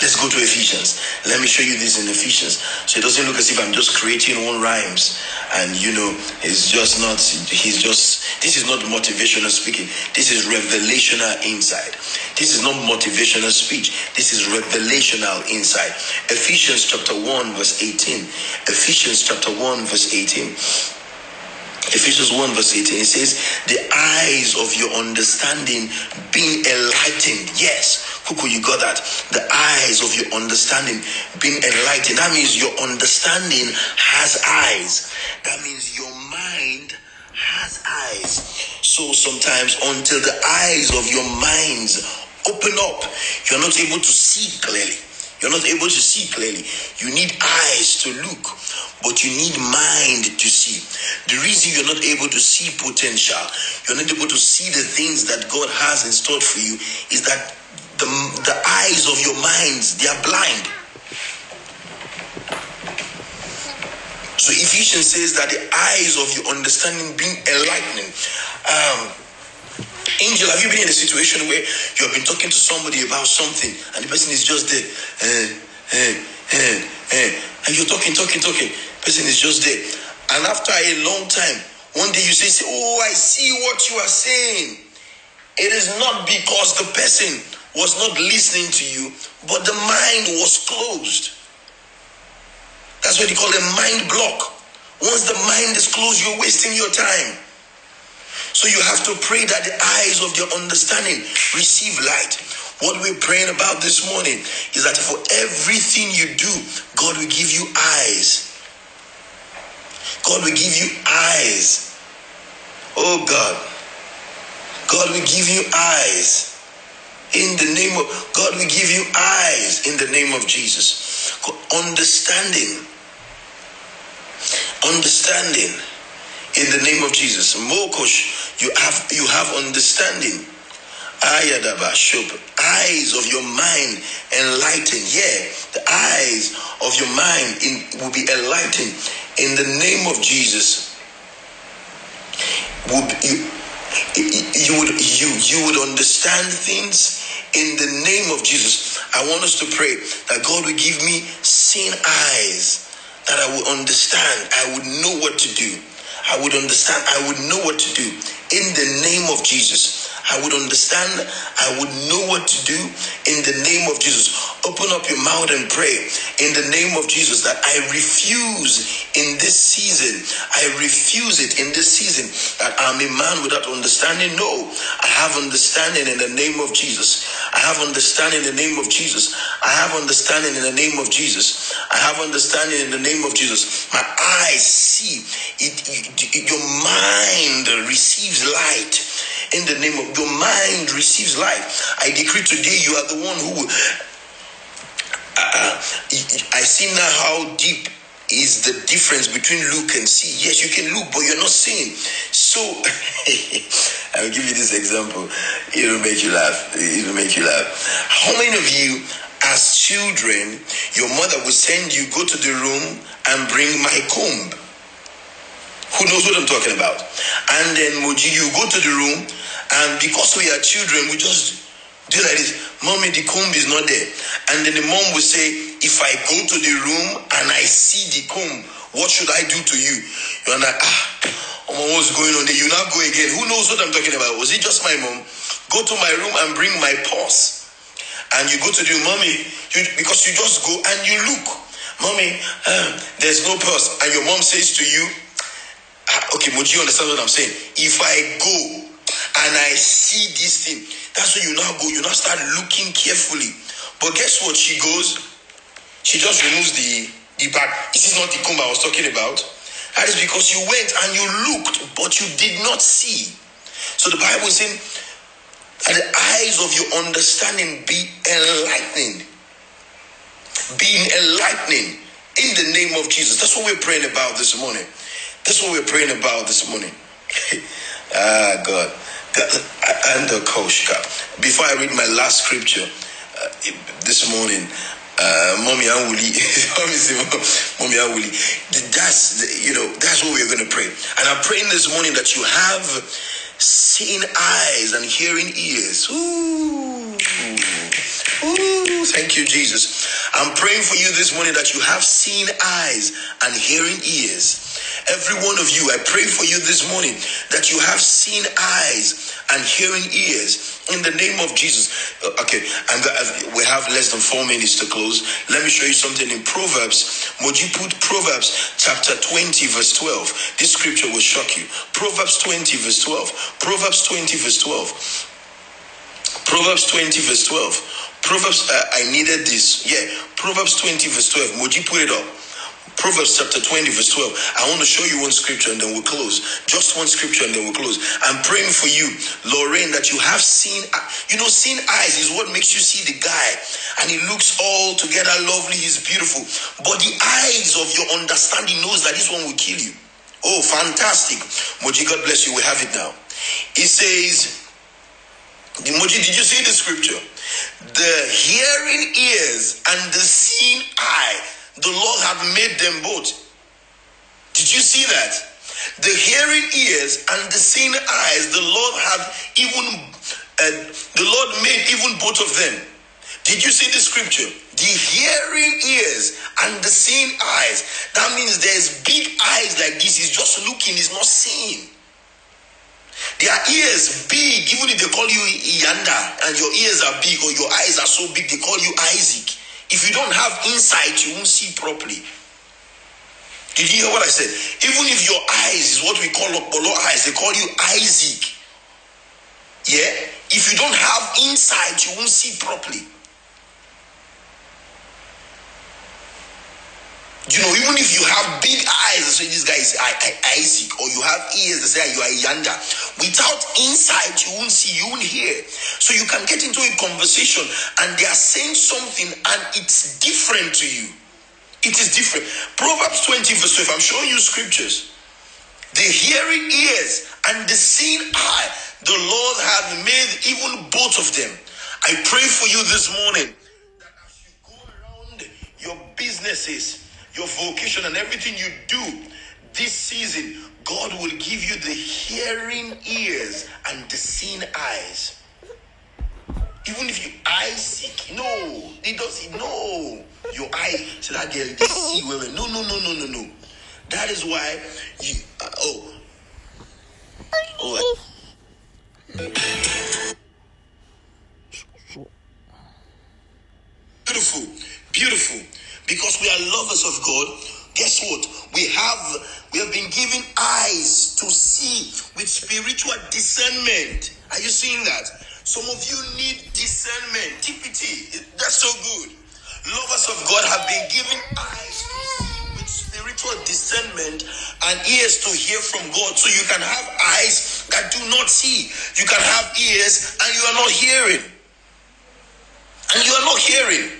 Let's go to Ephesians. Let me show you this in Ephesians. So it doesn't look as if I'm just creating own rhymes and you know, it's just not, he's just, this is not motivational speaking. This is revelational insight. This is not motivational speech. This is revelational insight. Ephesians chapter 1 verse 18. Ephesians chapter 1 verse 18. Ephesians 1 verse 18, it says, The eyes of your understanding being enlightened. Yes, Kuku, you got that. The eyes of your understanding being enlightened. That means your understanding has eyes. That means your mind has eyes. So sometimes until the eyes of your minds open up, you're not able to see clearly. You're not able to see clearly. You need eyes to look, but you need mind to see. The reason you're not able to see potential, you're not able to see the things that God has in store for you, is that the, the eyes of your minds, they are blind. So Ephesians says that the eyes of your understanding being enlightening. Um, Angel, have you been in a situation where you have been talking to somebody about something and the person is just there? Eh, eh, eh, eh, and you're talking, talking, talking. Person is just there. And after a long time, one day you say, Oh, I see what you are saying. It is not because the person was not listening to you, but the mind was closed. That's what you call a mind block. Once the mind is closed, you're wasting your time. So you have to pray that the eyes of your understanding receive light. What we're praying about this morning is that for everything you do, God will give you eyes. God will give you eyes. Oh God. God will give you eyes. In the name of God will give you eyes in the name of Jesus. Understanding. Understanding in the name of Jesus. Mokosh, you have you have understanding. Eyes of your mind enlightened. Yeah, the eyes of your mind in, will be enlightened in the name of Jesus. Be, you, you would you you would understand things in the name of Jesus. I want us to pray that God will give me seeing eyes that I will understand. I would know what to do. I would understand, I would know what to do in the name of Jesus. I would understand, I would know what to do in the name of Jesus. Open up your mouth and pray in the name of Jesus that I refuse in this season, I refuse it in this season that I'm a man without understanding. No, I have understanding in the name of Jesus. I have understanding in the name of Jesus. I have understanding in the name of Jesus. I have understanding in the name of Jesus. My eyes see it, it your mind receives light in the name of your mind receives life. I decree today you are the one who will. Uh, I see now how deep is the difference between look and see. Yes, you can look, but you're not seeing. So, I'll give you this example. It will make you laugh. It will make you laugh. How many of you, as children, your mother will send you go to the room and bring my comb? Who knows what I'm talking about? And then Moji, you go to the room, and because we are children, we just do like this. Mommy, the comb is not there. And then the mom will say, If I go to the room and I see the comb, what should I do to you? You're like, ah, mom, what's going on there? You now go again. Who knows what I'm talking about? Was it just my mom? Go to my room and bring my purse. And you go to the mommy, you, because you just go and you look. Mommy, um, there's no purse. And your mom says to you, ah, okay, would you understand what I'm saying? If I go and I see this thing, that's when you now go, you now start looking carefully. But guess what? She goes, she just removes the, the bag. This is this not the comb I was talking about? That is because you went and you looked, but you did not see. So the Bible is saying, the eyes of your understanding be enlightened. Being enlightening in the name of Jesus. That's what we're praying about this morning. That's what we're praying about this morning. ah, God. And the Koshka. Before I read my last scripture uh, this morning, uh, Mommy Awuli, Mommy Awuli, that's, you know, that's what we're going to pray. And I'm praying this morning that you have seeing eyes and hearing ears. Ooh. Ooh, thank you, Jesus. I'm praying for you this morning that you have seen eyes and hearing ears. Every one of you, I pray for you this morning that you have seen eyes and hearing ears in the name of Jesus. Uh, okay, and we have less than four minutes to close. Let me show you something in Proverbs. Would you put Proverbs chapter 20, verse 12? This scripture will shock you. Proverbs 20, verse 12. Proverbs 20, verse 12. Proverbs 20, verse 12. Proverbs, uh, I needed this. Yeah, Proverbs 20, verse 12. Would you put it up? Proverbs chapter 20, verse 12. I want to show you one scripture and then we'll close. Just one scripture and then we'll close. I'm praying for you, Lorraine, that you have seen, you know, seeing eyes is what makes you see the guy. And he looks all together lovely, he's beautiful. But the eyes of your understanding knows that this one will kill you. Oh, fantastic. Moji, God bless you. We have it now. It says, did you see the scripture? The hearing ears and the seeing eye the Lord have made them both. Did you see that? The hearing ears and the seeing eyes, the Lord have even, uh, the Lord made even both of them. Did you see the scripture? The hearing ears and the seeing eyes. That means there's big eyes like this. He's just looking, he's not seeing. Their ears big, even if they call you Yanda and your ears are big or your eyes are so big, they call you Isaac. If you don't have insight, you won't see properly. Did you hear what I said? Even if your eyes is what we call Okpolo eyes, they call you Isaac. Yeah? If you don't have insight, you won't see properly. You know, even if you have big eyes, say this guy is Isaac, or you have ears that say you are Yanda, without insight, you won't see, you won't hear. So you can get into a conversation and they are saying something and it's different to you. It is different. Proverbs 20, verse 12, I'm showing you scriptures. The hearing ears and the seeing eye, the Lord has made even both of them. I pray for you this morning that as you go around your businesses, your vocation and everything you do this season, God will give you the hearing ears and the seeing eyes. Even if you eye sick, no, it doesn't. no. Your eye, so that girl, they see well. No, no, no, no, no, no. That is why you. Uh, oh, oh. Beautiful, beautiful because we are lovers of God, guess what? We have we have been given eyes to see with spiritual discernment. Are you seeing that? Some of you need discernment. TPT, that's so good. Lovers of God have been given eyes to see with spiritual discernment and ears to hear from God. So you can have eyes that do not see. You can have ears and you are not hearing. And you are not hearing.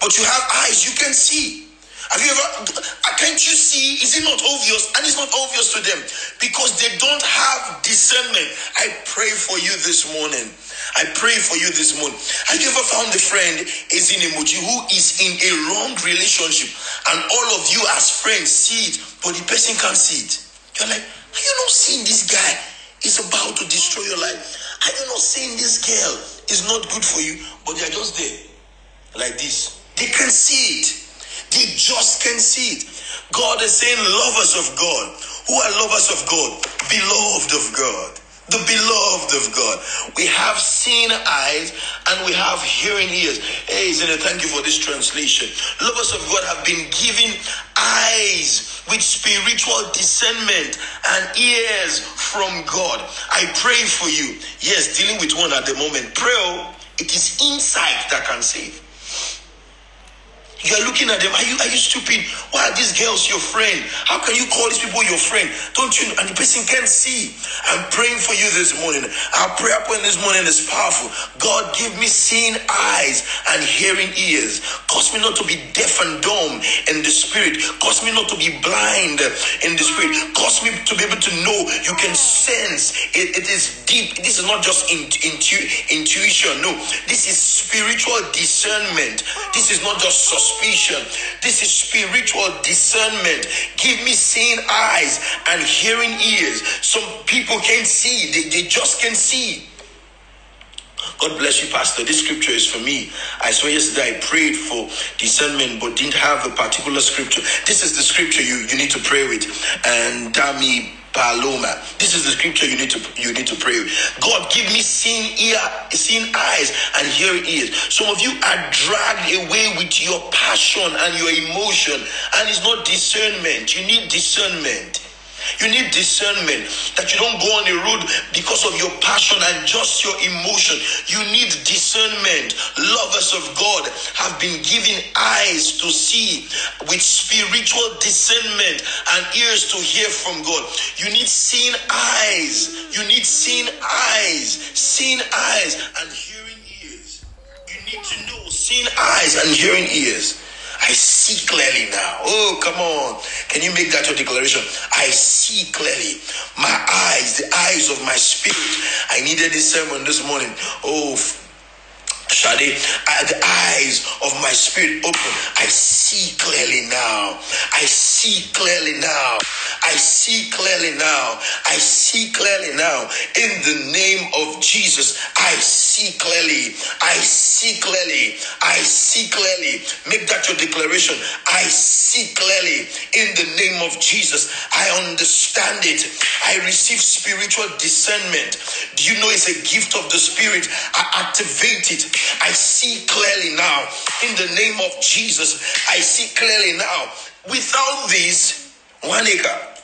But you have eyes, you can see. Have you ever, uh, can't you see? Is it not obvious? And it's not obvious to them because they don't have discernment. I pray for you this morning. I pray for you this morning. Have you ever found a friend, is in emoji, who is in a wrong relationship and all of you as friends see it, but the person can't see it? You're like, are you not seeing this guy is about to destroy your life? Are you not seeing this girl is not good for you? But they're just there, like this. They can see it. They just can see it. God is saying, lovers of God. Who are lovers of God? Beloved of God. The beloved of God. We have seen eyes and we have hearing ears. Hey, Zena, thank you for this translation. Lovers of God have been given eyes with spiritual discernment and ears from God. I pray for you. Yes, dealing with one at the moment. Pray, oh, it is insight that can save. You are looking at them. Are you are you stupid? Why are these girls your friend? How can you call these people your friend? Don't you? And the person can't see. I'm praying for you this morning. Our prayer point this morning is powerful. God, give me seeing eyes and hearing ears. Cause me not to be deaf and dumb in the spirit. Cause me not to be blind in the spirit. Cause me to be able to know. You can sense. It, it is deep. This is not just in, intu, intuition. No, this is spiritual discernment. This is not just suspicion. This is spiritual discernment. Give me seeing eyes and hearing ears. Some people can't see, they, they just can't see. God bless you, Pastor. This scripture is for me. I saw yesterday I prayed for discernment but didn't have a particular scripture. This is the scripture you, you need to pray with. And Dami Paloma. This is the scripture you need to you need to pray. God, give me seeing ear, seeing eyes and hearing ears. Some of you are dragged away with your passion and your emotion, and it's not discernment. You need discernment. You need discernment that you don't go on the road because of your passion and just your emotion. You need discernment. Lovers of God have been given eyes to see with spiritual discernment and ears to hear from God. You need seeing eyes. You need seeing eyes, seeing eyes and hearing ears. You need to know seeing eyes and hearing ears. I see clearly now. Oh, come on. Can you make that your declaration? I see clearly. My eyes, the eyes of my spirit. I needed this sermon this morning. Oh, Shadi, the eyes of my spirit open. I see clearly now. I see clearly now. I see clearly now. I see clearly now. In the name of Jesus, I see clearly. I see clearly. I see clearly. Make that your declaration. I see clearly. In the name of Jesus, I understand it. I receive spiritual discernment. Do you know it's a gift of the Spirit? I activate it. I see clearly now. In the name of Jesus, I see clearly now. Without this, one acre.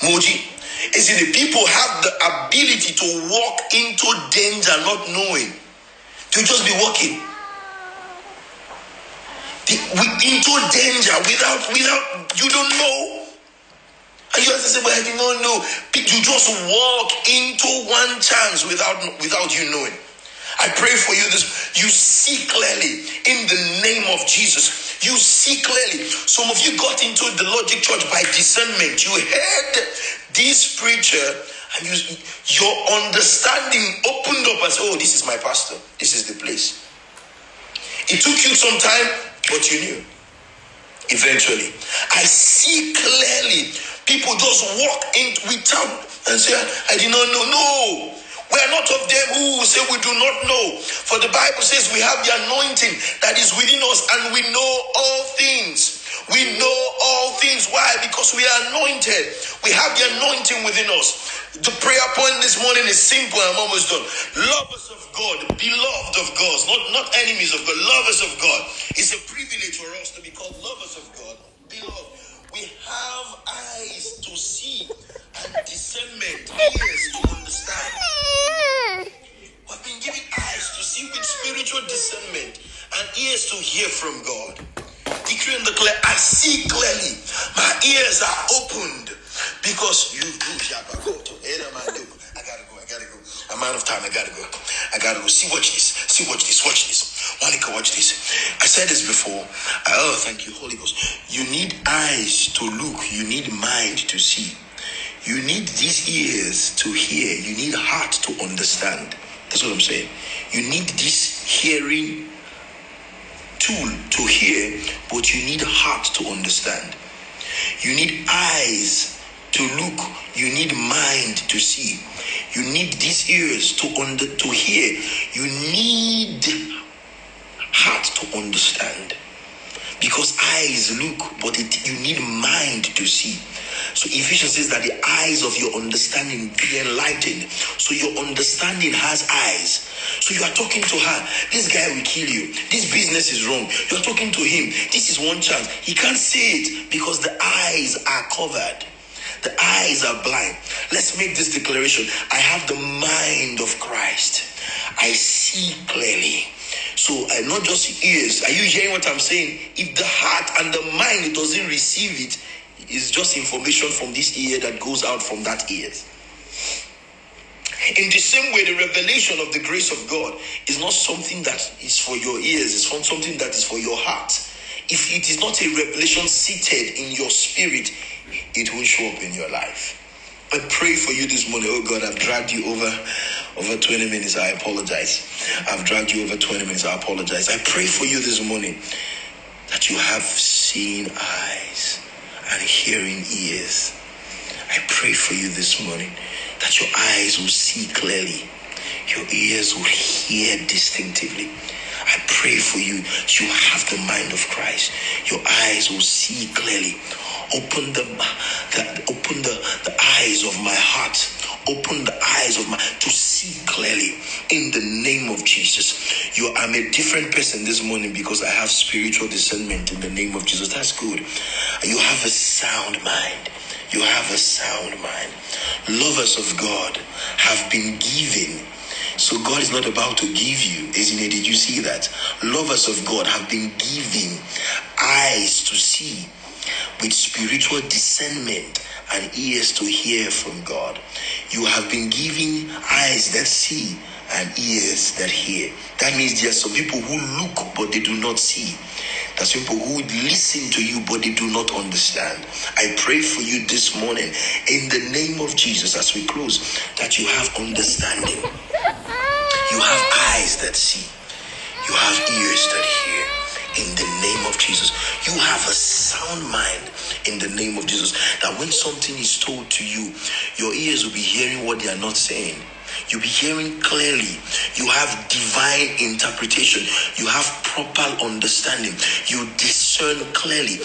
Moji. Is it the people have the ability to walk into danger not knowing? To just be walking. The, into danger without without you don't know. And you have to say, did not know. You just walk into one chance without without you knowing. I pray for you this. You see clearly in the name of Jesus. You see clearly. Some of you got into the logic church by discernment. You heard this preacher and you, your understanding opened up as, oh, this is my pastor. This is the place. It took you some time, but you knew. Eventually. I see clearly. People just walk in without and say, I did not know. No. We are not of them who say we do not know. For the Bible says we have the anointing that is within us and we know all things. We know all things. Why? Because we are anointed. We have the anointing within us. The prayer point this morning is simple. I'm almost done. Lovers of God, beloved of God, not, not enemies of God, lovers of God. It's a privilege for us to be called lovers of God, beloved. We have eyes to see and discernment, ears to understand. We've been given eyes to see with spiritual discernment and ears to hear from God. Decree and declare, I see clearly. My ears are opened because you do. I gotta go. I gotta go. I'm out of time. I gotta go. I gotta go. See, watch this. See, watch this. Watch this. Monica, watch this. I said this before. Oh, thank you, Holy Ghost. You need eyes to look. You need mind to see. You need these ears to hear. You need heart to understand. That's what I'm saying. You need this hearing tool to hear, but you need heart to understand. You need eyes to look. You need mind to see. You need these ears to under to hear. You need heart to understand. Because eyes look, but it, you need mind to see. So Ephesians says that the eyes of your understanding be enlightened. So your understanding has eyes. So you are talking to her. This guy will kill you. This business is wrong. You're talking to him. This is one chance. He can't see it because the eyes are covered. The eyes are blind. Let's make this declaration. I have the mind of Christ. I see clearly. So, uh, not just ears. Are you hearing what I'm saying? If the heart and the mind doesn't receive it, it's just information from this ear that goes out from that ears. In the same way, the revelation of the grace of God is not something that is for your ears, it's from something that is for your heart. If it is not a revelation seated in your spirit, it won't show up in your life. I pray for you this morning. Oh God, I've dragged you over over 20 minutes. I apologize. I've dragged you over 20 minutes. I apologize. I pray for you this morning that you have seen eyes and hearing ears. I pray for you this morning that your eyes will see clearly, your ears will hear distinctively. I pray for you, you have the mind of Christ. Your eyes will see clearly. Open the, the open the, the eyes of my heart. Open the eyes of my to see clearly in the name of Jesus. You I'm a different person this morning because I have spiritual discernment in the name of Jesus. That's good. You have a sound mind. You have a sound mind. Lovers of God have been given so God is not about to give you. Isn't Did you see that? Lovers of God have been given eyes to see with spiritual discernment and ears to hear from God. You have been given eyes that see and ears that hear. That means there are some people who look but they do not see. There's people who listen to you but they do not understand. I pray for you this morning in the name of Jesus as we close that you have understanding. You have eyes that see. You have ears that hear in the name of Jesus. You have a sound mind in the name of Jesus. That when something is told to you, your ears will be hearing what they are not saying. You'll be hearing clearly. You have divine interpretation. You have proper understanding. You discern clearly.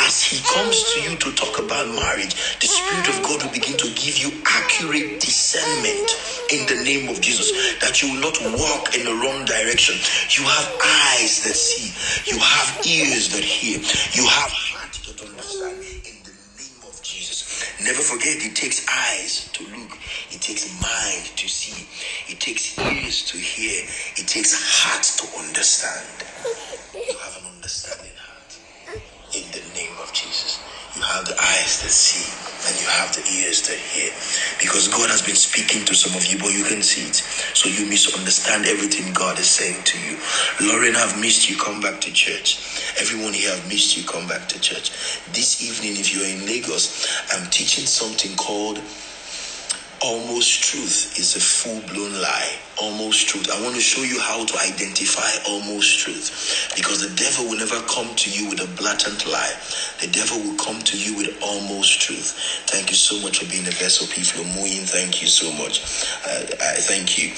As He comes to you to talk about marriage, the Spirit of God will begin to give you accurate discernment in the name of Jesus. That you will not walk in the wrong direction. You have eyes that see. You have ears that hear. You have heart that understand. In the name of Jesus. Never forget, it takes eyes to look. It takes mind to see. It takes ears to hear. It takes heart to understand. You have an understanding heart. In the name of Jesus. You have the eyes that see and you have the ears that hear. Because God has been speaking to some of you, but you can see it. So you misunderstand everything God is saying to you. Lauren, I've missed you. Come back to church. Everyone here I've missed you. Come back to church. This evening, if you're in Lagos, I'm teaching something called almost truth is a full blown lie. Almost truth. I want to show you how to identify almost truth because the devil will never come to you with a blatant lie. The devil will come to you with almost truth. Thank you so much for being a vessel, people. Muyin, thank you so much. Uh, I thank you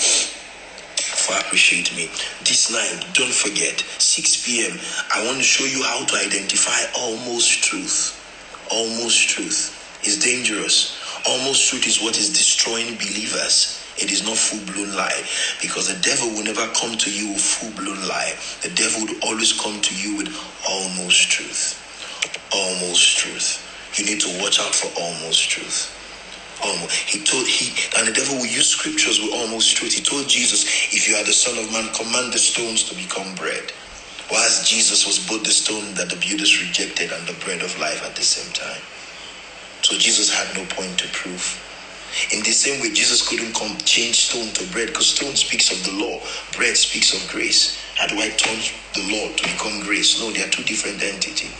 for appreciate me. This night, don't forget, 6 p.m. I want to show you how to identify almost truth. Almost truth is dangerous Almost truth is what is destroying believers. It is not full blown lie because the devil will never come to you with full blown lie. The devil will always come to you with almost truth. Almost truth. You need to watch out for almost truth. Almost. He told he and the devil will use scriptures with almost truth. He told Jesus, if you are the Son of Man, command the stones to become bread. Whilst Jesus was both the stone that the builders rejected and the bread of life at the same time. So Jesus had no point to prove. In the same way, Jesus couldn't come change stone to bread because stone speaks of the law, bread speaks of grace. How do I turn the law to become grace? No, they are two different entities.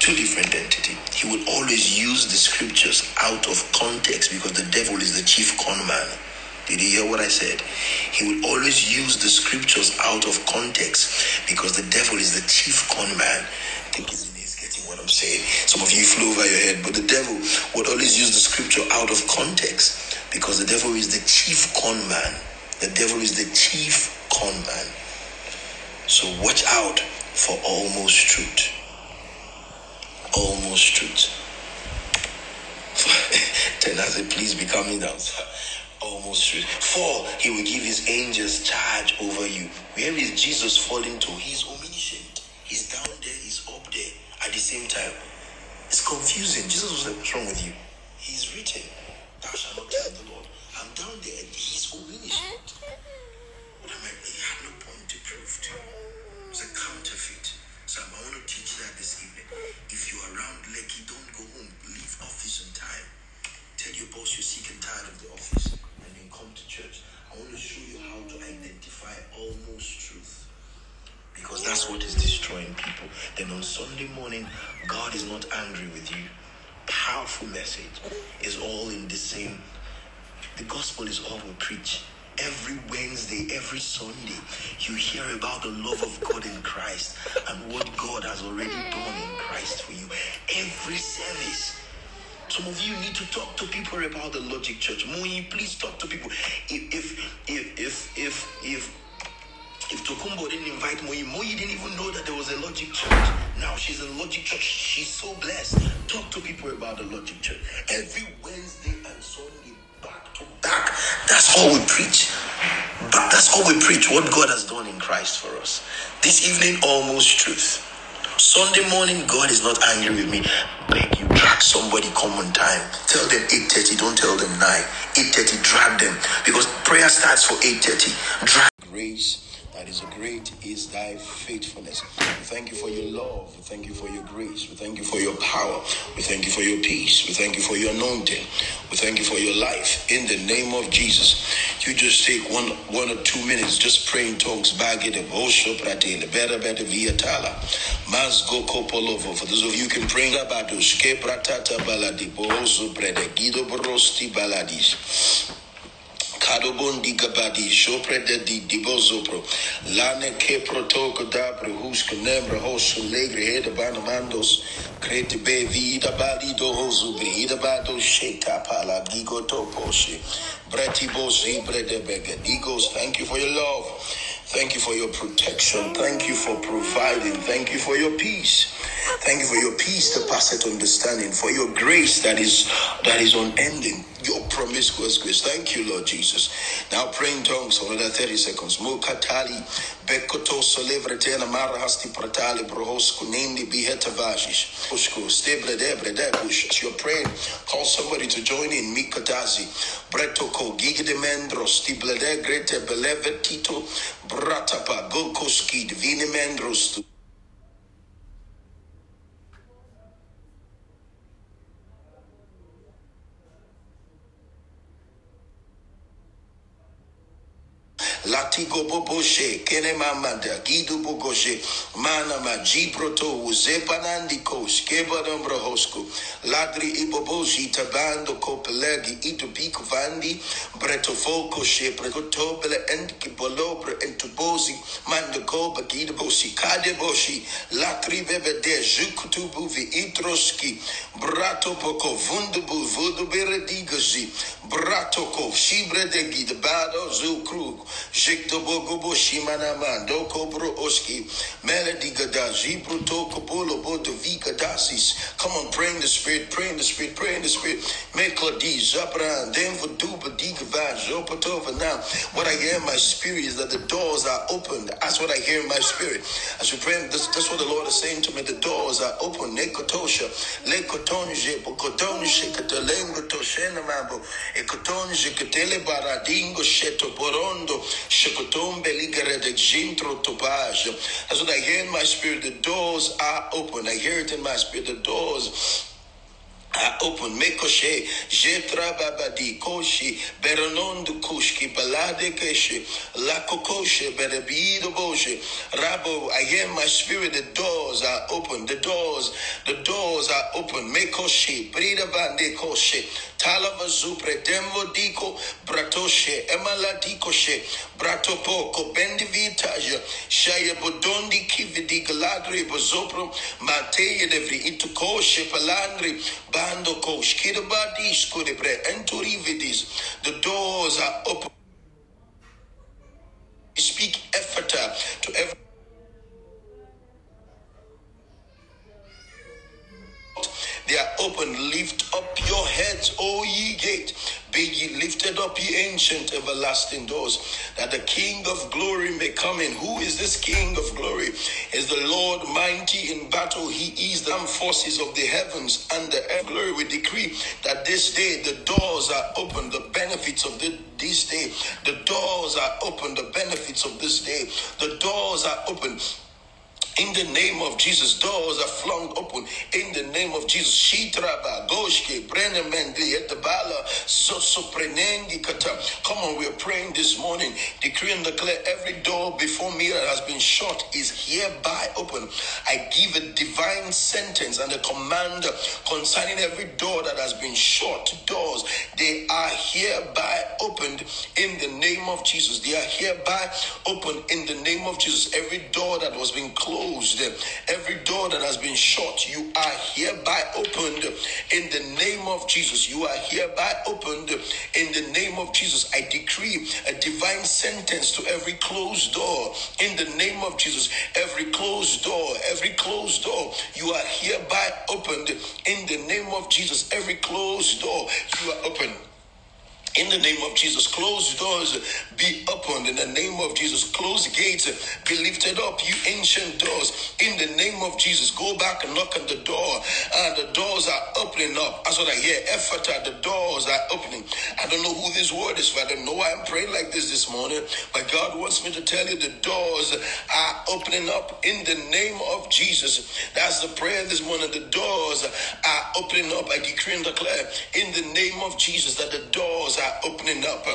Two different entities. He will always use the scriptures out of context because the devil is the chief con man. Did you hear what I said? He will always use the scriptures out of context because the devil is the chief con man. I think it's what I'm saying. Some of you flew over your head, but the devil would always use the scripture out of context because the devil is the chief con man. The devil is the chief con man. So watch out for almost truth. Almost truth. said, please be coming down. Almost truth. For he will give his angels charge over you. Where is Jesus falling to? He's omniscient. He's down at the same time. It's confusing. Jesus was like, What's wrong with you? He's written, Thou shalt not tell the Lord. I'm down there and he's obeying. What am I? He had no point to prove to. It's a counterfeit. So I want to teach that this evening. If you're around Lekki, don't go home. Leave office on time. Tell your boss you're sick and tired of the office and then come to church. I want to show you how to identify almost because that's what is destroying people. Then on Sunday morning, God is not angry with you. Powerful message is all in the same. The gospel is all we preach. Every Wednesday, every Sunday, you hear about the love of God in Christ and what God has already done in Christ for you. Every service. Some of you need to talk to people about the Logic Church. Moyi, please talk to people. If if if if if if if Tokumbo didn't invite Moyi, Moyi didn't even know that there was a Logic Church. Now she's in Logic Church. She's so blessed. Talk to people about the Logic Church. Every Wednesday and Sunday, back to back. That's all we preach. But that's all we preach. What God has done in Christ for us. This evening, almost truth. Sunday morning, God is not angry with me. Beg you, drag somebody, come on time. Tell them 8.30, don't tell them 9. 8.30, drag them. Because prayer starts for 8.30. Drag grace that is great is thy faithfulness. We thank you for your love. We thank you for your grace. We thank you for your power. We thank you for your peace. We thank you for your anointing. We thank you for your life. In the name of Jesus. You just take one one or two minutes, just pray in tongues. Bagit of Osho Pratele, better better viatala. Mazgo Kopolovo. For those of you can pray Pratata Baladi, Bozo Brede, Guido Borosti Baladis. Kadobundi gabadi, shoprede di dibozopro, lane ke protoko dabre, huska nembra hosu legre heda banamandos, krete be vida bali do hosu vida bado sheta pala gigo toposhi, breti bosi brede bega digos. Thank you for your love. Thank you for your protection. Thank you for providing. Thank you for your peace. Thank you for your peace that passeth understanding, for your grace that is that is unending, your promiscuous grace. Thank you, Lord Jesus. Now pray in tongues for another 30 seconds. Mukatali bekoto solevrete mara hasti pratali brohos kunindi biheta vashish. Ushko stebre debre debush. As you're praying, call somebody to join in. Mikatazi bretoko gigde mendros tiblede grete belevetito bratapa gokoski divine latigo boboshe kene mamanda gidu bogoshe manama jibroto zepanandikos kebadombrohosku lagri iboboshi tabando kopelegi itubiko vandi. Bretofoko she prekotobele endikibolobre entubozi mandagoba gidabosi kadeboshi lakri bebede jukutubuvi itroski brato poko vundubu vuduberedigazi brato ko shibre de gidbado zukrug Jikto bogobo shimana mando kobro oski melody gada zibro to kopolo boto vika dasis. Come on, pray in the spirit, pray in the spirit, pray in the spirit. Mekla di zapra denvo duba diga va zopatova. Now, what I hear in my spirit is that the doors are opened. That's what I hear in my spirit. As we pray, that's, that's what the Lord is saying to me. The doors are open. Nekotosha, lekotonje, bokotonje, katalengo toshena mambo, ekotonje, katele baradingo, sheto borondo, shekotombe ligarede jintro topage. That's what I hear in my spirit. The doors are open. I hear it in my spirit. The doors are open. Mekoshe, Jetra Babadi, Koshi, Beronondo Kushki, Balade Keshe, La Kokoshe, Berebido Boshe, Rabo, I hear my spirit the doors are open. The doors, the doors are open. Mekoshe, Brida Bande Koshe, Talava Zupre, Demvo Diko, Bratoshe, Emala Dikoshe, Bendi Vitaja, Shaya Bodondi Kividi Galadri, Bozopro, Mateya Devri, Itukoshe, Palandri, The doors are open. Speak effort to every They are open. Lift up your heads, O ye gate. Be ye lifted up, ye ancient everlasting doors, that the King of glory may come in. Who is this King of glory? Is the Lord mighty in battle? He is the forces of the heavens and the earth. Glory, we decree that this day the doors are open, the benefits of the, this day. The doors are open, the benefits of this day. The doors are open. In the name of Jesus, doors are flung open. In the name of Jesus, Shitraba, Goshke, Brenemendi, Etabala, Sosoprenendi. Come on, we're praying this morning. Decree and declare every door before me that has been shut is hereby open. I give a divine sentence and a command concerning every door that has been shut. Doors, they are hereby opened in the name of Jesus. They are hereby opened in the name of Jesus. Every door that was being closed closed, every door that has been shut, you are hereby opened in the name of Jesus. You are hereby opened in the name of Jesus. I decree a divine sentence to every closed door in the name of Jesus. Every closed door, every closed door, you are hereby opened in the name of Jesus. Every closed door, you are open in the name of Jesus, closed doors be opened. In the name of Jesus, closed gates be lifted up. You ancient doors, in the name of Jesus, go back and knock on the door. And the doors are opening up. That's what I hear. Effort at the doors are opening. I don't know who this word is for. I don't know why I'm praying like this this morning. But God wants me to tell you the doors are opening up in the name of Jesus. That's the prayer this morning. The doors are opening up. I decree and declare in the name of Jesus that the doors are opening up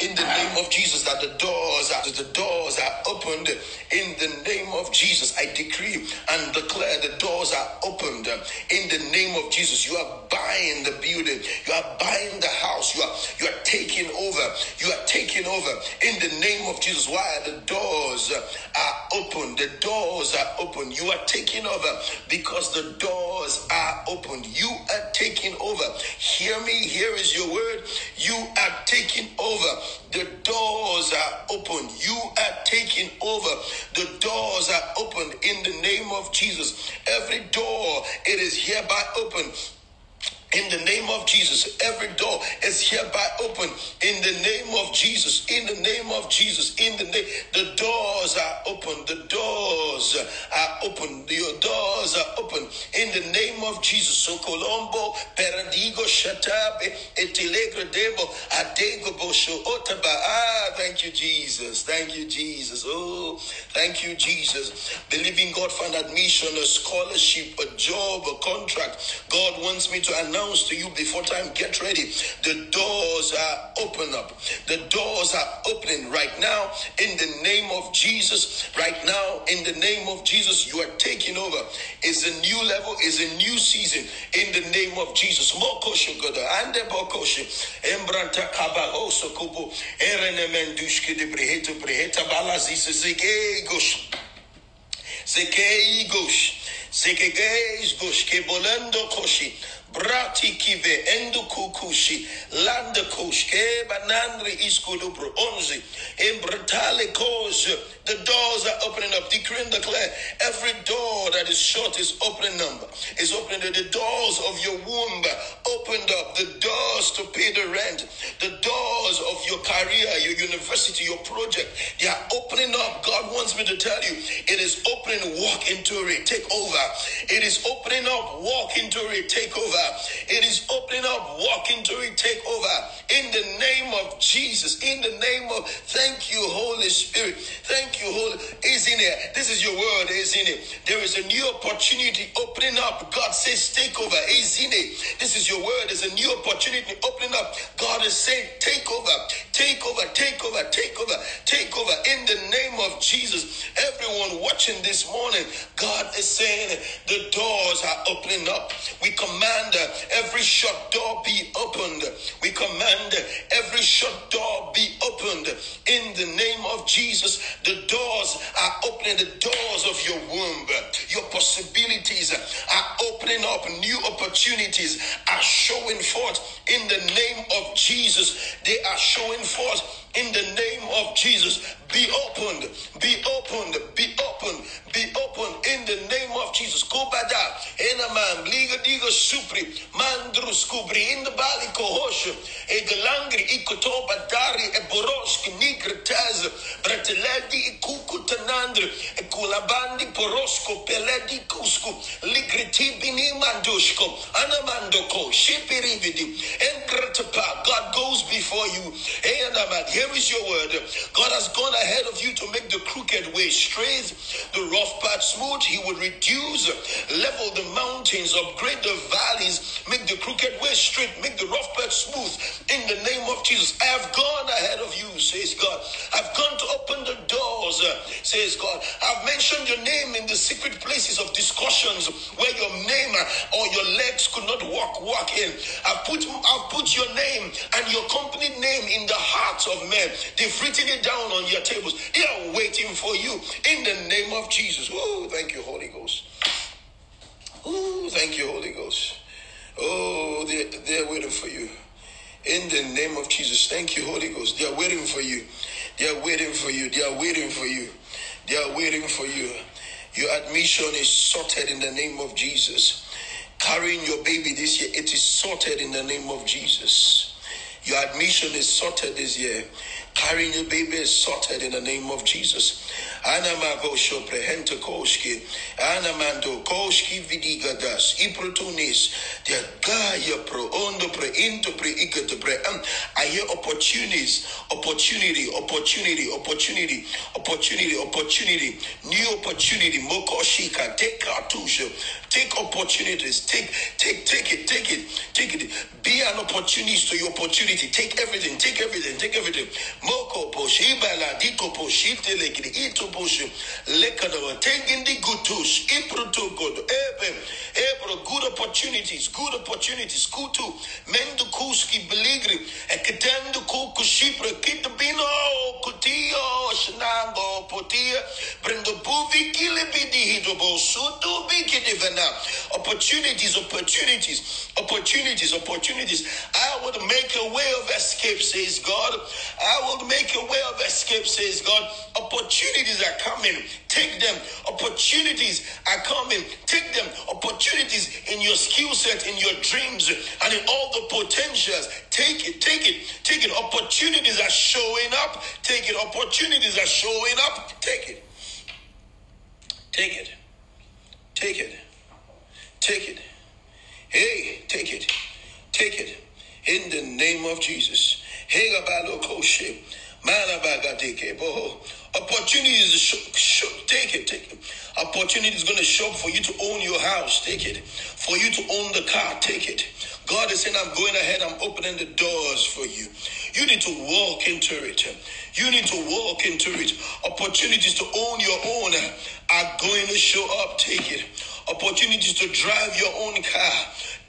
in the name of Jesus that the doors are the doors are opened in the name of Jesus. I decree and declare the doors are opened in the name of Jesus. You are buying the building. You are buying the house. You are you are taking over. You are taking over in the name of Jesus. Why? The doors are open. The doors are open. You are taking over because the doors are open. You are taking over. Hear me. Here is your word. You are taking over. The doors are open. You are taking over. The doors are open in the name of Jesus. Every door, it is hereby open in the name of Jesus. Every door is hereby open in the name of Jesus. In the name of Jesus. In the name, the doors are open. The doors are open. Your doors are open in the name of Jesus. So Colombo, Peradigo, Shatabe, Etilegre Debo, Adego Bosho, Otaba. Ah, thank you, Jesus. Thank you, Jesus. Oh, thank you, Jesus. Believing God an admission, a scholarship, a job, a contract. God wants me to announce announce to you before time, get ready. The doors are open up. The doors are opening right now in the name of Jesus. Right now, in the name of Jesus, you are taking over. It's a new level, it's a new season in the name of Jesus. Mokoshe goda ande bokoshe embranta kaba oso kubo erene mendushke de breheta breheta balazis zeke gosh zeke gosh zeke gosh ke bolendo koshi brati kive endu kukushi landa kushke banandri iskudubru onzi embratale kos the doors are opening up. Decree and declare every door that is shut is opening up. Is opening the doors of your womb opened up. The doors to pay the rent. The doors of your career your university your project they are opening up. God wants me to tell you it is opening walk into it take over. It is opening up walk into it take over. It is opening up, walk into it, take over. In the name of Jesus, in the name of, thank you, Holy Spirit. Thank you, Holy, isn't it? This is your word, isn't it? There is a new opportunity opening up. God says, take over, isn't it? This is your word. There's a new opportunity opening up. God is saying, take over, take over, take over, take over, take over. In the name of Jesus, everyone watching this morning, God is saying, the doors are opening up. We command every shut door be opened. We command every shut door be opened in the name of Jesus. The doors are opening, the doors of your womb, your possibilities are opening up, new opportunities are showing forth in the name of Jesus. They are showing forth in the name of Jesus. Be opened, be opened, be opened, be opened in the name of Jesus. In man, liga diga supri, mandru scubri, in the bali kohosho, e galangri ikotoba dari e boroski nigre taz, brateledi e kuku tanandre, e kulabandi porosco peledi cusco, ligritibini mandushko, anamandoko, shipirividi, engratapa, God goes before you. Hey, Anamad, here is your word. God has gone ahead of you to make the crooked way straight, the rough path smooth. He will reduce, level the mountains, upgrade the valleys, make the crooked way straight, make the rough path smooth. In the name of Jesus, I have gone ahead of you, says God. I've gone to open the doors, says God. I've mentioned your name in the secret places of discussions where your name or your legs could not walk, walk in. I've put, I've put your name and your company name in the hearts of men. They've written it down on your tables. They are waiting for you in the name of Jesus. Oh, thank you, Holy Ghost. Oh, thank you, Holy Ghost. Oh, they're, they're waiting for you. In the name of Jesus. Thank you, Holy Ghost. They are waiting for you. They are waiting for you. They are waiting for you. They are waiting for you. Your admission is sorted in the name of Jesus. Carrying your baby this year, it is sorted in the name of Jesus. Your admission is sorted this year. Carrying your baby is sorted in the name of Jesus. Anamago prehente koski. Anamando koski vidigadas. Iprotunis. The Gaia pro ondo pre into pre ikete pre. I hear opportunities, opportunity, opportunity, opportunity, opportunity, opportunity, new opportunity. Mokoshika. Take cartouche. Take opportunities. Take, take, take it, take it, take it. Be an opportunist to your opportunity. Take everything, take everything, take everything. Moko poshibala diko poshitele ito poshu lekado taking the good tush ipruto good ebe ebro good opportunities good opportunities kutu mendu kuski beligri eketendo kuku shipra kitbino kutio shnango potia brendo buvi kile bidi hidobo sutu biki divana opportunities opportunities opportunities opportunities. I will make a way of escape says God. I will make a way of escape, says God. Opportunities are coming. Take them. Opportunities are coming. Take them. Opportunities in your skill set, in your dreams, and in all the potentials. Take it. Take it. Take it. Opportunities are showing up. Take it. Opportunities are showing up. Take it. Take it. Take it. Take it. Hey, take it. Take it. In the name of Jesus. Opportunities sh- sh- take it, take it. Opportunity is going to show up for you to own your house. Take it. For you to own the car. Take it. God is saying, I'm going ahead. I'm opening the doors for you. You need to walk into it. You need to walk into it. Opportunities to own your own are going to show up. Take it. Opportunities to drive your own car.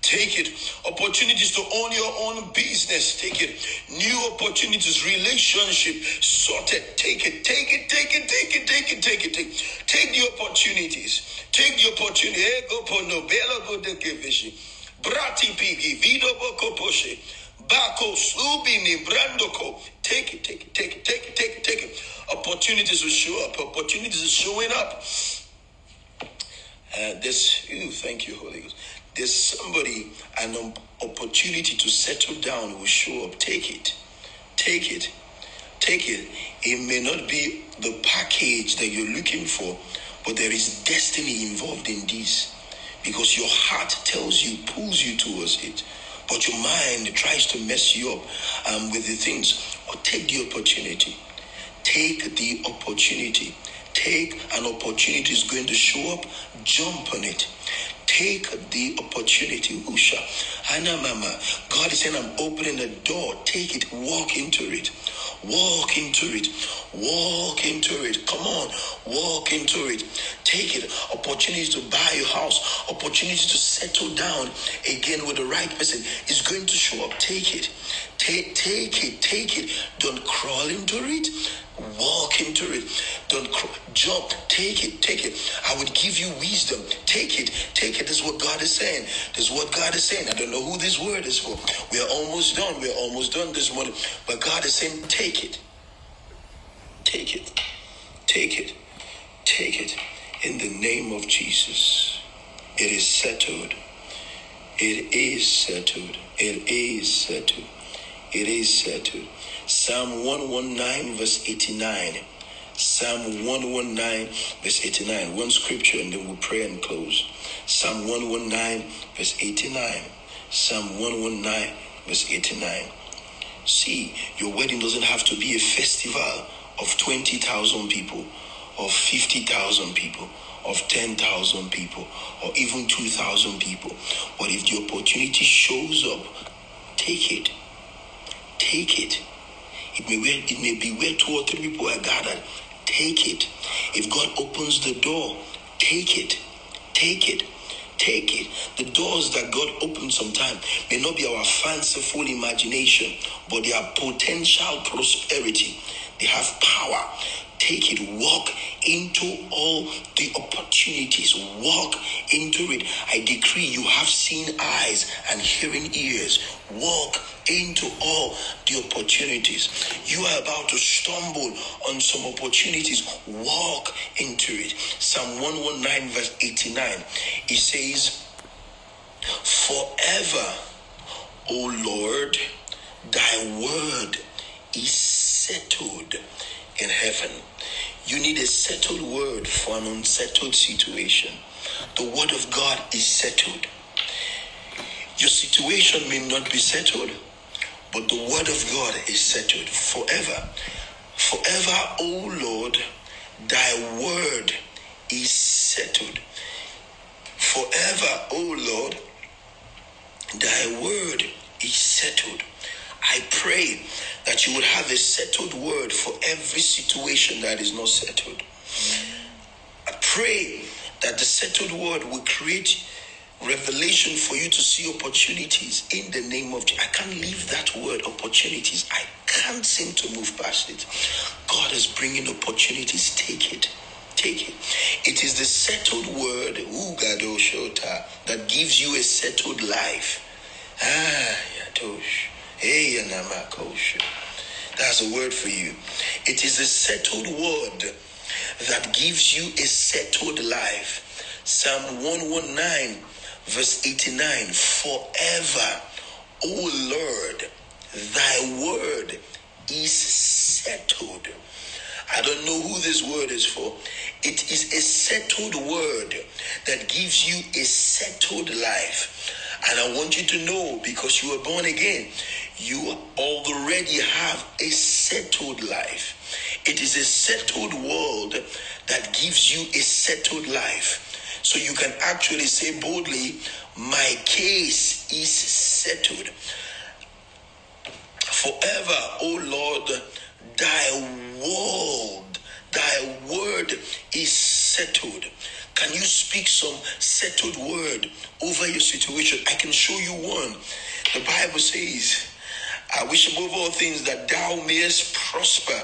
Take it. Opportunities to own your own business. Take it. New opportunities, relationship, sorted. Take it. Take it. Take it. Take it. Take it. Take it. Take it. Take the opportunities. Take the opportunity. Ego pono bela go de kevishi. Brati pigi vido boko poshe. Bako subini brandoko. Take it. Take it. Take it. Take it. Take it. Take it. Opportunities will show up. Opportunities are showing up. Uh, this, ooh, thank you, Holy Ghost there's somebody an opportunity to settle down will show up. Take it. Take it. Take it. It may not be the package that you're looking for, but there is destiny involved in this because your heart tells you, pulls you towards it. But your mind tries to mess you up um, with the things. Or take the opportunity. Take the opportunity. Take an opportunity is going to show up. Jump on it take the opportunity. Usha. Hana mama. God is saying, I'm opening the door. Take it. Walk into it. Walk into it. Walk into it. Come on. Walk into it. Take it. Opportunity to buy a house. Opportunity to settle down again with the right person is going to show up. Take it. Take, take it. Take it. Don't crawl into it. Walk into it. Don't jump. Take it. Take it. I would give you wisdom. Take it. Take it. This is what God is saying. This is what God is saying. I don't know who this word is for. We are almost done. We are almost done this morning. But God is saying, take it. Take it. Take it. Take it. In the name of Jesus. It is settled. It is settled. It is settled. It is said to. Psalm 119, verse 89. Psalm 119, verse 89. One scripture, and then we'll pray and close. Psalm 119, verse 89. Psalm 119, verse 89. See, your wedding doesn't have to be a festival of 20,000 people, of 50,000 people, of 10,000 people, or even 2,000 people. But if the opportunity shows up, take it. Take it. It may, it may be where two or three people are gathered. Take it. If God opens the door, take it. Take it. Take it. The doors that God opens sometimes may not be our fanciful imagination, but they are potential prosperity. They have power. Take it. Walk into all the opportunities. Walk into it. I decree you have seen eyes and hearing ears. Walk into all the opportunities. You are about to stumble on some opportunities. Walk into it. Psalm 119, verse 89. It says, Forever, O Lord, thy word is settled in heaven. You need a settled word for an unsettled situation. The word of God is settled. Your situation may not be settled, but the word of God is settled forever. Forever, O Lord, thy word is settled. Forever, O Lord, thy word is settled. I pray that you would have a settled word for every situation that is not settled. I pray that the settled word will create revelation for you to see opportunities in the name of Jesus. I can't leave that word opportunities. I can't seem to move past it. God is bringing opportunities. Take it. Take it. It is the settled word, Shota, that gives you a settled life. Ah, Yadosh. Hey, Yanamakosha. That's a word for you. It is a settled word that gives you a settled life. Psalm 119 verse 89 forever o lord thy word is settled i don't know who this word is for it is a settled word that gives you a settled life and i want you to know because you were born again you already have a settled life it is a settled world that gives you a settled life so you can actually say boldly, My case is settled. Forever, O Lord, thy word, thy word is settled. Can you speak some settled word over your situation? I can show you one. The Bible says, I wish above all things that thou mayest prosper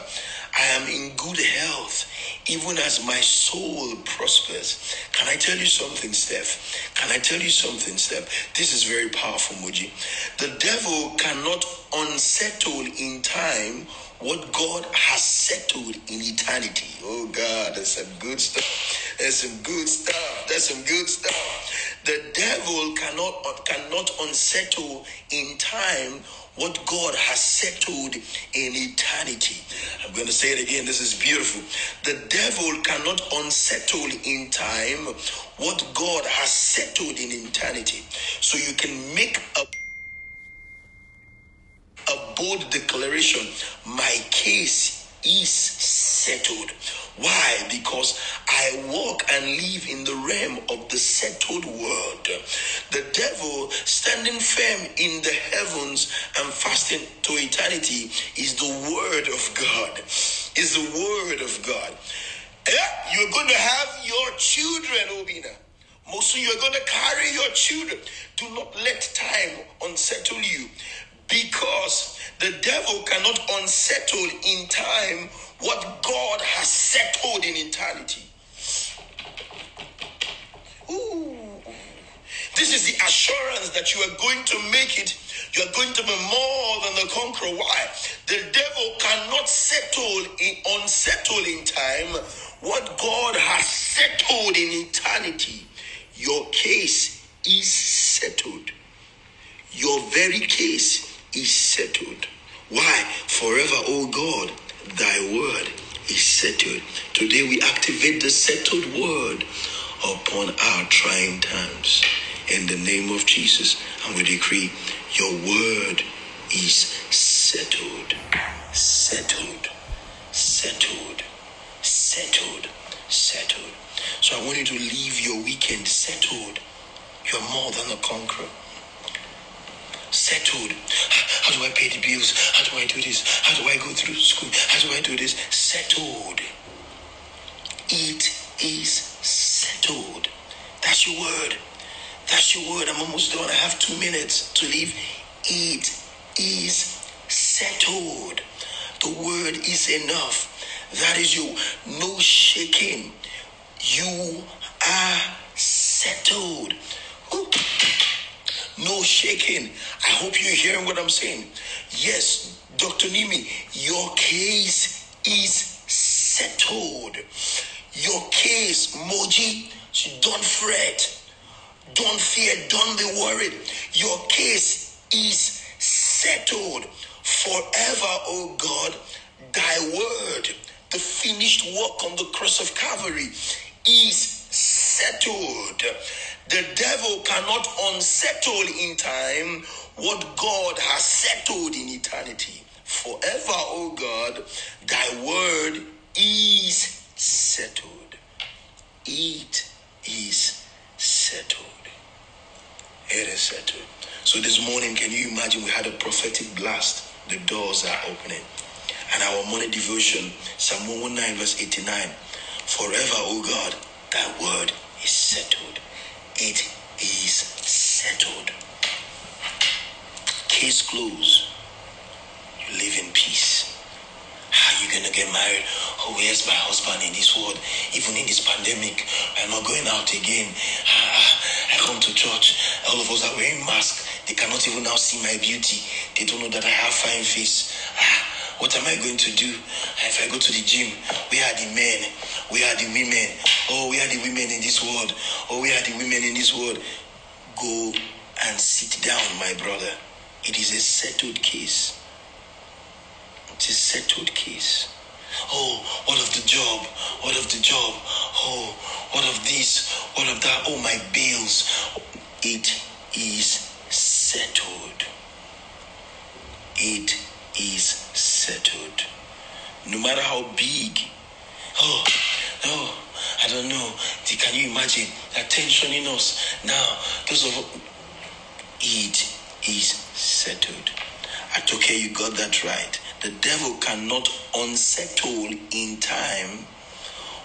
I am in good health, even as my soul prospers. Can I tell you something, Steph? Can I tell you something, Steph? This is very powerful, Muji. The devil cannot unsettle in time what God has settled in eternity. Oh God, that's some good stuff. That's some good stuff. That's some good stuff. The devil cannot cannot unsettle in time what God has settled in eternity. I'm going to say it again. This is beautiful. The devil cannot unsettle in time what God has settled in eternity. So you can make a a bold declaration my case is settled why? Because I walk and live in the realm of the settled world. The devil standing firm in the heavens and fasting to eternity is the word of God. Is the word of God. Yeah, you're going to have your children, Obina. Most of you are going to carry your children. Do not let time unsettle you because the devil cannot unsettle in time what God has settled in eternity. Ooh. This is the assurance that you are going to make it. You are going to be more than the conqueror. Why? The devil cannot settle in unsettle in time what God has settled in eternity. Your case is settled. your very case is settled. Why? Forever, O God, thy word is settled. Today we activate the settled word upon our trying times. In the name of Jesus, and we decree your word is settled. Settled. Settled. Settled. Settled. So I want you to leave your weekend settled. You're more than a conqueror. Settled. How do I pay the bills? How do I do this? How do I go through school? How do I do this? Settled. It is settled. That's your word. That's your word. I'm almost done. I have two minutes to leave. It is settled. The word is enough. That is you. No shaking. You are settled. Ooh. No shaking. I hope you're hearing what I'm saying. Yes, Dr. Nimi, your case is settled. Your case, Moji, don't fret. Don't fear. Don't be worried. Your case is settled forever, O God. Thy word, the finished work on the cross of Calvary, is settled. The devil cannot unsettle in time what God has settled in eternity. Forever, O God, thy word is settled. It is settled. It is settled. So this morning, can you imagine we had a prophetic blast? The doors are opening. And our morning devotion, Psalm 119, verse 89. Forever, O God, thy word is settled. It is settled. Case closed. You live in peace. How are you gonna get married? Oh, where's my husband in this world? Even in this pandemic, I'm not going out again. Ah, I come to church. All of us are wearing masks. They cannot even now see my beauty. They don't know that I have fine face. What am I going to do if I go to the gym? We are the men? We are the women? Oh, we are the women in this world? Oh, we are the women in this world? Go and sit down, my brother. It is a settled case. It's a settled case. Oh, what of the job? What of the job? Oh, what of this? What of that? Oh, my bills. It is settled. It is settled. No matter how big. Oh, oh, I don't know. Can you imagine that tensioning us now? Those of it is settled. Atoke, you got that right. The devil cannot unsettle in time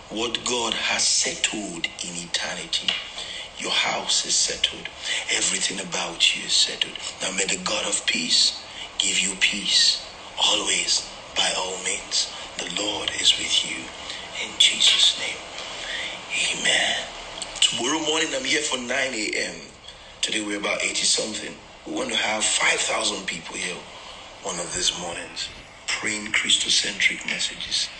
what God has settled in eternity. Your house is settled. Everything about you is settled. Now may the God of peace give you peace always, by all means. The Lord is with you. In Jesus' name. Amen. Tomorrow morning I'm here for 9 a.m. Today we're about 80 something. We want to have 5,000 people here one of these mornings praying Christocentric messages.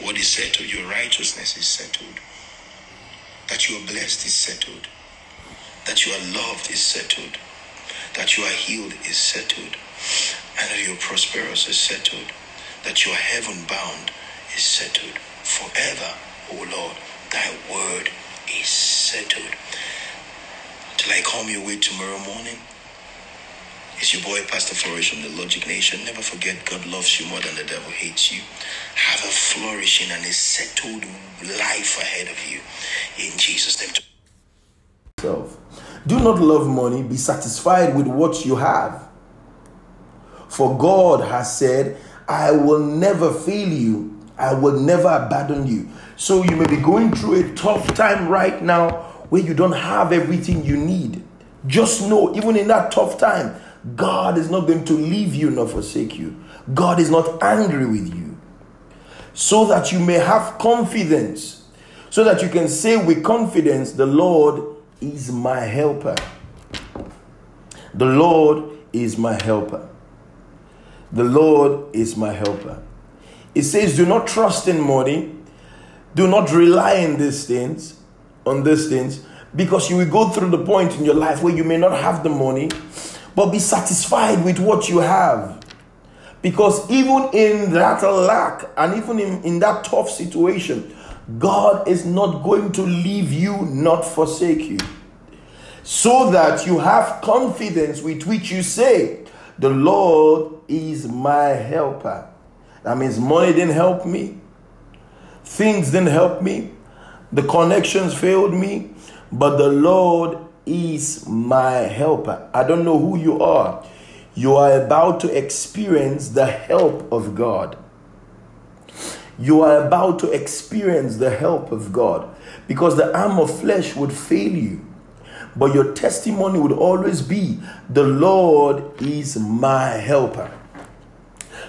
What is settled? Your righteousness is settled. That you are blessed is settled. That you are loved is settled. That you are healed is settled. And that you are prosperous is settled. That your heaven bound is settled. Forever, O Lord, thy word is settled. Till I come your way tomorrow morning. It's your boy, Pastor Flourish from the Logic Nation. Never forget, God loves you more than the devil hates you. Have a flourishing and a settled life ahead of you. In Jesus' name. Do not love money, be satisfied with what you have. For God has said, I will never fail you, I will never abandon you. So you may be going through a tough time right now where you don't have everything you need. Just know, even in that tough time, God is not going to leave you nor forsake you. God is not angry with you. So that you may have confidence, so that you can say with confidence, The Lord is my helper. The Lord is my helper. The Lord is my helper. It says, Do not trust in money. Do not rely on these things, on these things, because you will go through the point in your life where you may not have the money, but be satisfied with what you have. Because even in that lack and even in, in that tough situation, God is not going to leave you, not forsake you. So that you have confidence with which you say, The Lord is my helper. That means money didn't help me, things didn't help me, the connections failed me, but the Lord is my helper. I don't know who you are. You are about to experience the help of God. You are about to experience the help of God because the arm of flesh would fail you. But your testimony would always be the Lord is my helper.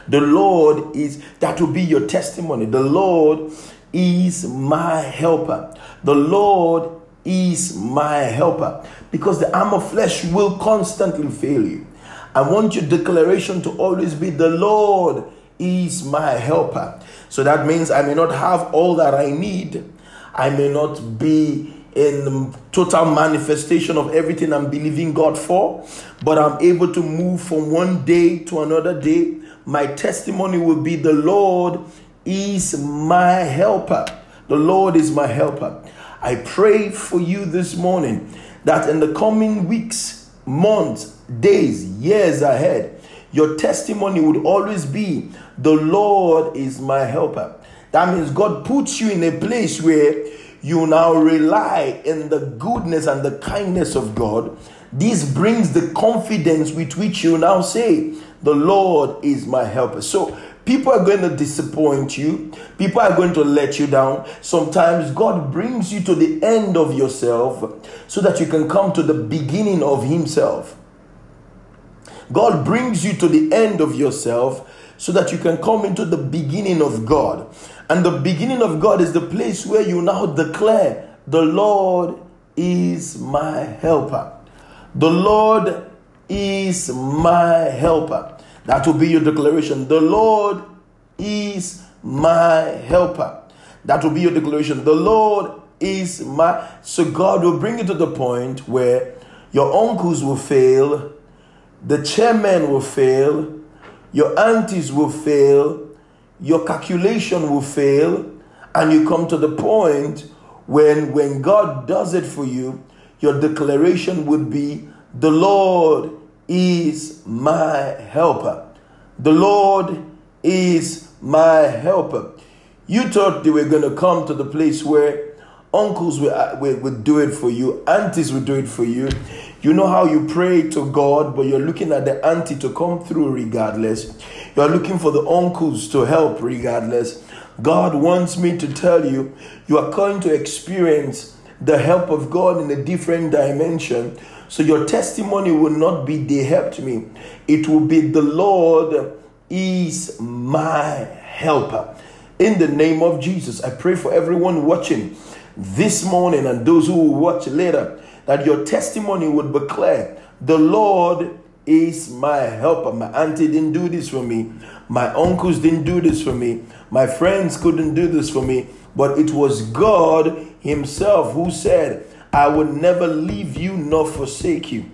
The Lord is, that will be your testimony. The Lord is my helper. The Lord is my helper. Because the arm of flesh will constantly fail you. I want your declaration to always be the Lord is my helper. So that means I may not have all that I need. I may not be in total manifestation of everything I'm believing God for, but I'm able to move from one day to another day. My testimony will be the Lord is my helper. The Lord is my helper. I pray for you this morning that in the coming weeks, months, days, years ahead, your testimony would always be the Lord is my helper. That means God puts you in a place where you now rely in the goodness and the kindness of God. This brings the confidence with which you now say, The Lord is my helper. So People are going to disappoint you. People are going to let you down. Sometimes God brings you to the end of yourself so that you can come to the beginning of Himself. God brings you to the end of yourself so that you can come into the beginning of God. And the beginning of God is the place where you now declare, The Lord is my helper. The Lord is my helper. That will be your declaration. The Lord is my helper. That will be your declaration. The Lord is my. So God will bring you to the point where your uncles will fail, the chairman will fail, your aunties will fail, your calculation will fail, and you come to the point when when God does it for you, your declaration would be, "The Lord is my helper. The Lord is my helper. You thought they were going to come to the place where uncles would, do it for you, aunties would do it for you. You know how you pray to God, but you're looking at the auntie to come through regardless. You're looking for the uncles to help regardless. God wants me to tell you, you are going to experience the help of God in a different dimension so your testimony will not be they helped me. It will be the Lord is my helper. In the name of Jesus, I pray for everyone watching this morning and those who will watch later that your testimony would declare the Lord is my helper. My auntie didn't do this for me. My uncles didn't do this for me. My friends couldn't do this for me. But it was God Himself who said, I will never leave you nor forsake you.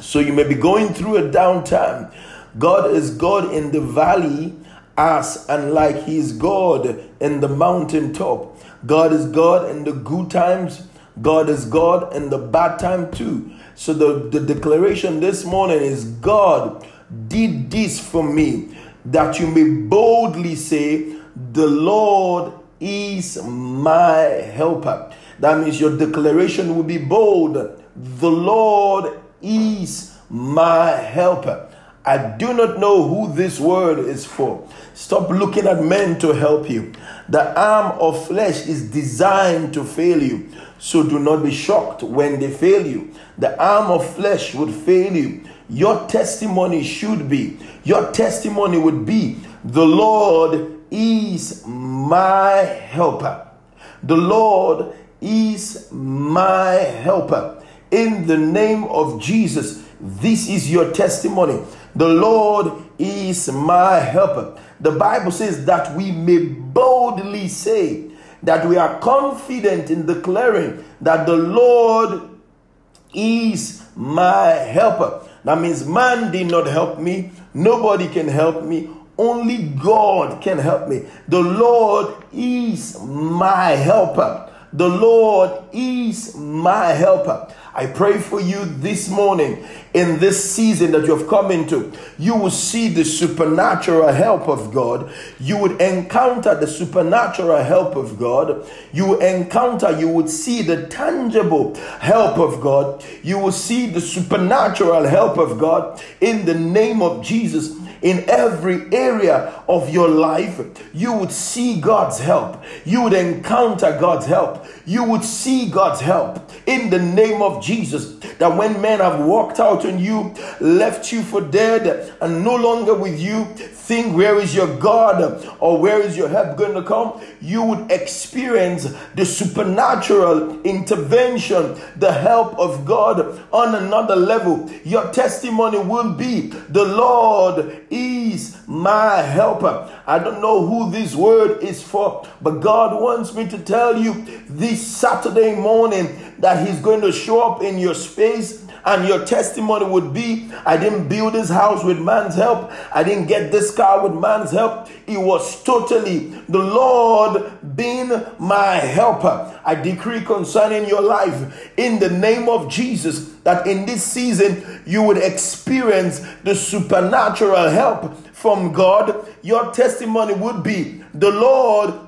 So you may be going through a downtime. God is God in the valley as and like He is God in the mountaintop. God is God in the good times. God is God in the bad time too. So the, the declaration this morning is God did this for me that you may boldly say, The Lord is my helper. That means your declaration will be bold. The Lord is my helper. I do not know who this word is for. Stop looking at men to help you. The arm of flesh is designed to fail you. So do not be shocked when they fail you. The arm of flesh would fail you. Your testimony should be, your testimony would be, the Lord is my helper. The Lord is my helper. In the name of Jesus, this is your testimony. The Lord is my helper. The Bible says that we may boldly say that we are confident in declaring that the Lord is my helper. That means man did not help me. Nobody can help me. Only God can help me. The Lord is my helper. The Lord is my helper. I pray for you this morning in this season that you have come into. You will see the supernatural help of God. You would encounter the supernatural help of God. You encounter, you would see the tangible help of God. You will see the supernatural help of God in the name of Jesus in every area of your life, you would see God's help. You would encounter God's help. You would see God's help in the name of Jesus. That when men have walked out on you, left you for dead, and no longer with you, think where is your God or where is your help going to come, you would experience the supernatural intervention, the help of God on another level. Your testimony will be the Lord is my helper. I don't know who this word is for, but God wants me to tell you this Saturday morning that He's going to show up in your space and your testimony would be I didn't build this house with man's help, I didn't get this car with man's help. It was totally the Lord being my helper. I decree concerning your life in the name of Jesus that in this season you would experience the supernatural help from God. Your testimony would be the Lord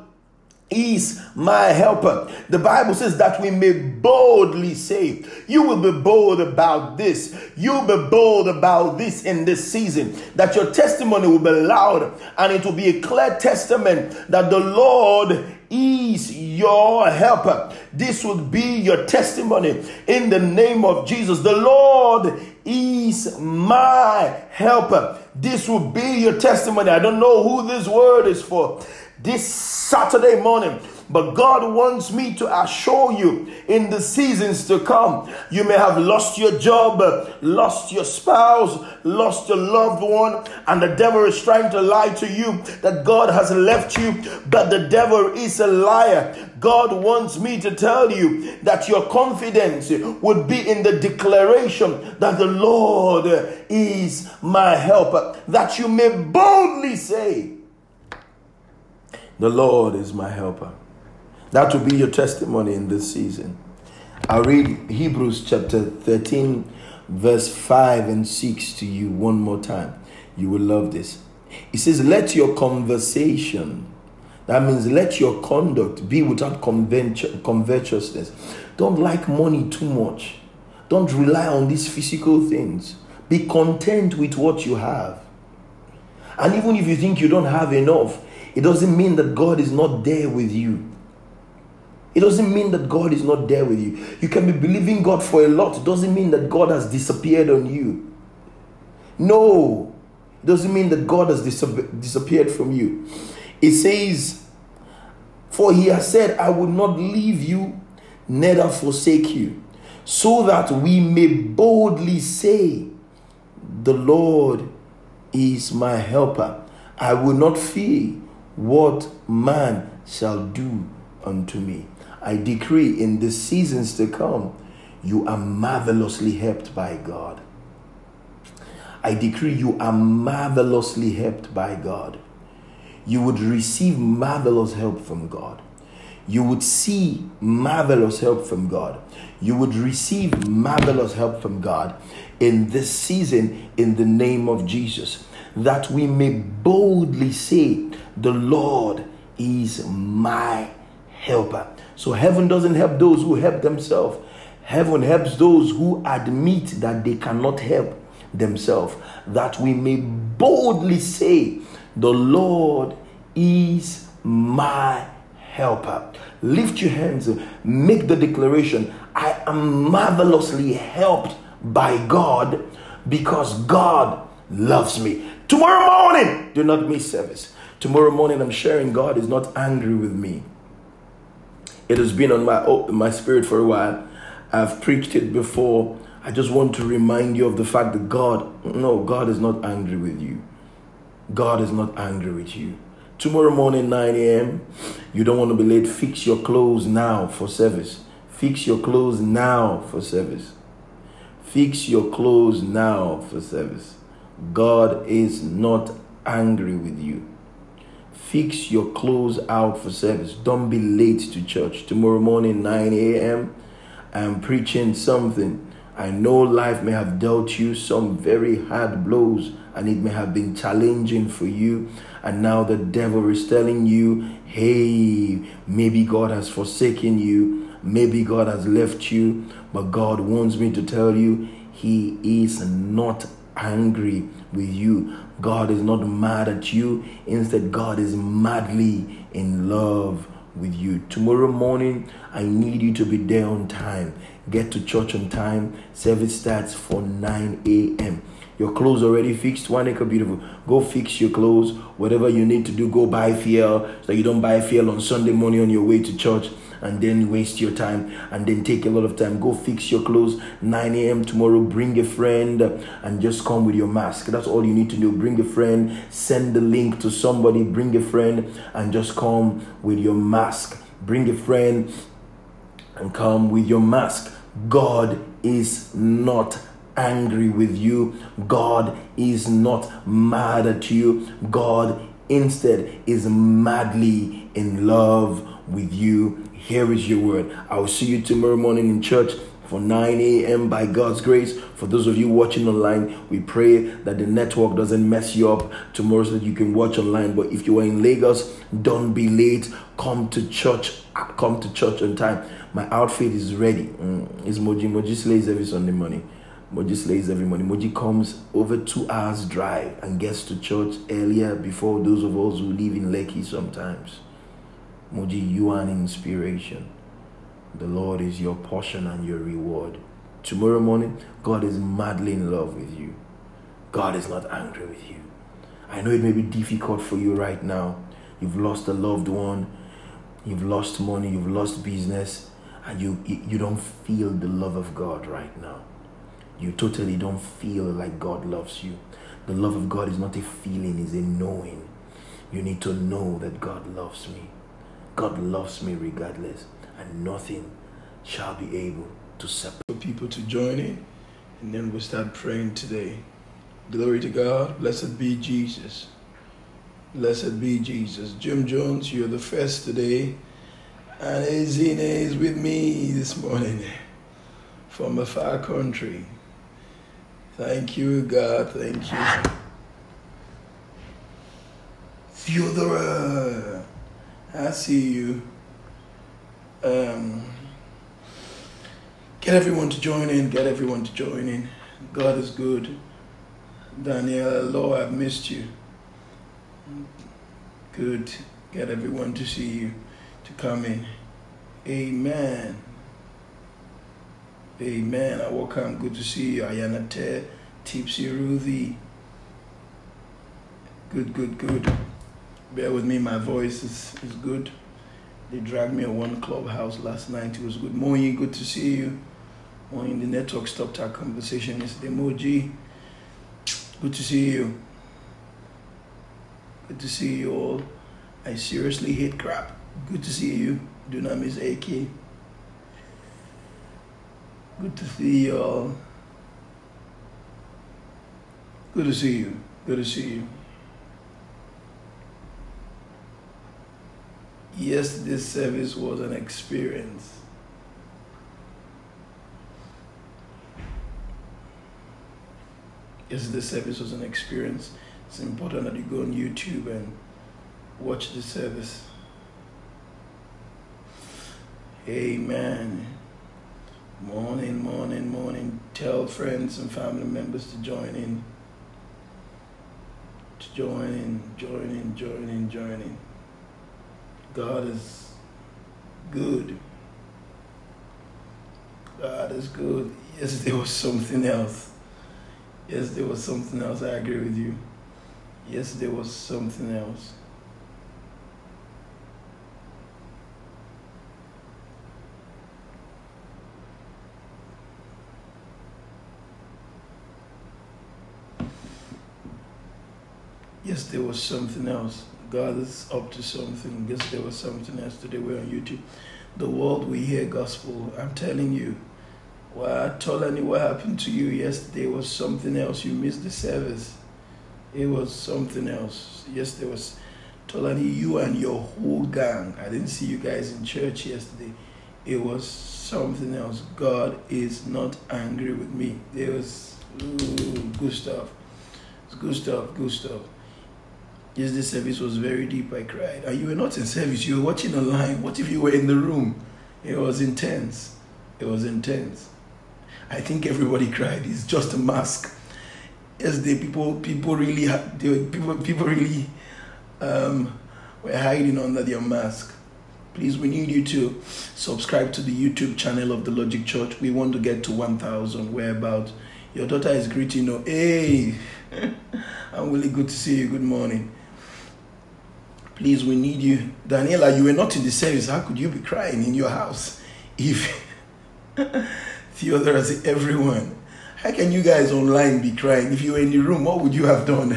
is my helper. The Bible says that we may boldly say, You will be bold about this. You'll be bold about this in this season. That your testimony will be loud and it will be a clear testament that the Lord is your helper. This would be your testimony in the name of Jesus. The Lord is my helper. This will be your testimony. I don't know who this word is for this Saturday morning. But God wants me to assure you in the seasons to come, you may have lost your job, lost your spouse, lost your loved one, and the devil is trying to lie to you that God has left you, but the devil is a liar. God wants me to tell you that your confidence would be in the declaration that the Lord is my helper, that you may boldly say, the Lord is my helper. That will be your testimony in this season. I'll read Hebrews chapter 13, verse 5 and 6 to you one more time. You will love this. It says, Let your conversation, that means let your conduct be without covetousness. Don't like money too much. Don't rely on these physical things. Be content with what you have. And even if you think you don't have enough, it doesn't mean that God is not there with you. It doesn't mean that God is not there with you. You can be believing God for a lot. It doesn't mean that God has disappeared on you. No, it doesn't mean that God has disappeared from you. It says, For he has said, I will not leave you, neither forsake you, so that we may boldly say, The Lord is my helper. I will not fear what man shall do unto me. I decree in the seasons to come, you are marvelously helped by God. I decree you are marvelously helped by God. You would receive marvelous help from God. You would see marvelous help from God. You would receive marvelous help from God in this season in the name of Jesus, that we may boldly say, the Lord is my helper. So heaven doesn't help those who help themselves. Heaven helps those who admit that they cannot help themselves, that we may boldly say, The Lord is my helper. Lift your hands, make the declaration I am marvelously helped by God because God loves me. Tomorrow morning, do not miss service. Tomorrow morning, I'm sharing God is not angry with me. It has been on my, oh, my spirit for a while. I've preached it before. I just want to remind you of the fact that God, no, God is not angry with you. God is not angry with you. Tomorrow morning, 9 a.m., you don't want to be late. Fix your clothes now for service. Fix your clothes now for service. Fix your clothes now for service. God is not angry with you. Fix your clothes out for service. Don't be late to church. Tomorrow morning, 9 a.m., I'm preaching something. I know life may have dealt you some very hard blows and it may have been challenging for you. And now the devil is telling you, hey, maybe God has forsaken you. Maybe God has left you. But God wants me to tell you, He is not angry with you. God is not mad at you. Instead, God is madly in love with you. Tomorrow morning, I need you to be there on time. Get to church on time. Service starts for 9 a.m. Your clothes already fixed. One acre beautiful. Go fix your clothes. Whatever you need to do, go buy fuel so you don't buy fuel on Sunday morning on your way to church and then waste your time and then take a lot of time. Go fix your clothes. 9 a.m. tomorrow. Bring a friend and just come with your mask. That's all you need to do. Bring a friend. Send the link to somebody. Bring a friend and just come with your mask. Bring a friend and come with your mask. God is not angry with you. God is not mad at you. God instead is madly in love with you. Here is your word. I will see you tomorrow morning in church for 9 a.m. by God's grace. For those of you watching online, we pray that the network doesn't mess you up tomorrow so that you can watch online. But if you are in Lagos, don't be late. Come to church. Come to church on time. My outfit is ready. Mm. It's Moji. Moji slays every Sunday morning. Moji slays every morning. Moji comes over two hours drive and gets to church earlier before those of us who live in Lekki sometimes. Moji, you are an inspiration. The Lord is your portion and your reward. Tomorrow morning, God is madly in love with you. God is not angry with you. I know it may be difficult for you right now. You've lost a loved one, you've lost money, you've lost business, and you you don't feel the love of God right now. You totally don't feel like God loves you. The love of God is not a feeling, it's a knowing. You need to know that God loves me. God loves me regardless, and nothing shall be able to separate For people to join in. And then we'll start praying today. Glory to God. Blessed be Jesus. Blessed be Jesus. Jim Jones, you're the first today. And Ezine is with me this morning from a far country. Thank you, God. Thank you. Theodora, I see you. Um, get everyone to join in. Get everyone to join in. God is good. Daniel, Lord, I've missed you. Good. Get everyone to see you, to come in. Amen. Amen. I welcome. Good to see you. Ayana Te, Tipsy Ruthie. Good, good, good. Bear with me, my voice is, is good. They dragged me at one clubhouse last night. It was good. Morning, good to see you. Morning, the network stopped our conversation yesterday. Moji, good to see you. Good to see you all. I seriously hate crap. Good to see you. Do not miss AK. Good to see you all. Good to see you. Good to see you. Yesterday's service was an experience. Yesterday's service was an experience. It's important that you go on YouTube and watch the service. Amen. Morning, morning, morning. Tell friends and family members to join in. To join in, join in, join in, join in. God is good. God is good. Yes, there was something else. Yes, there was something else. I agree with you. Yes, there was something else. Yes, there was something else. God is up to something. Yes, there was something else today. We're on YouTube. The world we hear gospel. I'm telling you, Well, Tolani, what happened to you yesterday was something else. You missed the service. It was something else. Yesterday was Tolani, you and your whole gang. I didn't see you guys in church yesterday. It was something else. God is not angry with me. It was ooh, good stuff. It's good stuff, good stuff. Yes, the service was very deep. I cried. And you were not in service, you were watching online. What if you were in the room? It was intense. It was intense. I think everybody cried. It's just a mask. Yes, the people people really they, people people really um, were hiding under their mask. Please, we need you to subscribe to the YouTube channel of the Logic Church. We want to get to 1,000. Whereabout your daughter is greeting you. Hey, I'm really good to see you. Good morning. Please, we need you. Daniela, you were not in the service. How could you be crying in your house? If Theodorus, everyone, how can you guys online be crying? If you were in the room, what would you have done?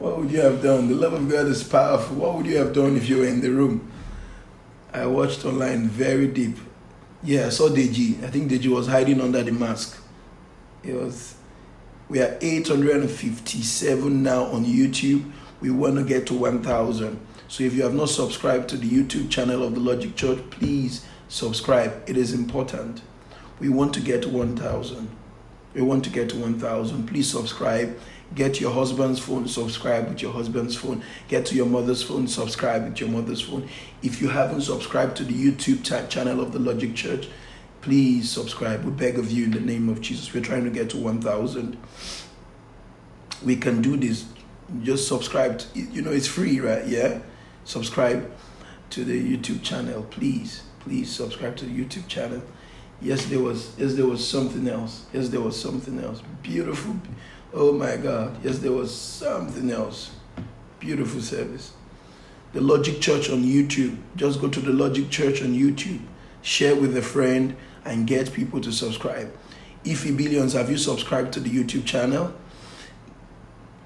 What would you have done? The love of God is powerful. What would you have done if you were in the room? I watched online very deep. Yeah, I saw Deji. I think Deji was hiding under the mask. It was. We are 857 now on YouTube. We want to get to 1,000. So if you have not subscribed to the YouTube channel of the Logic Church, please subscribe. It is important. We want to get to 1,000. We want to get to 1,000. Please subscribe. Get your husband's phone, subscribe with your husband's phone. Get to your mother's phone, subscribe with your mother's phone. If you haven't subscribed to the YouTube channel of the Logic Church, please subscribe. We beg of you in the name of Jesus. We're trying to get to 1,000. We can do this. Just subscribe. To, you know, it's free, right? Yeah? Subscribe to the YouTube channel, please. Please subscribe to the YouTube channel. Yes, there was. Yes, there was something else. Yes, there was something else. Beautiful. Oh my God. Yes, there was something else. Beautiful service. The Logic Church on YouTube. Just go to the Logic Church on YouTube. Share with a friend and get people to subscribe. Ify Billions, have you subscribed to the YouTube channel?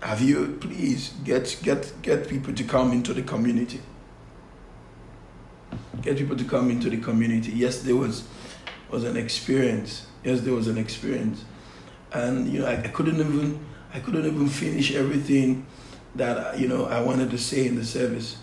Have you please get get get people to come into the community? Get people to come into the community. Yes, there was was an experience. Yes, there was an experience and you know I, I couldn't even I couldn't even finish everything that you know I wanted to say in the service.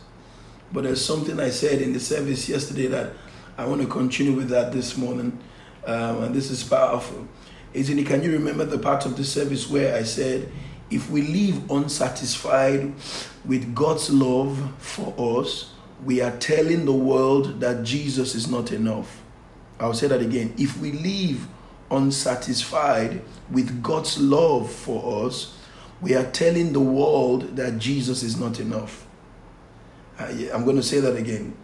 But there's something I said in the service yesterday that I want to continue with that this morning, um, and this is powerful. Isn't it? Can you remember the part of the service where I said, if we live unsatisfied with God's love for us, we are telling the world that Jesus is not enough. I'll say that again. If we live unsatisfied with God's love for us, we are telling the world that Jesus is not enough. I'm going to say that again.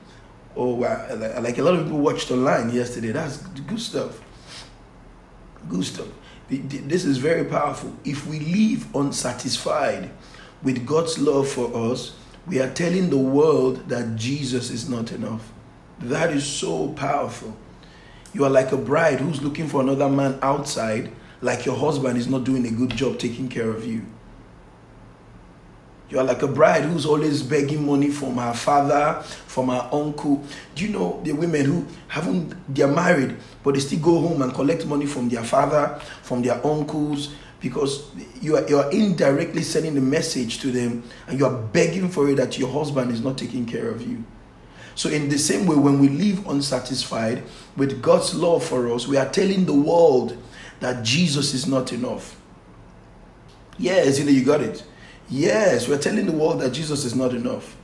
Oh. Like a lot of people watched online yesterday. That's good stuff. Good stuff. This is very powerful. If we live unsatisfied with God's love for us, we are telling the world that Jesus is not enough. That is so powerful. You are like a bride who's looking for another man outside, like your husband is not doing a good job taking care of you. You are like a bride who's always begging money from her father, from her uncle. Do you know the women who haven't, they're married, but they still go home and collect money from their father, from their uncles, because you are, you are indirectly sending the message to them and you are begging for it that your husband is not taking care of you. So, in the same way, when we live unsatisfied with God's love for us, we are telling the world that Jesus is not enough. Yes, you know, you got it. Yes, we're telling the world that Jesus is not enough.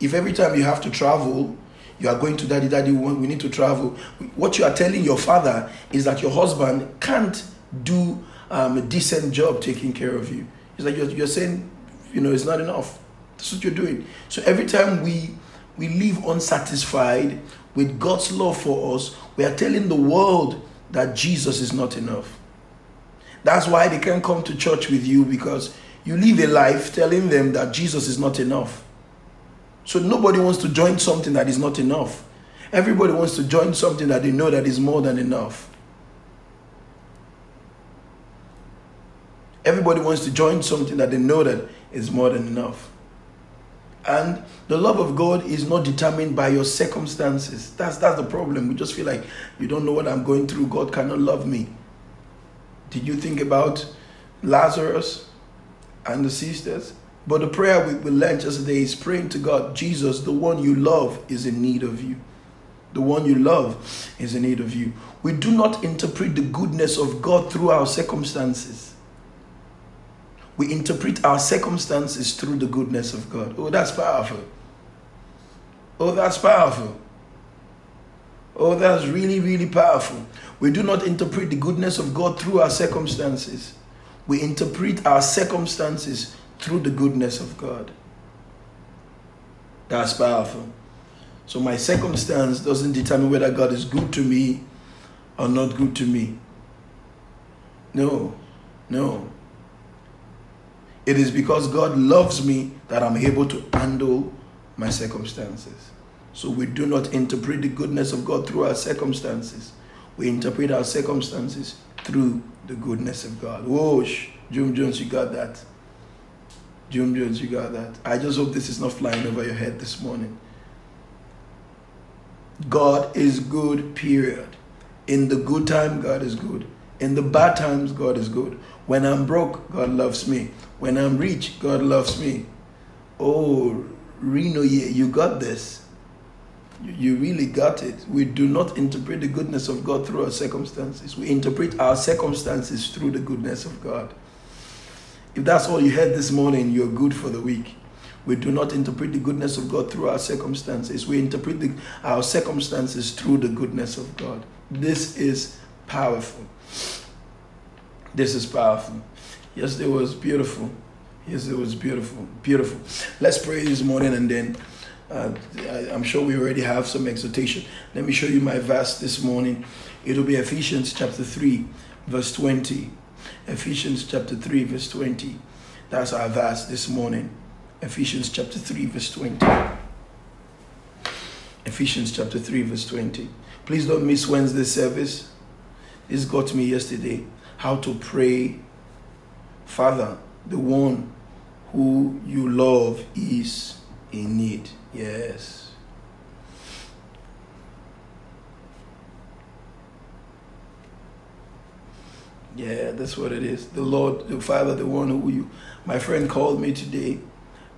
If every time you have to travel, you are going to daddy, daddy, we need to travel. What you are telling your father is that your husband can't do um, a decent job taking care of you. It's like you're, you're saying, you know, it's not enough. That's what you're doing. So every time we we live unsatisfied with God's love for us, we are telling the world that Jesus is not enough. That's why they can't come to church with you because you live a life telling them that Jesus is not enough. So nobody wants to join something that is not enough. Everybody wants to join something that they know that is more than enough. Everybody wants to join something that they know that is more than enough. And the love of God is not determined by your circumstances. That's that's the problem. We just feel like you don't know what I'm going through. God cannot love me. Did you think about Lazarus and the sisters? But the prayer we, we learned yesterday is praying to God, Jesus, the one you love is in need of you. The one you love is in need of you. We do not interpret the goodness of God through our circumstances. We interpret our circumstances through the goodness of God. Oh, that's powerful. Oh, that's powerful. Oh, that's really, really powerful. We do not interpret the goodness of God through our circumstances. We interpret our circumstances through the goodness of God. That's powerful. So my circumstance doesn't determine whether God is good to me or not good to me. No, no. It is because God loves me that I'm able to handle my circumstances. So we do not interpret the goodness of God through our circumstances. We interpret our circumstances through the goodness of God. Whoosh, Jim Jones, you got that. Jim Jones, you got that. I just hope this is not flying over your head this morning. God is good, period. In the good time, God is good. In the bad times, God is good. When I'm broke, God loves me. When I'm rich, God loves me. Oh, Reno, yeah, you got this. You really got it. We do not interpret the goodness of God through our circumstances. We interpret our circumstances through the goodness of God. If that's all you heard this morning, you're good for the week. We do not interpret the goodness of God through our circumstances. We interpret the, our circumstances through the goodness of God. This is powerful. This is powerful. Yes, it was beautiful. Yes, it was beautiful. Beautiful. Let's pray this morning and then uh, I, I'm sure we already have some exhortation. Let me show you my verse this morning. It'll be Ephesians chapter 3, verse 20. Ephesians chapter 3, verse 20. That's our verse this morning. Ephesians chapter 3, verse 20. Ephesians chapter 3, verse 20. Please don't miss Wednesday service. This got me yesterday. How to pray. Father, the one who you love is in need. Yes. Yeah, that's what it is. The Lord, the Father, the one who you. My friend called me today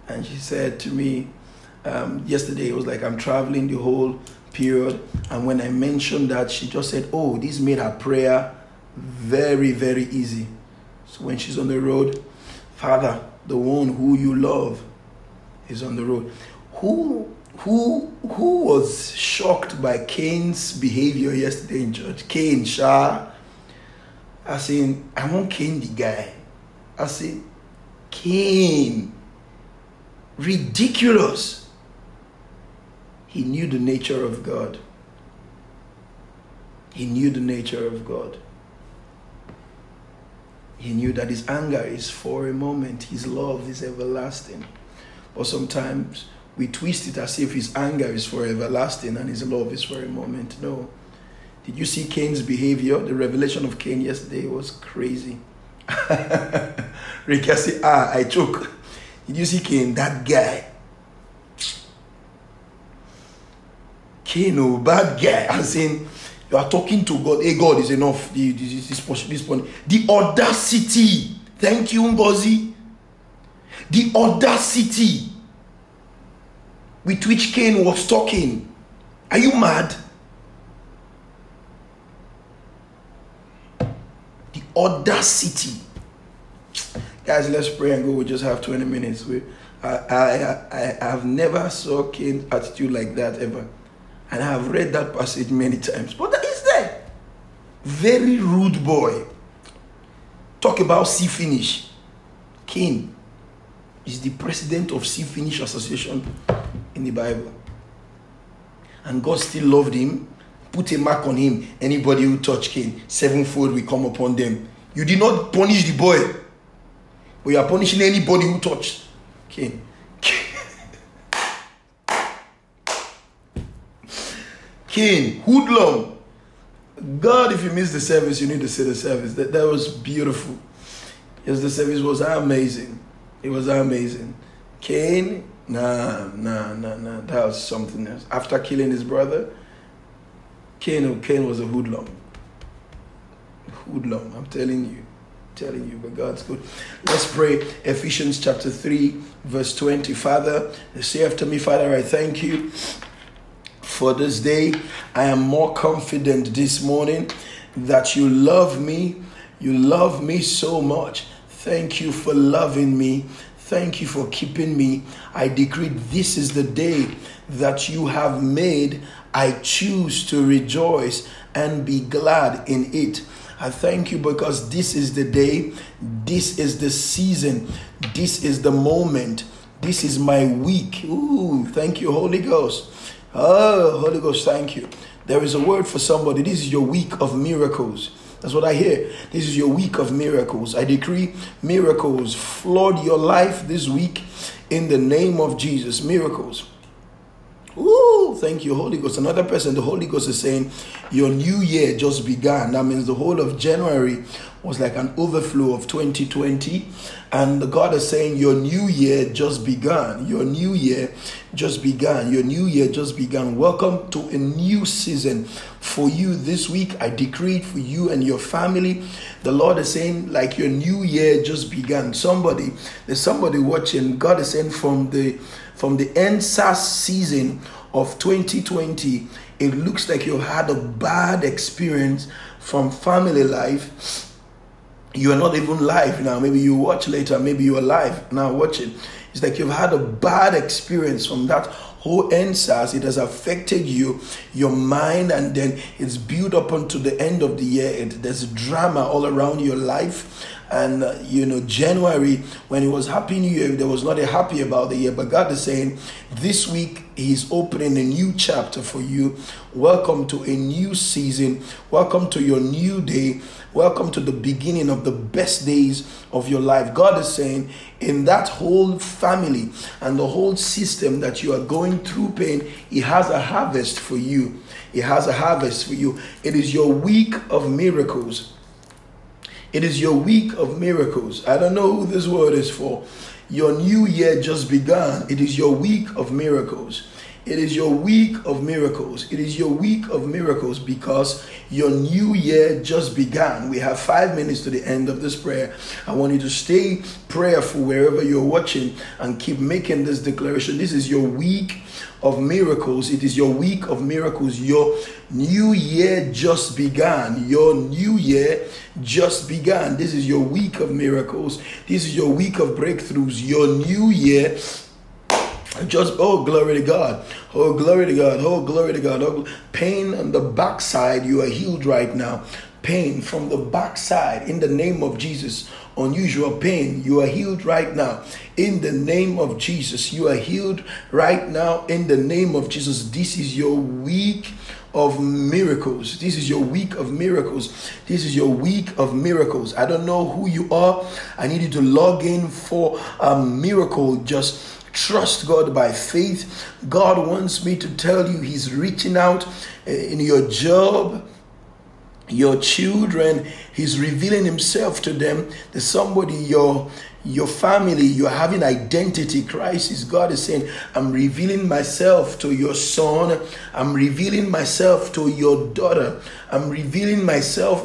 and she said to me um, yesterday, it was like I'm traveling the whole period. And when I mentioned that, she just said, Oh, this made her prayer very, very easy. So when she's on the road, Father, the one who you love is on the road. Who who who was shocked by Cain's behavior yesterday in church? Cain, Shah. I said, I want Cain the guy. I said, Cain. Ridiculous. He knew the nature of God. He knew the nature of God. He knew that his anger is for a moment, his love is everlasting. But sometimes we twist it as if his anger is for everlasting and his love is for a moment. No. Did you see Cain's behavior? The revelation of Cain yesterday was crazy. Rick, I say, ah, I choke. Did you see Cain? That guy. Cain, oh, bad guy. I'm saying, you are talking to God. Hey, God is enough. This, this, this point. The audacity. Thank you, Ngozi. The audacity with which Cain was talking. Are you mad? The audacity. Guys, let's pray and go. We just have 20 minutes. We, I, I, I, have never saw Cain's attitude like that ever. And I have read that passage many times. But that is there. Very rude boy. Talk about see finish. Cain is the president of See Finish Association in the Bible. And God still loved him, put a mark on him. Anybody who touch Cain, sevenfold will come upon them. You did not punish the boy, but you are punishing anybody who touched Cain. Cain, hoodlum. God, if you miss the service, you need to see the service. That, that was beautiful. Yes, the service was amazing. It was amazing. Cain Nah, nah, nah, nah. That was something else. After killing his brother, Cain, Cain was a hoodlum. Hoodlum, I'm telling you. telling you, but God's good. Let's pray. Ephesians chapter 3, verse 20. Father, say after me, Father, I thank you for this day. I am more confident this morning that you love me. You love me so much. Thank you for loving me. Thank you for keeping me. I decree this is the day that you have made. I choose to rejoice and be glad in it. I thank you because this is the day, this is the season, this is the moment, this is my week. Ooh, thank you, Holy Ghost. Oh, Holy Ghost, thank you. There is a word for somebody. This is your week of miracles. That's what I hear. This is your week of miracles. I decree miracles flood your life this week in the name of Jesus. Miracles. Ooh, thank you, Holy Ghost. Another person, the Holy Ghost is saying, Your new year just began. That means the whole of January was like an overflow of 2020. And God is saying, Your new year just began. Your new year just began. Your new year just began. Welcome to a new season for you this week. I decreed for you and your family. The Lord is saying, like your new year just began. Somebody, there's somebody watching. God is saying from the from the EndSARS season of 2020, it looks like you had a bad experience from family life. You are not even live now. Maybe you watch later. Maybe you are live now watching. It's like you've had a bad experience from that whole EndSARS. It has affected you, your mind, and then it's built up unto the end of the year. It, there's drama all around your life and uh, you know, January, when it was Happy New Year, there was not a happy about the year. But God is saying, this week He's opening a new chapter for you. Welcome to a new season. Welcome to your new day. Welcome to the beginning of the best days of your life. God is saying, in that whole family and the whole system that you are going through pain, He has a harvest for you. He has a harvest for you. It is your week of miracles. It is your week of miracles. I don't know who this word is for. Your new year just began. It is your week of miracles. It is your week of miracles. It is your week of miracles because your new year just began. We have five minutes to the end of this prayer. I want you to stay prayerful wherever you're watching and keep making this declaration. This is your week of miracles. It is your week of miracles. Your new year just began. Your new year just began. This is your week of miracles. This is your week of breakthroughs. Your new year just oh glory to God. Oh glory to God. Oh glory to God. Oh pain on the backside, you are healed right now. Pain from the backside in the name of Jesus unusual pain, you are healed right now. In the name of Jesus, you are healed right now. In the name of Jesus, this is your week of miracles. This is your week of miracles. This is your week of miracles. I don't know who you are. I need you to log in for a miracle. Just trust God by faith. God wants me to tell you He's reaching out eh, in your job your children he's revealing himself to them there's somebody your your family, you're having identity crisis. God is saying, I'm revealing myself to your son. I'm revealing myself to your daughter. I'm revealing myself,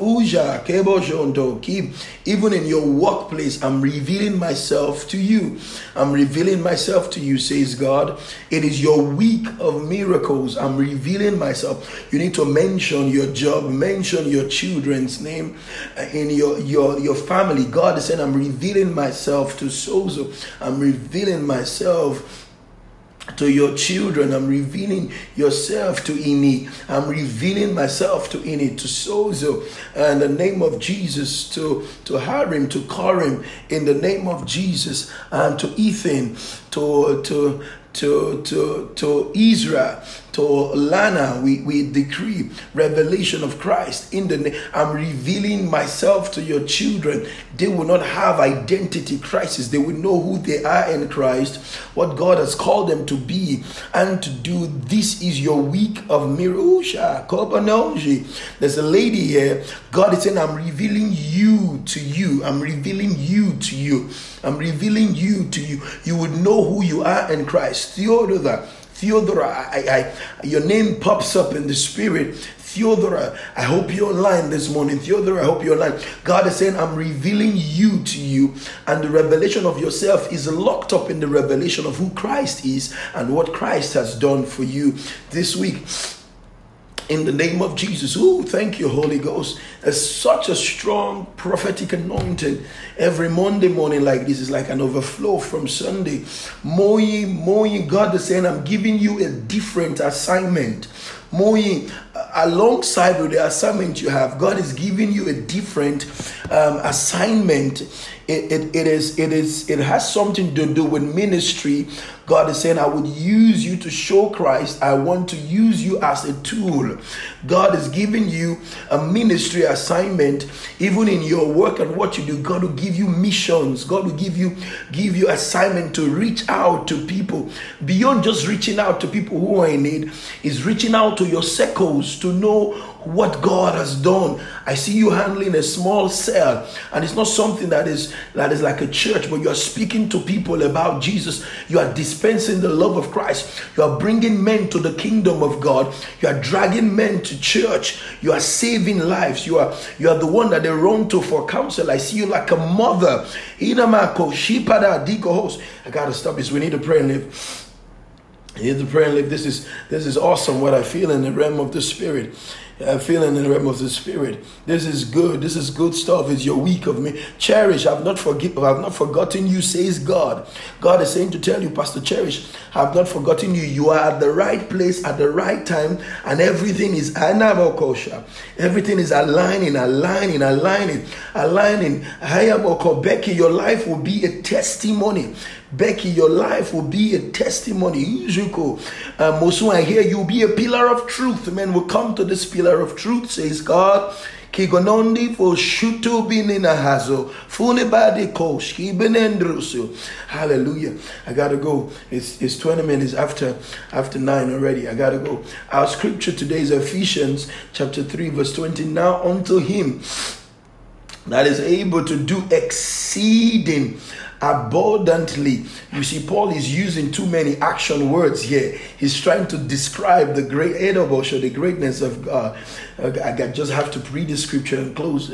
even in your workplace, I'm revealing myself to you. I'm revealing myself to you, says God. It is your week of miracles. I'm revealing myself. You need to mention your job, mention your children's name uh, in your, your, your family. God is saying, I'm revealing myself myself to Sozo. I'm revealing myself to your children. I'm revealing yourself to Ini. I'm revealing myself to Ini, to Sozo, in the name of Jesus, to, to Harim, to Karim, in the name of Jesus, and to Ethan, to, to, to, to, to Israel, to Lana, we, we decree revelation of Christ in the name. I'm revealing myself to your children. They will not have identity crisis. They will know who they are in Christ, what God has called them to be and to do. This is your week of Mirusha. There's a lady here. God is saying, I'm revealing you to you. I'm revealing you to you. I'm revealing you to you. You would know who you are in Christ. Theodora, Theodora, I, I, your name pops up in the spirit. Theodora, I hope you're online this morning. Theodora, I hope you're online. God is saying, I'm revealing you to you, and the revelation of yourself is locked up in the revelation of who Christ is and what Christ has done for you this week in the name of Jesus. Oh, thank you, Holy Ghost. There's such a strong prophetic anointing every Monday morning like this is like an overflow from Sunday. Moyi, Moyi, God is saying, I'm giving you a different assignment. Moyi, alongside with the assignment you have, God is giving you a different um, assignment. It, it, it is it is it has something to do with ministry God is saying, I would use you to show Christ. I want to use you as a tool. God is giving you a ministry assignment, even in your work and what you do. God will give you missions. God will give you give you assignment to reach out to people beyond just reaching out to people who are in need. Is reaching out to your circles to know what God has done. I see you handling a small cell, and it's not something that is that is like a church, but you are speaking to people about Jesus. You are dispensing the love of Christ. You are bringing men to the kingdom of God. You are dragging men to church. You are saving lives. You are you are the one that they run to for counsel. I see you like a mother. I gotta stop this. We need to pray and live. Here's the prayer and live. This is this is awesome. What I feel in the realm of the spirit. I'm feeling in the realm of the spirit. This is good. This is good stuff. It's your week of me. Cherish. I've not forget. I've not forgotten you. Says God. God is saying to tell you, Pastor Cherish. I've not forgotten you. You are at the right place at the right time, and everything is anabokosha. Everything is aligning, aligning, aligning, aligning. Becky, your life will be a testimony. Becky, your life will be a testimony. Izuko, uh, Mosu, I hear you'll be a pillar of truth. Men will come to this pillar of truth, says God. Kigonondi for shutu binina hazo. Fune badi kosh. Kibenendrusu. Hallelujah. I gotta go. It's it's 20 minutes after after 9 already. I gotta go. Our scripture today is Ephesians chapter 3, verse 20. Now unto him that is able to do exceeding abundantly. You see, Paul is using too many action words here. He's trying to describe the great Edobosha, the greatness of God. I just have to read the scripture and close.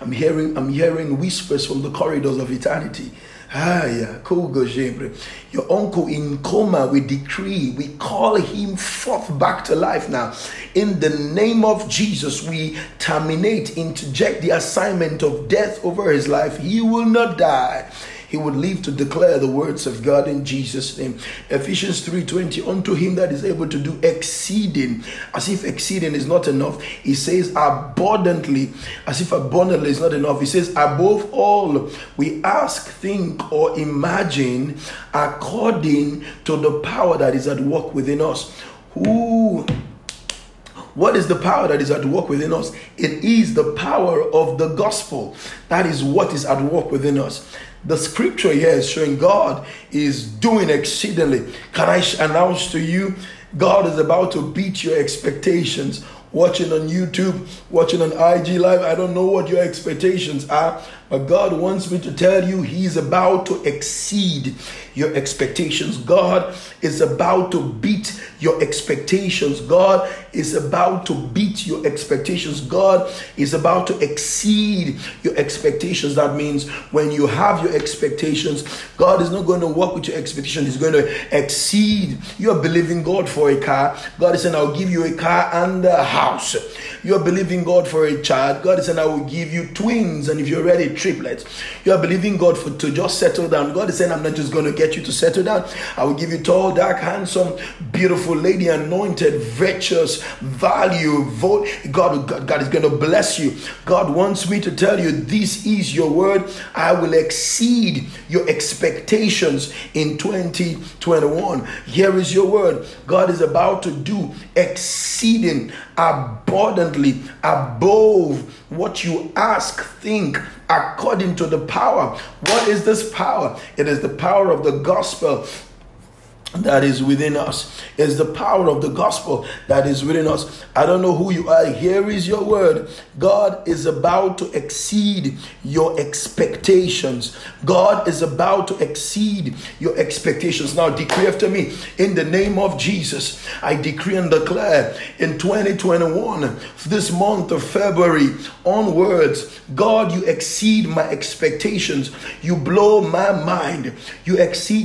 I'm hearing, I'm hearing whispers from the corridors of eternity. Ah, yeah, Your uncle in coma, we decree, we call him forth back to life now. In the name of Jesus, we terminate, interject the assignment of death over his life. He will not die he would live to declare the words of God in Jesus' name. Ephesians 3:20, unto him that is able to do exceeding, as if exceeding is not enough. He says abundantly, as if abundantly is not enough. He says, above all, we ask, think, or imagine according to the power that is at work within us. Who what is the power that is at work within us? It is the power of the gospel. That is what is at work within us. The scripture here is showing God is doing exceedingly. Can I announce to you, God is about to beat your expectations. Watching on YouTube, watching on IG Live, I don't know what your expectations are, but God wants me to tell you He's about to exceed your expectations. God is about to beat your expectations. God is about to beat your expectations. God is about to exceed your expectations. That means when you have your expectations, God is not going to work with your expectations. He's going to exceed. You are believing God for a car. God is saying, I'll give you a car and a house. You're believing God for a child. God is saying, I will give you twins, and if you're ready, triplets. You're believing God for to just settle down. God is saying, I'm not just going to get you to settle down. I will give you tall, dark, handsome, beautiful lady, anointed, virtuous, value. Vote. God, God, God is going to bless you. God wants me to tell you, this is your word. I will exceed your expectations in 2021. Here is your word. God is about to do exceeding abundantly above what you ask, think, according to the power. What is this power? It is the power of the gospel that is within us. It's the power of the gospel that is within us. I don't know who you are. Here is your word. God is about to exceed your expectations. God is about to exceed your expectations. Now decree after me in the name of Jesus. I decree and declare in 2021, this month of February onwards, God, you exceed my expectations. You blow my mind. You exceed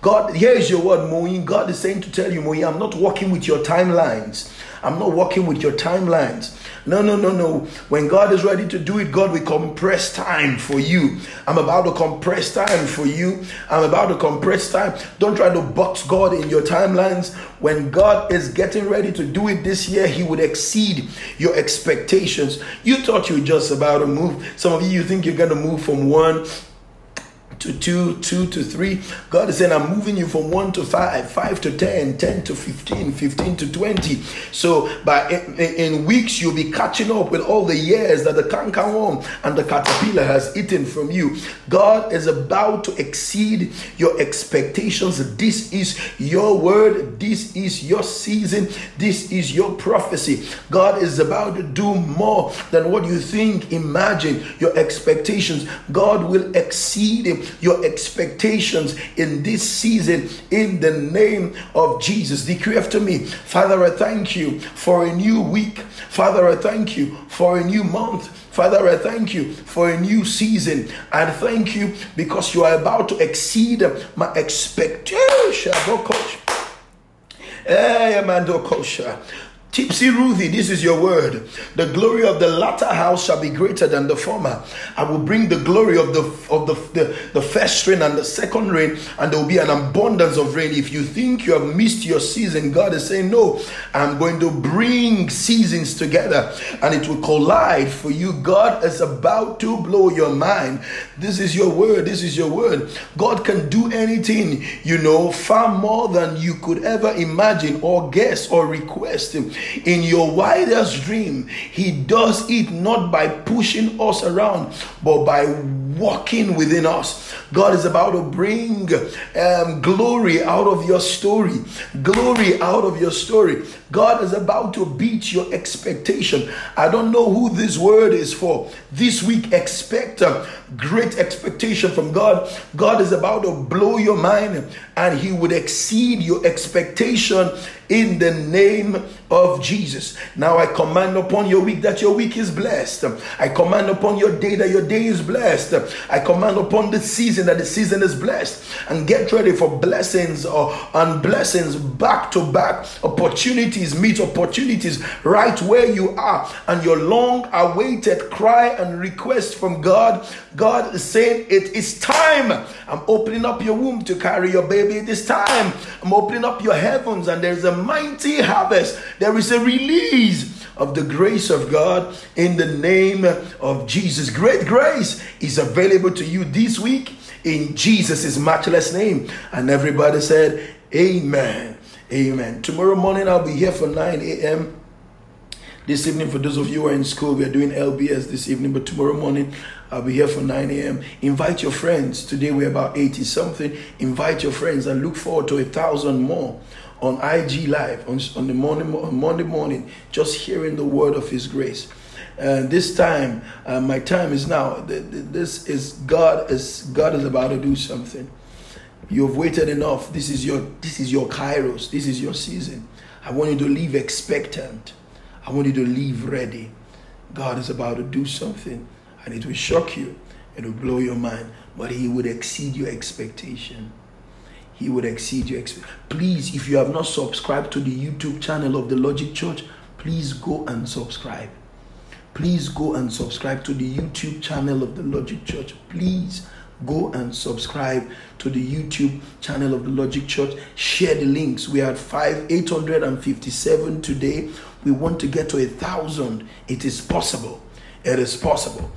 God. Here is your word, Moin. God is saying to tell you, Moin, I'm not working with your timelines. I'm not working with your timelines. No, no, no, no. When God is ready to do it, God will compress time for you. I'm about to compress time for you. I'm about to compress time. Don't try to box God in your timelines. When God is getting ready to do it this year, He would exceed your expectations. You thought you were just about to move. Some of you, you think you're going to move from one to two, two to three. God is saying, I'm moving you from one to five, five to 10, 10 to 15, 15 to 20. So by in, in weeks, you'll be catching up with all the years that the cankerworm and the caterpillar has eaten from you. God is about to exceed your expectations. This is your word. This is your season. This is your prophecy. God is about to do more than what you think, imagine, your expectations. God will exceed your expectations in this season in the name of Jesus. Decree after me, Father, I thank you for a new week. Father, I thank you for a new month. Father, I thank you for a new season. I thank you because you are about to exceed my expectation. Hey, Amanda Kosha. Tipsy Ruthie, this is your word. The glory of the latter house shall be greater than the former. I will bring the glory of the of the, the, the first rain and the second rain, and there will be an abundance of rain. If you think you have missed your season, God is saying, No, I'm going to bring seasons together and it will collide for you. God is about to blow your mind. This is your word. This is your word. God can do anything, you know, far more than you could ever imagine or guess or request Him in your wildest dream, He does it not by pushing us around, but by walking within us. God is about to bring um, glory out of your story. Glory out of your story. God is about to beat your expectation. I don't know who this word is for. This week, expect a great expectation from God. God is about to blow your mind and He would exceed your expectation in the name of Jesus. Now I command upon your week that your week is blessed. I command upon your day that your day is blessed. I command upon the season that the season is blessed. And get ready for blessings or and blessings back to back. Opportunities meet opportunities right where you are. And your long awaited cry and request from God, God is saying, It is time. I'm opening up your womb to carry your baby. It is time. I'm opening up your heavens, and there's a mighty harvest. There is a release of the grace of God in the name of Jesus. Great grace is available to you this week in Jesus' matchless name. And everybody said, Amen. Amen. Tomorrow morning I'll be here for 9 a.m. This evening, for those of you who are in school, we are doing LBS this evening, but tomorrow morning I'll be here for 9 a.m. Invite your friends. Today we're about 80 something. Invite your friends and look forward to a thousand more on IG Live on, on the morning on Monday morning, just hearing the word of His grace. And this time, uh, my time is now. This is God is God is about to do something. You've waited enough. This is your this is your Kairos. This is your season. I want you to leave expectant. I want you to leave ready. God is about to do something, and it will shock you. It will blow your mind, but He would exceed your expectation. He would exceed your expectation. Please, if you have not subscribed to the YouTube channel of the Logic Church, please go and subscribe. Please go and subscribe to the YouTube channel of the Logic Church. Please go and subscribe to the YouTube channel of the Logic Church. Share the links. We are at five eight hundred and fifty-seven today. We want to get to a thousand. It is possible. It is possible.